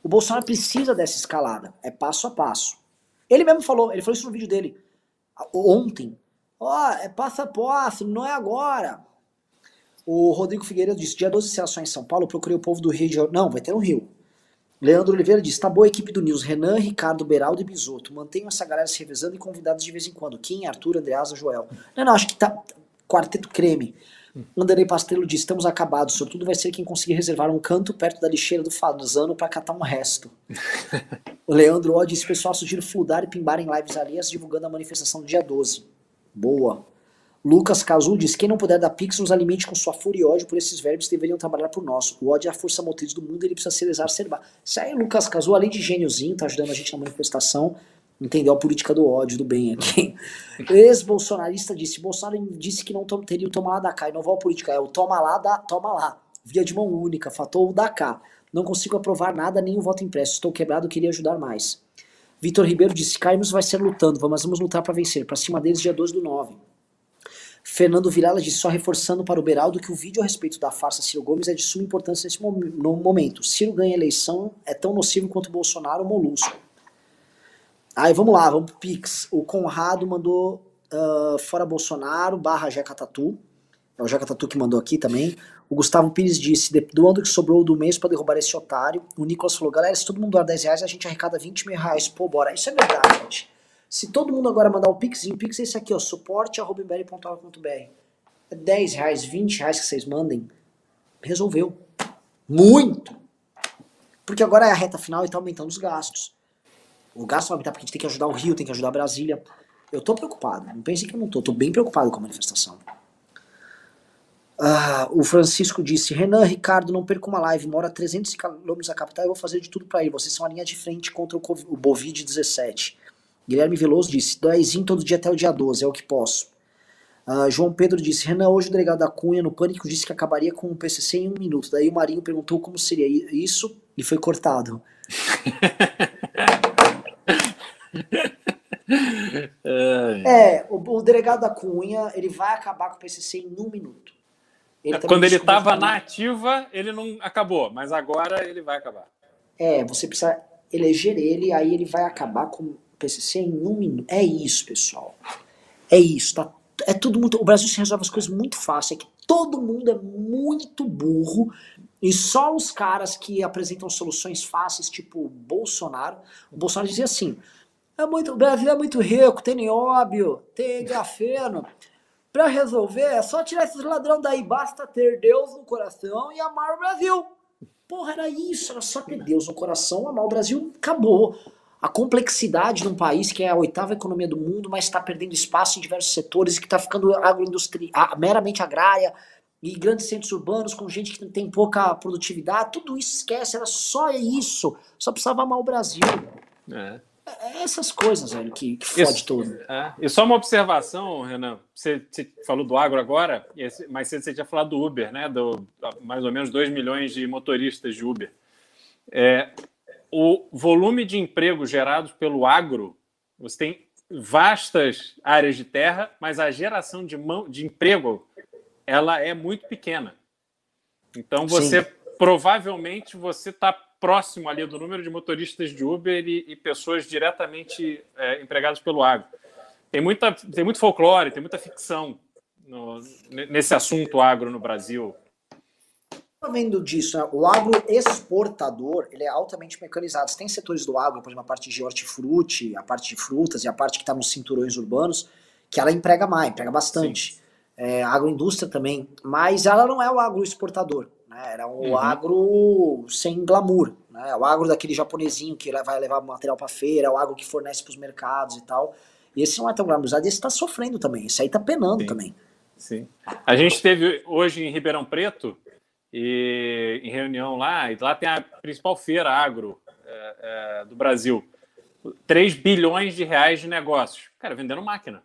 O Bolsonaro precisa dessa escalada. É passo a passo. Ele mesmo falou, ele falou isso no vídeo dele ontem. Ó, oh, é passo a passo, não é agora. O Rodrigo Figueiredo disse: dia 12 de em São Paulo, procurei o povo do Rio de Janeiro. Não, vai ter no Rio. Leandro Oliveira disse: tá boa a equipe do News. Renan, Ricardo, Beraldo e Bisoto. Mantenham essa galera se revezando e convidados de vez em quando. Kim, Arthur, Andreasa, Joel. Não, não, acho que tá. Quarteto creme. Anderlei Pastrello disse: estamos acabados. Sobretudo vai ser quem conseguir reservar um canto perto da lixeira do Fazano para catar um resto. o Leandro O disse: pessoal, sugiro fludar e pimbar em lives alias divulgando a manifestação do dia 12. Boa. Lucas Cazu diz: quem não puder dar pix nos alimente com sua fúria e ódio por esses verbos deveriam trabalhar por nós. O ódio é a força motriz do mundo ele precisa ser exacerbado. Isso aí, Lucas Cazu, além de gêniozinho, tá ajudando a gente na manifestação, entendeu a política do ódio, do bem aqui. Ex-bolsonarista disse: Bolsonaro disse que não teria o toma lá da cá. Inovou a política, é o toma lá, da, toma lá. Via de mão única, fator o da cá. Não consigo aprovar nada, nem o voto impresso. Estou quebrado, queria ajudar mais. Vitor Ribeiro disse: Caímos vai ser lutando, mas vamos lutar para vencer. Para cima deles, dia 12 do 9. Fernando Vilela disse, só reforçando para o Beraldo que o vídeo a respeito da farsa Ciro Gomes é de suma importância nesse mom no momento. Ciro ganha eleição, é tão nocivo quanto Bolsonaro ou Molusco. Aí vamos lá, vamos pro Pix. O Conrado mandou uh, fora Bolsonaro, barra Jeca Tatu. É o Jeca Tatu que mandou aqui também. O Gustavo Pires disse, doando que sobrou do mês para derrubar esse otário. O Nicolas falou, galera, se todo mundo doar 10 reais, a gente arrecada 20 mil reais. Pô, bora. Isso é verdade, gente. Se todo mundo agora mandar o Pix, o Pix é esse aqui, ó, suporte.br. É 10 reais, 20 reais que vocês mandem, resolveu. Muito! Porque agora é a reta final e tá aumentando os gastos. O gasto vai aumentar porque a gente tem que ajudar o Rio, tem que ajudar a Brasília. Eu tô preocupado, não pense que eu não tô, tô bem preocupado com a manifestação. Ah, o Francisco disse: Renan, Ricardo, não perca uma live, mora a 300 km da capital, eu vou fazer de tudo para ir. Vocês são a linha de frente contra o, o Bovid-17. Guilherme Veloso disse, doizinho todo dia até o dia 12, é o que posso. Uh, João Pedro disse, Renan, hoje o delegado da Cunha no Pânico disse que acabaria com o PCC em um minuto. Daí o Marinho perguntou como seria isso e foi cortado. é, o, o, delegado da Cunha, ele vai acabar com o PCC em um minuto. Ele Quando ele estava na ativa, ele não acabou, mas agora ele vai acabar. É, você precisa eleger ele, aí ele vai acabar com PCC em um minuto. É isso, pessoal. É isso. Tá, é tudo muito. O Brasil se resolve as coisas muito fácil. É que todo mundo é muito burro e só os caras que apresentam soluções fáceis, tipo Bolsonaro. O Bolsonaro dizia assim: é muito, o Brasil é muito rico, tem nióbio, tem grafeno. Para resolver, é só tirar esses ladrão daí. Basta ter Deus no coração e amar o Brasil. Porra, era isso, era só ter Deus no coração, amar o Brasil, acabou a complexidade de um país que é a oitava economia do mundo, mas está perdendo espaço em diversos setores e que está ficando meramente agrária e grandes centros urbanos com gente que tem pouca produtividade, tudo isso esquece, era só isso, só precisava amar o Brasil. É. É essas coisas, velho, que, que fode isso, tudo. É. E só uma observação, Renan. Você, você, falou do agro agora, mas você tinha falado do Uber, né? Do, mais ou menos 2 milhões de motoristas de Uber. É, o volume de empregos gerados pelo agro, você tem vastas áreas de terra, mas a geração de, mão, de emprego ela é muito pequena. Então você Sim. provavelmente você está próximo ali do número de motoristas de Uber e, e pessoas diretamente é, empregadas pelo agro. Tem muita tem muito folclore, tem muita ficção no, nesse assunto agro no Brasil. Vendo disso, né? o agro exportador, ele é altamente mecanizado. Você tem setores do agro, por exemplo, a parte de hortifruti, a parte de frutas e a parte que está nos cinturões urbanos, que ela emprega mais, emprega bastante. É, agroindústria também, mas ela não é o agro exportador, né? Era um uhum. agro sem glamour, né? O agro daquele japonesinho que vai levar material para feira, é o agro que fornece para os mercados e tal. E esse não é tão glamourizado, esse está sofrendo também, esse aí está penando Sim. também. Sim. A gente teve hoje em Ribeirão Preto, e, em reunião lá, e lá tem a principal feira agro é, é, do Brasil. 3 bilhões de reais de negócios. Cara, vendendo máquina.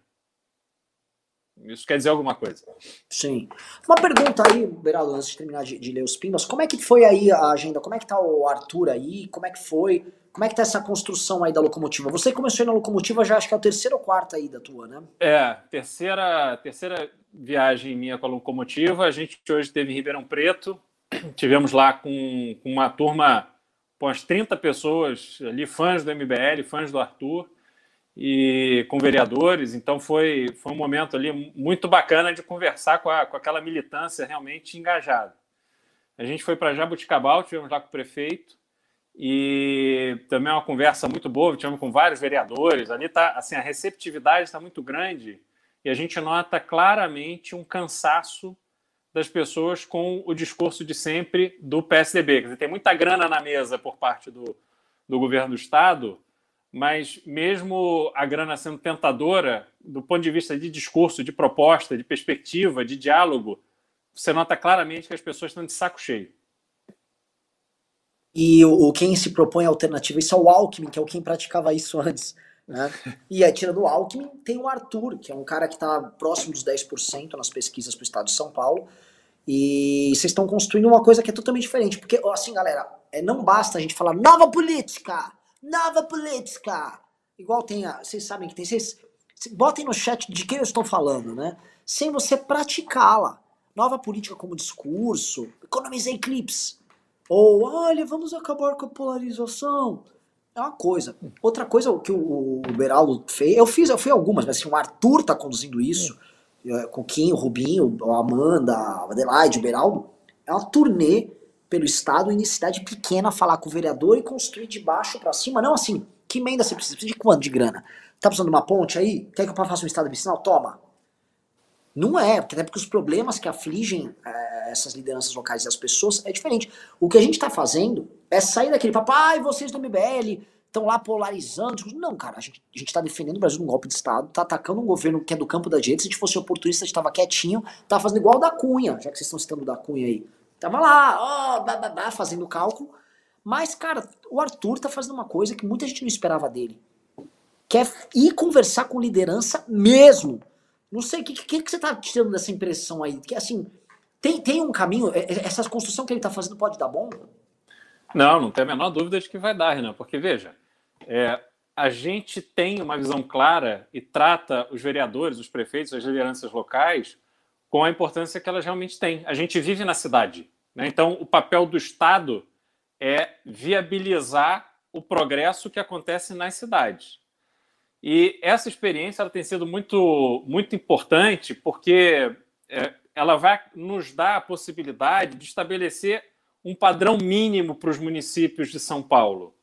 Isso quer dizer alguma coisa. Sim. Uma pergunta aí, Beraldo, antes de terminar de, de, ler os pimbas, como é que foi aí a agenda? Como é que tá o Arthur aí? Como é que foi? Como é que tá essa construção aí da locomotiva? Você começou na locomotiva, já acho que é o terceiro ou quarto aí da tua, né? É, terceira, terceira viagem minha com a locomotiva. A gente hoje teve em Ribeirão Preto, tivemos lá com, com uma turma com as 30 pessoas ali, fãs do MBL, fãs do Arthur e com vereadores. Então foi, foi um momento ali muito bacana de conversar com, a, com aquela militância realmente engajada. A gente foi para Jabuticabal, tivemos lá com o prefeito e também é uma conversa muito boa, tivemos com vários vereadores. Ali tá, assim, a receptividade está muito grande e a gente nota claramente um cansaço das pessoas com o discurso de sempre do PSDB. Quer dizer, tem muita grana na mesa por parte do, do governo do Estado, mas mesmo a grana sendo tentadora, do ponto de vista de discurso, de proposta, de perspectiva, de diálogo, você nota claramente que as pessoas estão de saco cheio. E o, quem se propõe a alternativa, isso é o Alckmin, que é o quem praticava isso antes. Né? E aí, tirando o Alckmin, tem o Arthur, que é um cara que está próximo dos 10% nas pesquisas para o estado de São Paulo. E vocês estão construindo uma coisa que é totalmente diferente. Porque, assim, galera, é, não basta a gente falar nova política, nova política. Igual tem a. Vocês sabem que tem. Vocês, botem no chat de quem eu estou falando, né? Sem você praticá-la. Nova política como discurso, economizei clips. Ou, olha, vamos acabar com a polarização. É uma coisa. Outra coisa que o, o Beraldo fez, eu fiz, eu fui algumas, mas assim, o Arthur tá conduzindo isso, é. com o Kim, o Rubinho, a Amanda, a Adelaide, o Beraldo. É uma turnê pelo Estado, em cidade pequena, falar com o vereador e construir de baixo para cima. Não assim, que emenda você precisa? Precisa de quanto de grana? Tá precisando de uma ponte aí? Quer que eu faça um estado vicinal? Toma. Não é, até porque os problemas que afligem é, essas lideranças locais e as pessoas é diferente. O que a gente está fazendo é sair daquele papo, ai, vocês do MBL estão lá polarizando. Não, cara, a gente, a gente tá defendendo o Brasil de um golpe de Estado, tá atacando um governo que é do campo da direita. Se a gente fosse oportunista, a gente tava quietinho, tava fazendo igual o da Cunha, já que vocês estão citando o da Cunha aí. Tava lá, ó, oh, bababá, fazendo cálculo. Mas, cara, o Arthur tá fazendo uma coisa que muita gente não esperava dele. Quer ir conversar com liderança mesmo não sei, o que, que, que você está tirando dessa impressão aí? Que assim, tem, tem um caminho, é, é, essa construção que ele está fazendo pode dar bom? Não, não tem a menor dúvida de que vai dar, Renan, porque veja, é, a gente tem uma visão clara e trata os vereadores, os prefeitos, as lideranças locais com a importância que elas realmente têm. A gente vive na cidade, né? então o papel do Estado é viabilizar o progresso que acontece nas cidades. E essa experiência ela tem sido muito, muito importante porque é, ela vai nos dar a possibilidade de estabelecer um padrão mínimo para os municípios de São Paulo.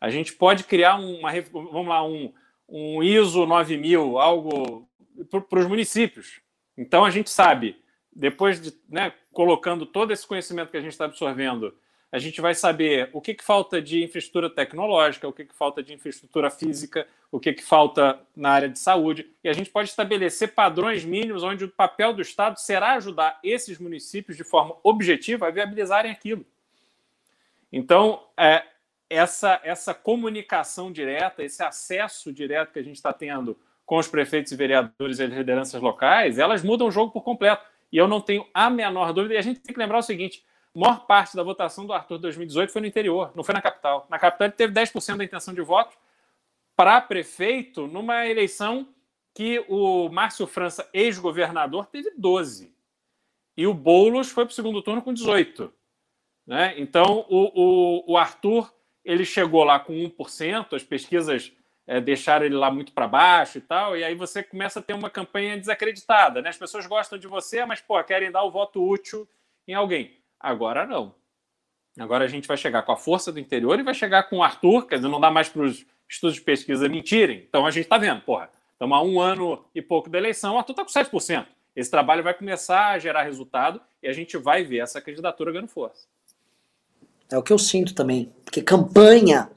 A gente pode criar uma, vamos lá, um, um ISO 9000, algo para os municípios. Então a gente sabe, depois de né, colocando todo esse conhecimento que a gente está absorvendo a gente vai saber o que, que falta de infraestrutura tecnológica, o que, que falta de infraestrutura física, o que, que falta na área de saúde, e a gente pode estabelecer padrões mínimos onde o papel do Estado será ajudar esses municípios de forma objetiva a viabilizarem aquilo. Então, é, essa, essa comunicação direta, esse acesso direto que a gente está tendo com os prefeitos e vereadores e as lideranças locais, elas mudam o jogo por completo. E eu não tenho a menor dúvida. E a gente tem que lembrar o seguinte: maior parte da votação do Arthur 2018 foi no interior, não foi na capital. Na capital ele teve 10% da intenção de voto para prefeito numa eleição que o Márcio França, ex-governador, teve 12. E o Boulos foi para o segundo turno com 18. Né? Então, o, o, o Arthur ele chegou lá com 1%, as pesquisas é, deixaram ele lá muito para baixo e tal, e aí você começa a ter uma campanha desacreditada. Né? As pessoas gostam de você, mas pô, querem dar o voto útil em alguém. Agora não. Agora a gente vai chegar com a força do interior e vai chegar com o Arthur, quer dizer, não dá mais para os estudos de pesquisa mentirem. Então a gente está vendo, porra, estamos há um ano e pouco da eleição, o Arthur está com 7%. Esse trabalho vai começar a gerar resultado e a gente vai ver essa candidatura ganhando força. É o que eu sinto também. Porque campanha,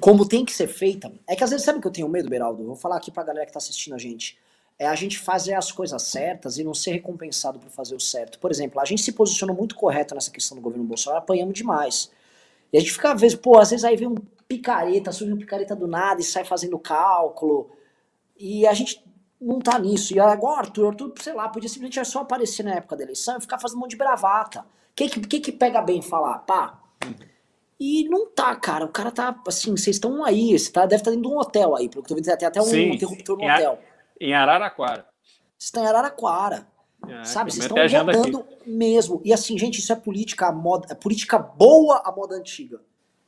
como tem que ser feita, é que às vezes sabe que eu tenho medo, Beraldo? Vou falar aqui pra galera que tá assistindo a gente. É a gente fazer as coisas certas e não ser recompensado por fazer o certo. Por exemplo, a gente se posicionou muito correto nessa questão do governo Bolsonaro, apanhamos demais. E a gente fica, às vezes, pô, às vezes aí vem um picareta, surge um picareta do nada e sai fazendo cálculo. E a gente não tá nisso. E agora, Arthur, Arthur, sei lá, podia simplesmente só aparecer na época da eleição e ficar fazendo um monte de bravata. O que, que, que pega bem falar? Pá, e não tá, cara. O cara tá assim, vocês estão aí, você tá, deve estar tá dentro de um hotel aí, pelo que eu tô vendo, tem até um Sim, interruptor no em hotel. Em Araraquara. Vocês estão em Araraquara. É, sabe, vocês estão aqui. mesmo. E assim, gente, isso é política moda, é política boa a moda antiga.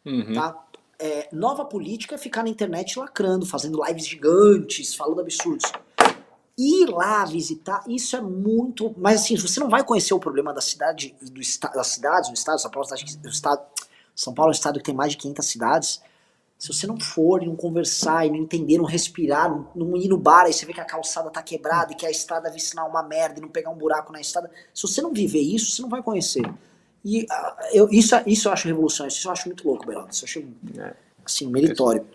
Uhum. Tá? É, nova política é ficar na internet lacrando, fazendo lives gigantes, falando absurdos. Ir lá visitar, isso é muito. Mas assim, você não vai conhecer o problema da cidade do das cidades, do estado, São Paulo, do estado, São Paulo é um estado que tem mais de 500 cidades. Se você não for e não conversar e não entender, não respirar, não, não ir no bar e você vê que a calçada tá quebrada e que a estrada vai uma merda e não pegar um buraco na estrada, se você não viver isso, você não vai conhecer. E uh, eu, isso, isso eu acho revolucionário, isso eu acho muito louco, Beraldo. Isso eu acho, é. assim, meritório.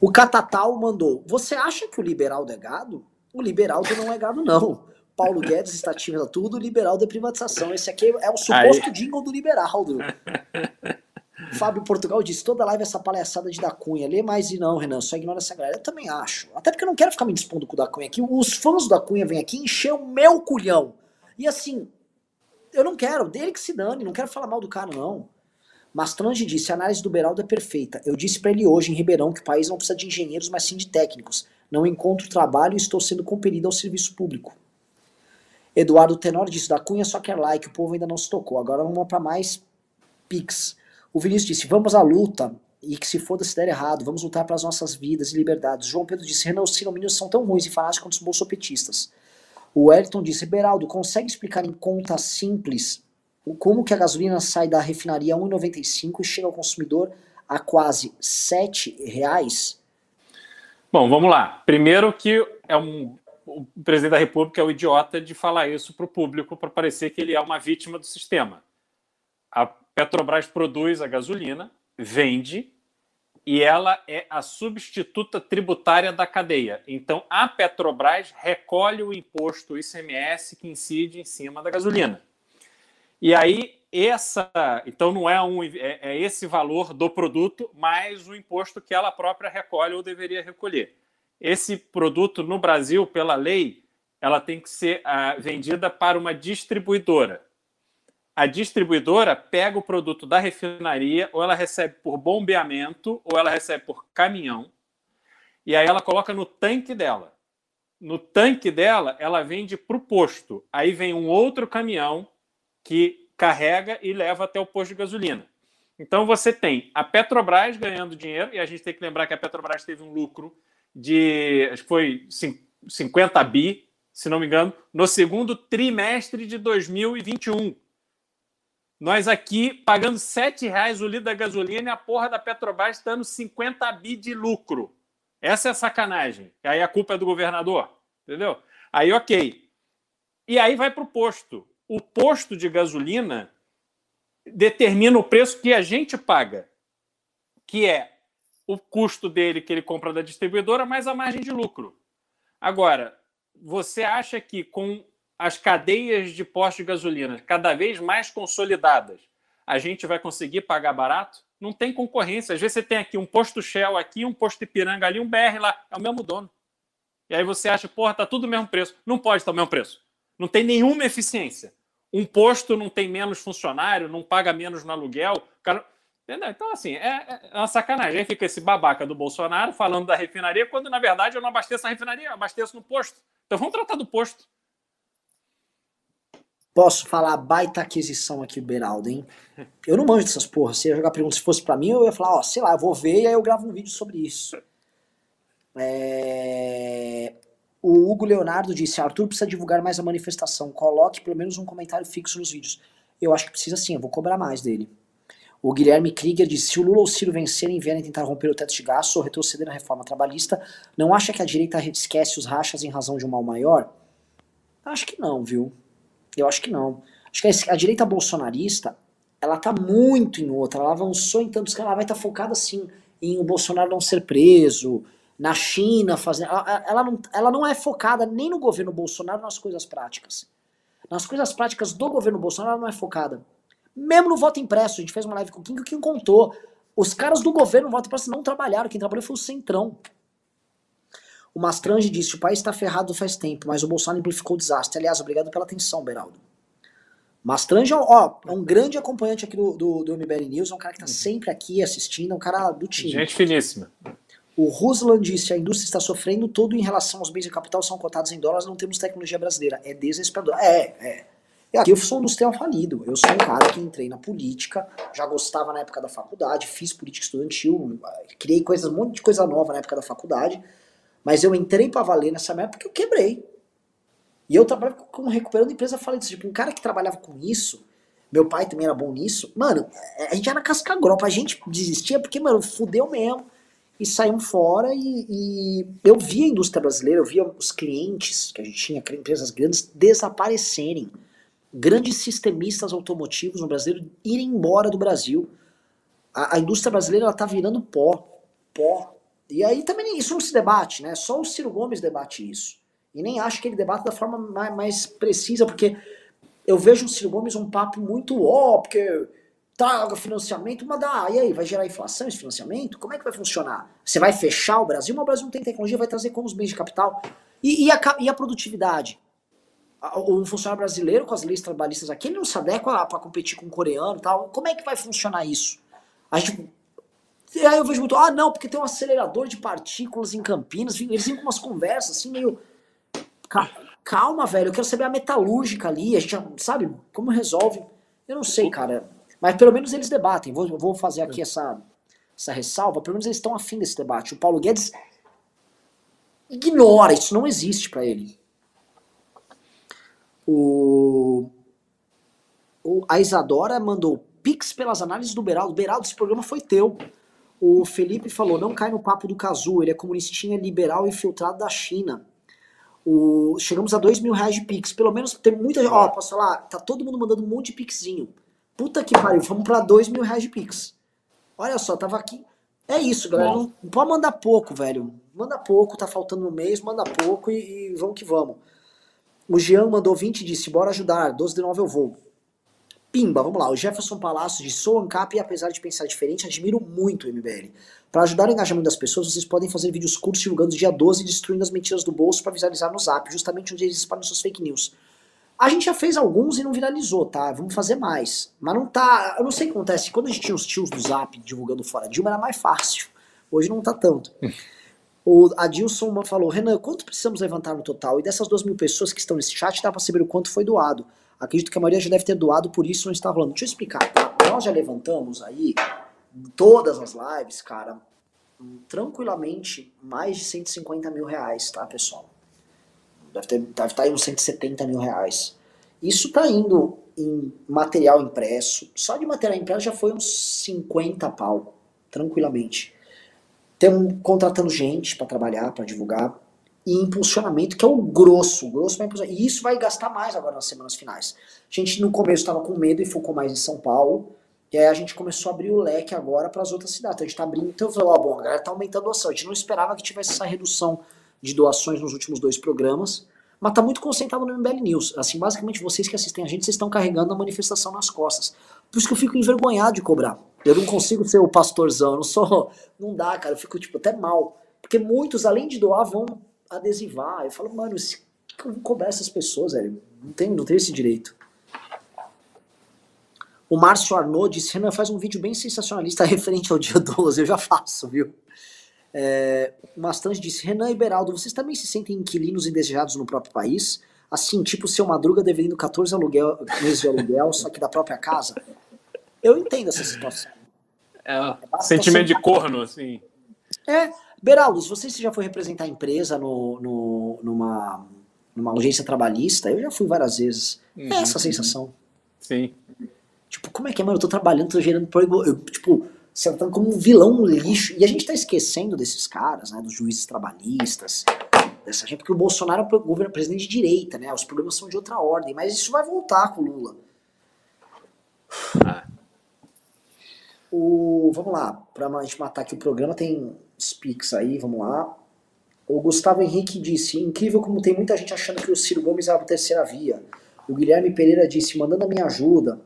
O Catatal mandou, você acha que o liberal é gado? O liberaldo não é gado, não. Paulo Guedes está tirando tudo, o liberal de privatização. Esse aqui é o suposto Aí. jingle do liberaldo. Fábio Portugal disse: toda live é essa palhaçada de da Cunha. Lê mais e não, Renan, só ignora essa galera. Eu também acho. Até porque eu não quero ficar me dispondo com o da Cunha aqui. Os fãs da Cunha vêm aqui encher o meu culhão. E assim, eu não quero, dele que se dane, não quero falar mal do cara, não. Mas Trange disse: a análise do Beraldo é perfeita. Eu disse para ele hoje em Ribeirão que o país não precisa de engenheiros, mas sim de técnicos. Não encontro trabalho e estou sendo compelido ao serviço público. Eduardo Tenor disse da Cunha só quer like, o povo ainda não se tocou. Agora vamos para mais pix. O Vinícius disse: vamos à luta e que se foda se der errado, vamos lutar pelas nossas vidas e liberdades. João Pedro disse: Renan, os sinomínios são tão ruins e fanáticos quanto os bolsopetistas. O Wellington disse: Beraldo, consegue explicar em conta simples como que a gasolina sai da refinaria a 1,95 e chega ao consumidor a quase R$ 7,00? Bom, vamos lá. Primeiro que é um, o presidente da República é o idiota de falar isso para o público para parecer que ele é uma vítima do sistema. A Petrobras produz a gasolina, vende e ela é a substituta tributária da cadeia. Então a Petrobras recolhe o imposto ICMS que incide em cima da gasolina. E aí essa, então não é um é, é, esse valor do produto mais o imposto que ela própria recolhe ou deveria recolher. Esse produto no Brasil, pela lei, ela tem que ser ah, vendida para uma distribuidora. A distribuidora pega o produto da refinaria, ou ela recebe por bombeamento, ou ela recebe por caminhão, e aí ela coloca no tanque dela. No tanque dela, ela vende para o posto. Aí vem um outro caminhão que carrega e leva até o posto de gasolina. Então você tem a Petrobras ganhando dinheiro, e a gente tem que lembrar que a Petrobras teve um lucro de, acho que foi 50 bi, se não me engano, no segundo trimestre de 2021. Nós aqui pagando R$ reais o litro da gasolina e a porra da Petrobras dando 50 bi de lucro. Essa é a sacanagem. Aí a culpa é do governador, entendeu? Aí, ok. E aí vai para o posto o posto de gasolina determina o preço que a gente paga, que é o custo dele que ele compra da distribuidora mais a margem de lucro. Agora, você acha que com as cadeias de postos de gasolina cada vez mais consolidadas, a gente vai conseguir pagar barato? Não tem concorrência. Às vezes você tem aqui um posto Shell aqui, um posto Ipiranga ali, um BR lá, é o mesmo dono. E aí você acha, porra, tá tudo o mesmo preço. Não pode estar o mesmo preço. Não tem nenhuma eficiência. Um posto não tem menos funcionário, não paga menos no aluguel. Cara... Então, assim, é, é uma sacanagem. Aí fica esse babaca do Bolsonaro falando da refinaria, quando na verdade eu não abasteço a refinaria, eu abasteço no posto. Então vamos tratar do posto. Posso falar baita aquisição aqui, Beraldo, hein? Eu não manjo dessas porras. Se eu jogar pergunta, se fosse para mim, eu ia falar, ó, sei lá, eu vou ver e aí eu gravo um vídeo sobre isso. É... O Hugo Leonardo disse: Arthur precisa divulgar mais a manifestação. Coloque pelo menos um comentário fixo nos vídeos. Eu acho que precisa sim, eu vou cobrar mais dele. O Guilherme Krieger diz: se o Lula ou o Ciro vencerem e vierem tentar romper o teto de gastos ou retroceder na reforma trabalhista, não acha que a direita esquece os rachas em razão de um mal maior? Acho que não, viu? Eu acho que não. Acho que a direita bolsonarista, ela tá muito em outra. Ela avançou em tantos que ela vai estar tá focada assim em o Bolsonaro não ser preso, na China fazendo. Ela, ela, não, ela não é focada nem no governo Bolsonaro nas coisas práticas. Nas coisas práticas do governo Bolsonaro, ela não é focada. Mesmo no voto impresso, a gente fez uma live com o Kim, que o Kim contou. Os caras do governo no voto impresso não trabalharam, quem trabalhou foi o Centrão. O Mastrange disse: o país está ferrado faz tempo, mas o Bolsonaro amplificou o desastre. Aliás, obrigado pela atenção, Beraldo. Mastrange é, ó, é um grande acompanhante aqui do, do, do MBL News, é um cara que está sempre aqui assistindo, é um cara do time. Gente finíssima. O Ruslan disse: a indústria está sofrendo, tudo em relação aos bens de capital são cotados em dólares, não temos tecnologia brasileira. É desesperador. É, é. Aqui eu sou um industrial falido. Eu sou um cara que entrei na política, já gostava na época da faculdade, fiz política estudantil, criei coisas, um monte de coisa nova na época da faculdade, mas eu entrei para valer nessa época porque eu quebrei. E eu trabalhava como recuperando empresa, falei disso, tipo, um cara que trabalhava com isso, meu pai também era bom nisso, mano, a gente era casca grossa, a gente desistia porque, mano, fudeu mesmo, e saímos fora e, e eu via a indústria brasileira, eu via os clientes que a gente tinha, empresas grandes, desaparecerem grandes sistemistas automotivos no Brasil irem embora do Brasil. A, a indústria brasileira está virando pó, pó. E aí também isso não se debate, né? Só o Ciro Gomes debate isso. E nem acho que ele debate da forma mais, mais precisa, porque eu vejo o Ciro Gomes um papo muito ó, porque traga financiamento, mas dá, e aí, vai gerar inflação esse financiamento? Como é que vai funcionar? Você vai fechar o Brasil, mas o Brasil não tem tecnologia, vai trazer como os bens de capital? E, e, a, e a produtividade? um funcionário brasileiro com as leis trabalhistas aqui, ele não se adequa para competir com um coreano e tal. Como é que vai funcionar isso? A gente. E aí eu vejo muito, ah, não, porque tem um acelerador de partículas em Campinas, eles vêm com umas conversas assim, meio. Calma, velho, eu quero saber a metalúrgica ali, a gente sabe como resolve. Eu não sei, cara. Mas pelo menos eles debatem. Vou, vou fazer aqui essa, essa ressalva. Pelo menos eles estão afim desse debate. O Paulo Guedes ignora, isso não existe para ele. O, o, a Isadora mandou Pix pelas análises do Beraldo. Beraldo, esse programa foi teu. O Felipe falou: não cai no papo do Cazu, ele é comunistinha liberal infiltrado da China. O, chegamos a dois mil reais de Pix. Pelo menos tem muita gente. Ó, posso falar? Tá todo mundo mandando um monte de Pixinho. Puta que pariu, vamos pra dois mil reais de Pix. Olha só, tava aqui. É isso, galera. Não, não, pode mandar pouco, velho. Manda pouco, tá faltando um mês, manda pouco e, e vamos que vamos. O Jean mandou 20 e disse: bora ajudar, 12 de 9 eu vou. Pimba, vamos lá. O Jefferson Palácio de sou ANCAP e apesar de pensar diferente, admiro muito o MBL. Para ajudar o engajamento das pessoas, vocês podem fazer vídeos curtos divulgando dia 12 e destruindo as mentiras do bolso para visualizar no zap, justamente onde eles espalham suas fake news. A gente já fez alguns e não viralizou, tá? Vamos fazer mais. Mas não tá. Eu não sei o que acontece. Quando a gente tinha os tios do zap divulgando fora Dilma, era mais fácil. Hoje não tá tanto. O Adilson falou, Renan, quanto precisamos levantar no total? E dessas duas mil pessoas que estão nesse chat, dá para saber o quanto foi doado. Acredito que a maioria já deve ter doado, por isso não está rolando. Deixa eu explicar. Tá? Nós já levantamos aí, todas as lives, cara, tranquilamente, mais de 150 mil reais, tá, pessoal? Deve, ter, deve estar tá aí uns 170 mil reais. Isso tá indo em material impresso. Só de material impresso já foi uns 50 pau, tranquilamente. Temos contratando gente para trabalhar, para divulgar. E impulsionamento, que é o grosso. O grosso vai impulsionar. E isso vai gastar mais agora nas semanas finais. A gente no começo estava com medo e focou mais em São Paulo. E aí a gente começou a abrir o leque agora para as outras cidades. Então a gente está abrindo. Então eu falei, ó, bom, a galera tá aumentando a doação. A gente não esperava que tivesse essa redução de doações nos últimos dois programas. Mas tá muito concentrado no MBL News. Assim, basicamente, vocês que assistem a gente, vocês estão carregando a manifestação nas costas. Por isso que eu fico envergonhado de cobrar. Eu não consigo ser o pastorzão, eu não sou. Não dá, cara. Eu fico, tipo, até mal. Porque muitos, além de doar, vão adesivar. Eu falo, mano, eu vou cobrar essas pessoas, velho? Não tem, não tem esse direito. O Márcio Arnaud disse: Renan, faz um vídeo bem sensacionalista referente ao dia 12. Eu já faço, viu? É, o Mastante disse: Renan e Beraldo, vocês também se sentem inquilinos indesejados no próprio país? Assim, tipo, seu Madruga devendo 14 aluguel, meses de aluguel, só que da própria casa? Eu entendo essa situação. É, é sentimento de corno, assim. É. Beraldo, se você já foi representar a empresa no, no, numa, numa agência trabalhista, eu já fui várias vezes. Uhum. É essa sensação. Sim. Tipo, como é que é, mano? Eu tô trabalhando, tô gerando eu, tipo, você tá como um vilão um lixo. E a gente tá esquecendo desses caras, né? Dos juízes trabalhistas, dessa gente, porque o Bolsonaro é o governo presidente de direita, né? Os problemas são de outra ordem, mas isso vai voltar com o Lula. Ah. O, vamos lá, pra gente matar aqui o programa, tem speaks aí, vamos lá. O Gustavo Henrique disse: incrível como tem muita gente achando que o Ciro Gomes é a terceira via. O Guilherme Pereira disse: mandando a minha ajuda.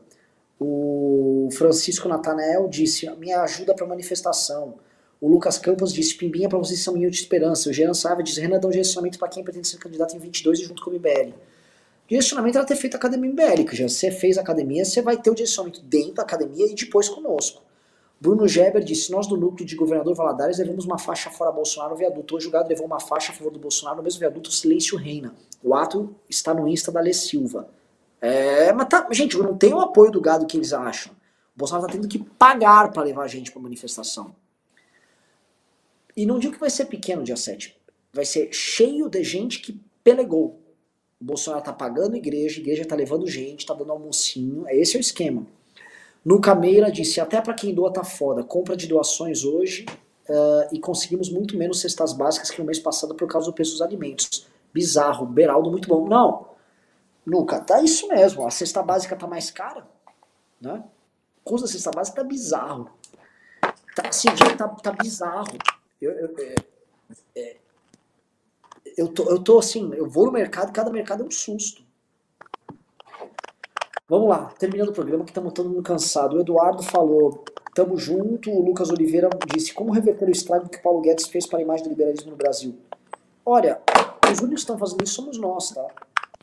O Francisco Natanael disse: minha ajuda para manifestação. O Lucas Campos disse: Pimbinha para vocês são minha de esperança. O Jean Saiva diz: Renan dá um direcionamento para quem pretende ser candidato em 22 e junto com o MBL. Direcionamento era ter feito a academia MBL, que já você fez a academia, você vai ter o direcionamento dentro da academia e depois conosco. Bruno Geber disse: Nós do núcleo de governador Valadares levamos uma faixa fora Bolsonaro no viaduto. Hoje o gado levou uma faixa a favor do Bolsonaro no mesmo viaduto, silêncio reina. O ato está no Insta da Lê Silva. É, mas tá, gente, não tem o apoio do gado que eles acham. O Bolsonaro está tendo que pagar para levar a gente para manifestação. E não digo que vai ser pequeno dia 7. Vai ser cheio de gente que pelegou. O Bolsonaro tá pagando igreja, a igreja tá levando gente, tá dando almocinho. É esse é o esquema. Nuca Meira disse: até para quem doa tá foda. Compra de doações hoje uh, e conseguimos muito menos cestas básicas que no mês passado por causa do preço dos alimentos. Bizarro. Beraldo, muito bom. Não. Nuca, tá isso mesmo. A cesta básica tá mais cara. Né? O custo da cesta básica tá bizarro. Tá, esse dia tá, tá bizarro. Eu, eu, é, é, eu, tô, eu tô assim, eu vou no mercado, cada mercado é um susto. Vamos lá, terminando o programa que estamos todo mundo cansado. O Eduardo falou, tamo junto. O Lucas Oliveira disse, como reverter o estrago que Paulo Guedes fez para a imagem do liberalismo no Brasil? Olha, os únicos que estão fazendo isso somos nós, tá?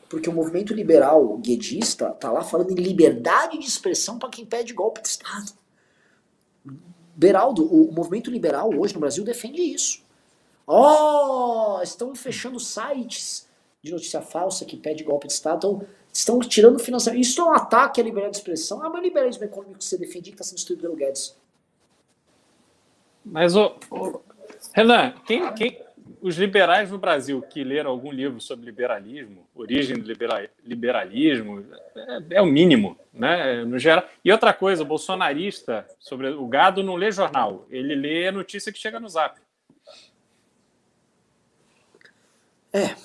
Porque o movimento liberal guedista tá lá falando em liberdade de expressão para quem pede golpe de Estado. Beraldo, o movimento liberal hoje no Brasil defende isso. Oh, estão fechando sites de notícia falsa que pede golpe de Estado. Então, Estão tirando financiamento. Isso é um ataque à liberdade de expressão. Ah, mas o liberalismo econômico que você defendia que está sendo destruído pelo Guedes. Mas, o, Renan, quem, quem, os liberais no Brasil que leram algum livro sobre liberalismo, origem do liberalismo, é, é, o mínimo, né? No geral. E outra coisa, o bolsonarista sobre o gado não lê jornal, ele lê a notícia que chega no Zap. É,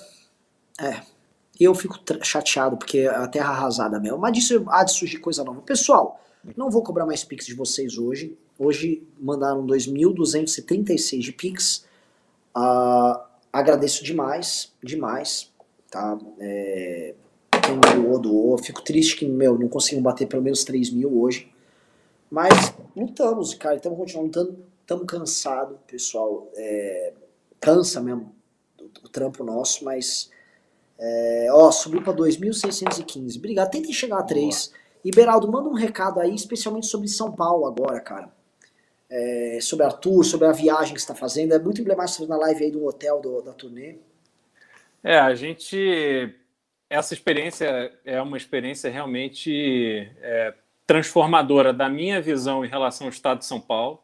é eu fico chateado porque a terra arrasada mesmo. Mas disso há de surgir coisa nova. Pessoal, não vou cobrar mais Pix de vocês hoje. Hoje mandaram 2.236 de Pix. Uh, agradeço demais, demais. Tá? É, quem doou, doou. Fico triste que, meu, não conseguimos bater pelo menos 3 mil hoje. Mas lutamos, cara. Estamos continuando lutando. Estamos cansados, pessoal. É, cansa mesmo o trampo nosso, mas é, ó, subiu para 2.615. Obrigado. Tentem chegar a 3. E Beraldo, manda um recado aí, especialmente sobre São Paulo agora, cara. É, sobre Arthur, sobre a viagem que você está fazendo. É muito emblemático na live aí do hotel do, da turnê. É, a gente. Essa experiência é uma experiência realmente é, transformadora da minha visão em relação ao estado de São Paulo.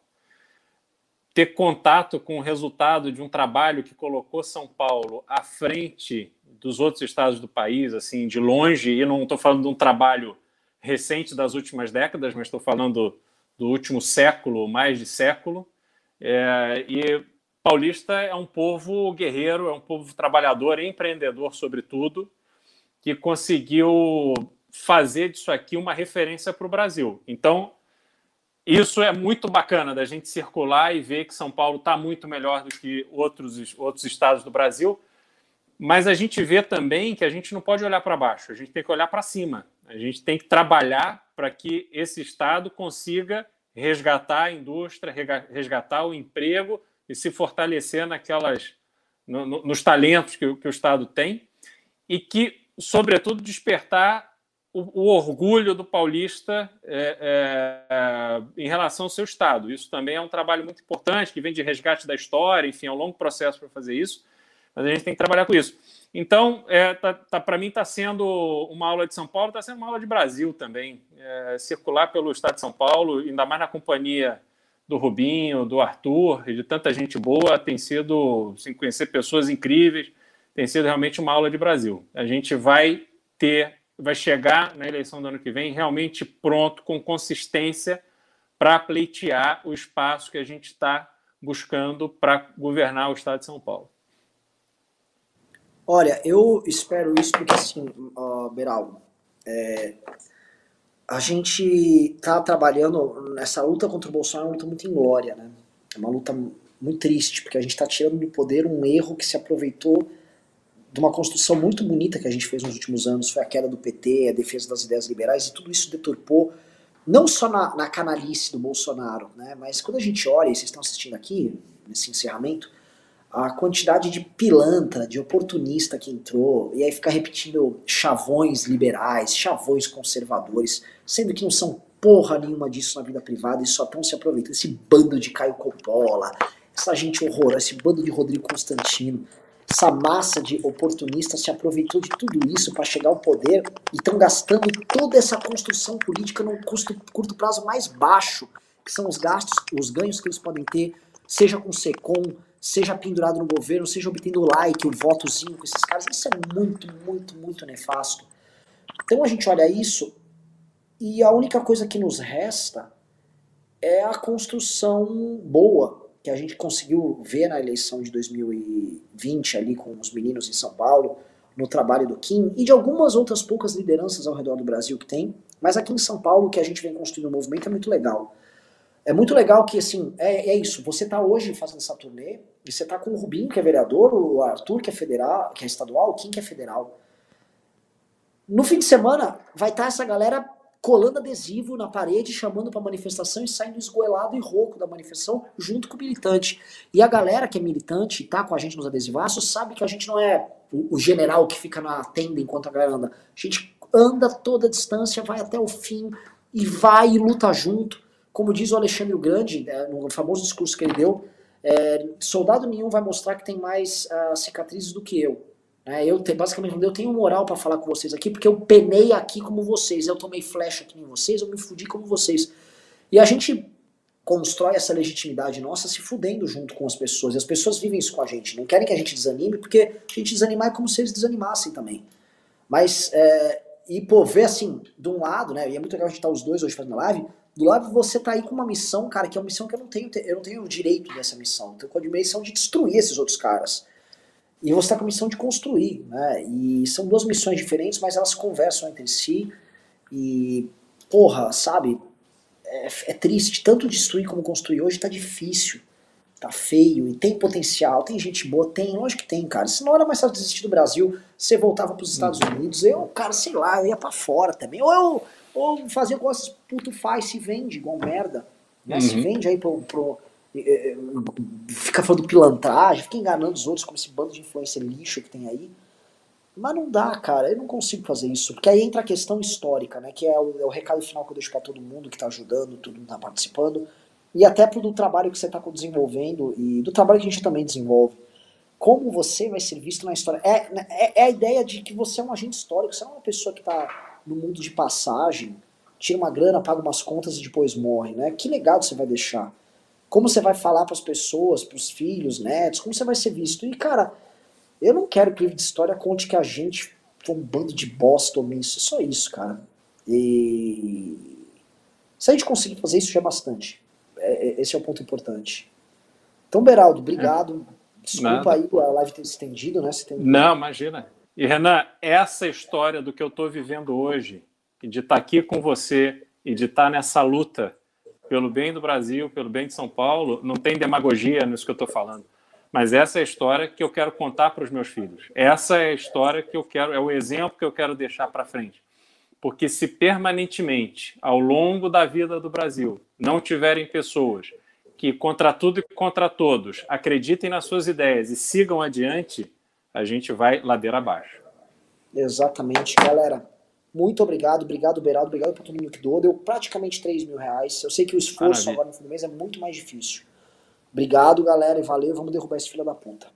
Ter contato com o resultado de um trabalho que colocou São Paulo à frente dos outros estados do país, assim, de longe, e não estou falando de um trabalho recente das últimas décadas, mas estou falando do último século, mais de século. É, e paulista é um povo guerreiro, é um povo trabalhador, empreendedor, sobretudo, que conseguiu fazer disso aqui uma referência para o Brasil. Então, isso é muito bacana da gente circular e ver que São Paulo está muito melhor do que outros, outros estados do Brasil. Mas a gente vê também que a gente não pode olhar para baixo, a gente tem que olhar para cima. A gente tem que trabalhar para que esse Estado consiga resgatar a indústria, resgatar o emprego e se fortalecer naquelas no, no, nos talentos que, que, o Estado tem e que, sobretudo, despertar o, o orgulho do paulista é, é, em relação ao seu Estado. Isso também é um trabalho muito importante que vem de resgate da história, enfim, é um longo processo para fazer isso mas a gente tem que trabalhar com isso. Então, é, tá, tá para mim está sendo uma aula de São Paulo, está sendo uma aula de Brasil também. É, circular pelo estado de São Paulo, ainda mais na companhia do Rubinho, do Arthur e de tanta gente boa, tem sido, assim, conhecer pessoas incríveis, tem sido realmente uma aula de Brasil. A gente vai ter vai chegar na eleição do ano que vem realmente pronto, com consistência, para pleitear o espaço que a gente está buscando para governar o Estado de São Paulo? Olha, eu espero isso porque, assim, uh, Beraldo, é, a gente está trabalhando nessa luta contra o Bolsonaro, é uma luta muito inglória, né? É uma luta muito triste, porque a gente está tirando do poder um erro que se aproveitou de uma construção muito bonita que a gente fez nos últimos anos, foi a queda do PT, a defesa das ideias liberais, e tudo isso deturpou, não só na, na canalice do Bolsonaro, né? Mas quando a gente olha, e vocês estão assistindo aqui, nesse encerramento, a quantidade de pilantra, de oportunista que entrou, e aí ficar repetindo chavões liberais, chavões conservadores, sendo que não são porra nenhuma disso na vida privada e só estão se aproveitando. Esse bando de Caio Coppola, essa gente horrorosa, esse bando de Rodrigo Constantino, essa massa de oportunistas se aproveitou de tudo isso para chegar ao poder e estão gastando toda essa construção política num custo, curto prazo mais baixo, que são os gastos, os ganhos que eles podem ter, seja com SECOM, seja pendurado no governo, seja obtendo o like, o votozinho com esses caras, isso é muito, muito, muito nefasto. Então a gente olha isso e a única coisa que nos resta é a construção boa que a gente conseguiu ver na eleição de 2020 ali com os meninos em São Paulo, no trabalho do Kim e de algumas outras poucas lideranças ao redor do Brasil que tem, mas aqui em São Paulo que a gente vem construindo um movimento é muito legal. É muito legal que, assim, é, é isso. Você está hoje fazendo essa turnê e você está com o Rubinho, que é vereador, o Arthur, que é federal, que é estadual, o Kim, que é federal. No fim de semana, vai estar tá essa galera colando adesivo na parede, chamando para manifestação e saindo esgoelado e rouco da manifestação junto com o militante. E a galera que é militante e tá com a gente nos adesivaços sabe que a gente não é o, general que fica na tenda enquanto a galera anda. A gente anda toda a distância, vai até o fim e vai e luta junto. Como diz o Alexandre o Grande, né, no famoso discurso que ele deu, é, soldado nenhum vai mostrar que tem mais uh, cicatrizes do que eu. É, eu te, basicamente eu tenho moral para falar com vocês aqui, porque eu penei aqui como vocês, eu tomei flecha aqui em vocês, eu me fudi como vocês. E a gente constrói essa legitimidade nossa se fudendo junto com as pessoas. E as pessoas vivem isso com a gente, não querem que a gente desanime, porque a gente desanimar é como se eles desanimassem também. Mas, é, e pô, ver assim, de um lado, né, e é muito legal a gente estar tá os dois hoje fazendo live, do lado você tá aí com uma missão, cara, que é uma missão que eu não tenho, eu não tenho o direito dessa missão. Então, com a missão de destruir esses outros caras. E você está com a missão de construir, né? E são duas missões diferentes, mas elas conversam entre si. E, porra, sabe? É, é triste. Tanto destruir como construir hoje tá difícil. Tá feio. E tem potencial. Tem gente boa? Tem. Lógico que tem, cara. Se não era mais fácil desistir do Brasil, você voltava para os Estados uhum. Unidos. Eu, cara, sei lá, eu ia para fora também. Ou eu ou fazia esses puto faz, se vende igual merda. Né? Uhum. Se vende aí pro, pro fica falando pilantragem, fica enganando os outros como esse bando de influência lixo que tem aí. Mas não dá, cara, eu não consigo fazer isso. Porque aí entra a questão histórica, né? Que é o, é o recado final que eu deixo pra todo mundo que tá ajudando, todo mundo tá participando. E até pro do trabalho que você tá desenvolvendo e do trabalho que a gente também desenvolve. Como você vai ser visto na história. É, né, é, é a ideia de que você é um agente histórico, você não é uma pessoa que tá no mundo de passagem, tira uma grana, paga umas contas e depois morre, né? Que legado você vai deixar? Como você vai falar para as pessoas, para os filhos, netos, como você vai ser visto? E, cara, eu não quero que o livro de história conte que a gente foi um bando de bosta omisso. É só isso, cara. E. Se a gente conseguir fazer isso, já é bastante. É, é esse é o ponto importante. Então, Beraldo, obrigado. Desculpa Nada. aí a live ter estendido, né? Tem... Não, imagina. E, Renan, essa história do que eu estou vivendo hoje, de estar tá aqui com você, e de estar tá nessa luta pelo bem do Brasil, pelo bem de São Paulo, não tem demagogia nisso que eu estou falando. Mas essa é a história que eu quero contar para os meus filhos. Essa é a história que eu quero, é o exemplo que eu quero deixar para frente. Porque se permanentemente, ao longo da vida do Brasil, não tiverem pessoas que, contra tudo e contra todos, acreditem nas suas ideias e sigam adiante, a gente vai ladeira abaixo. Exatamente, galera. Muito obrigado, obrigado, Beraldo, obrigado por todo mundo que doou. Deu praticamente 3 mil reais. Eu sei que o esforço Maravilha. agora no fim do mês é muito mais difícil. Obrigado, galera, e valeu. Vamos derrubar esse filho da puta.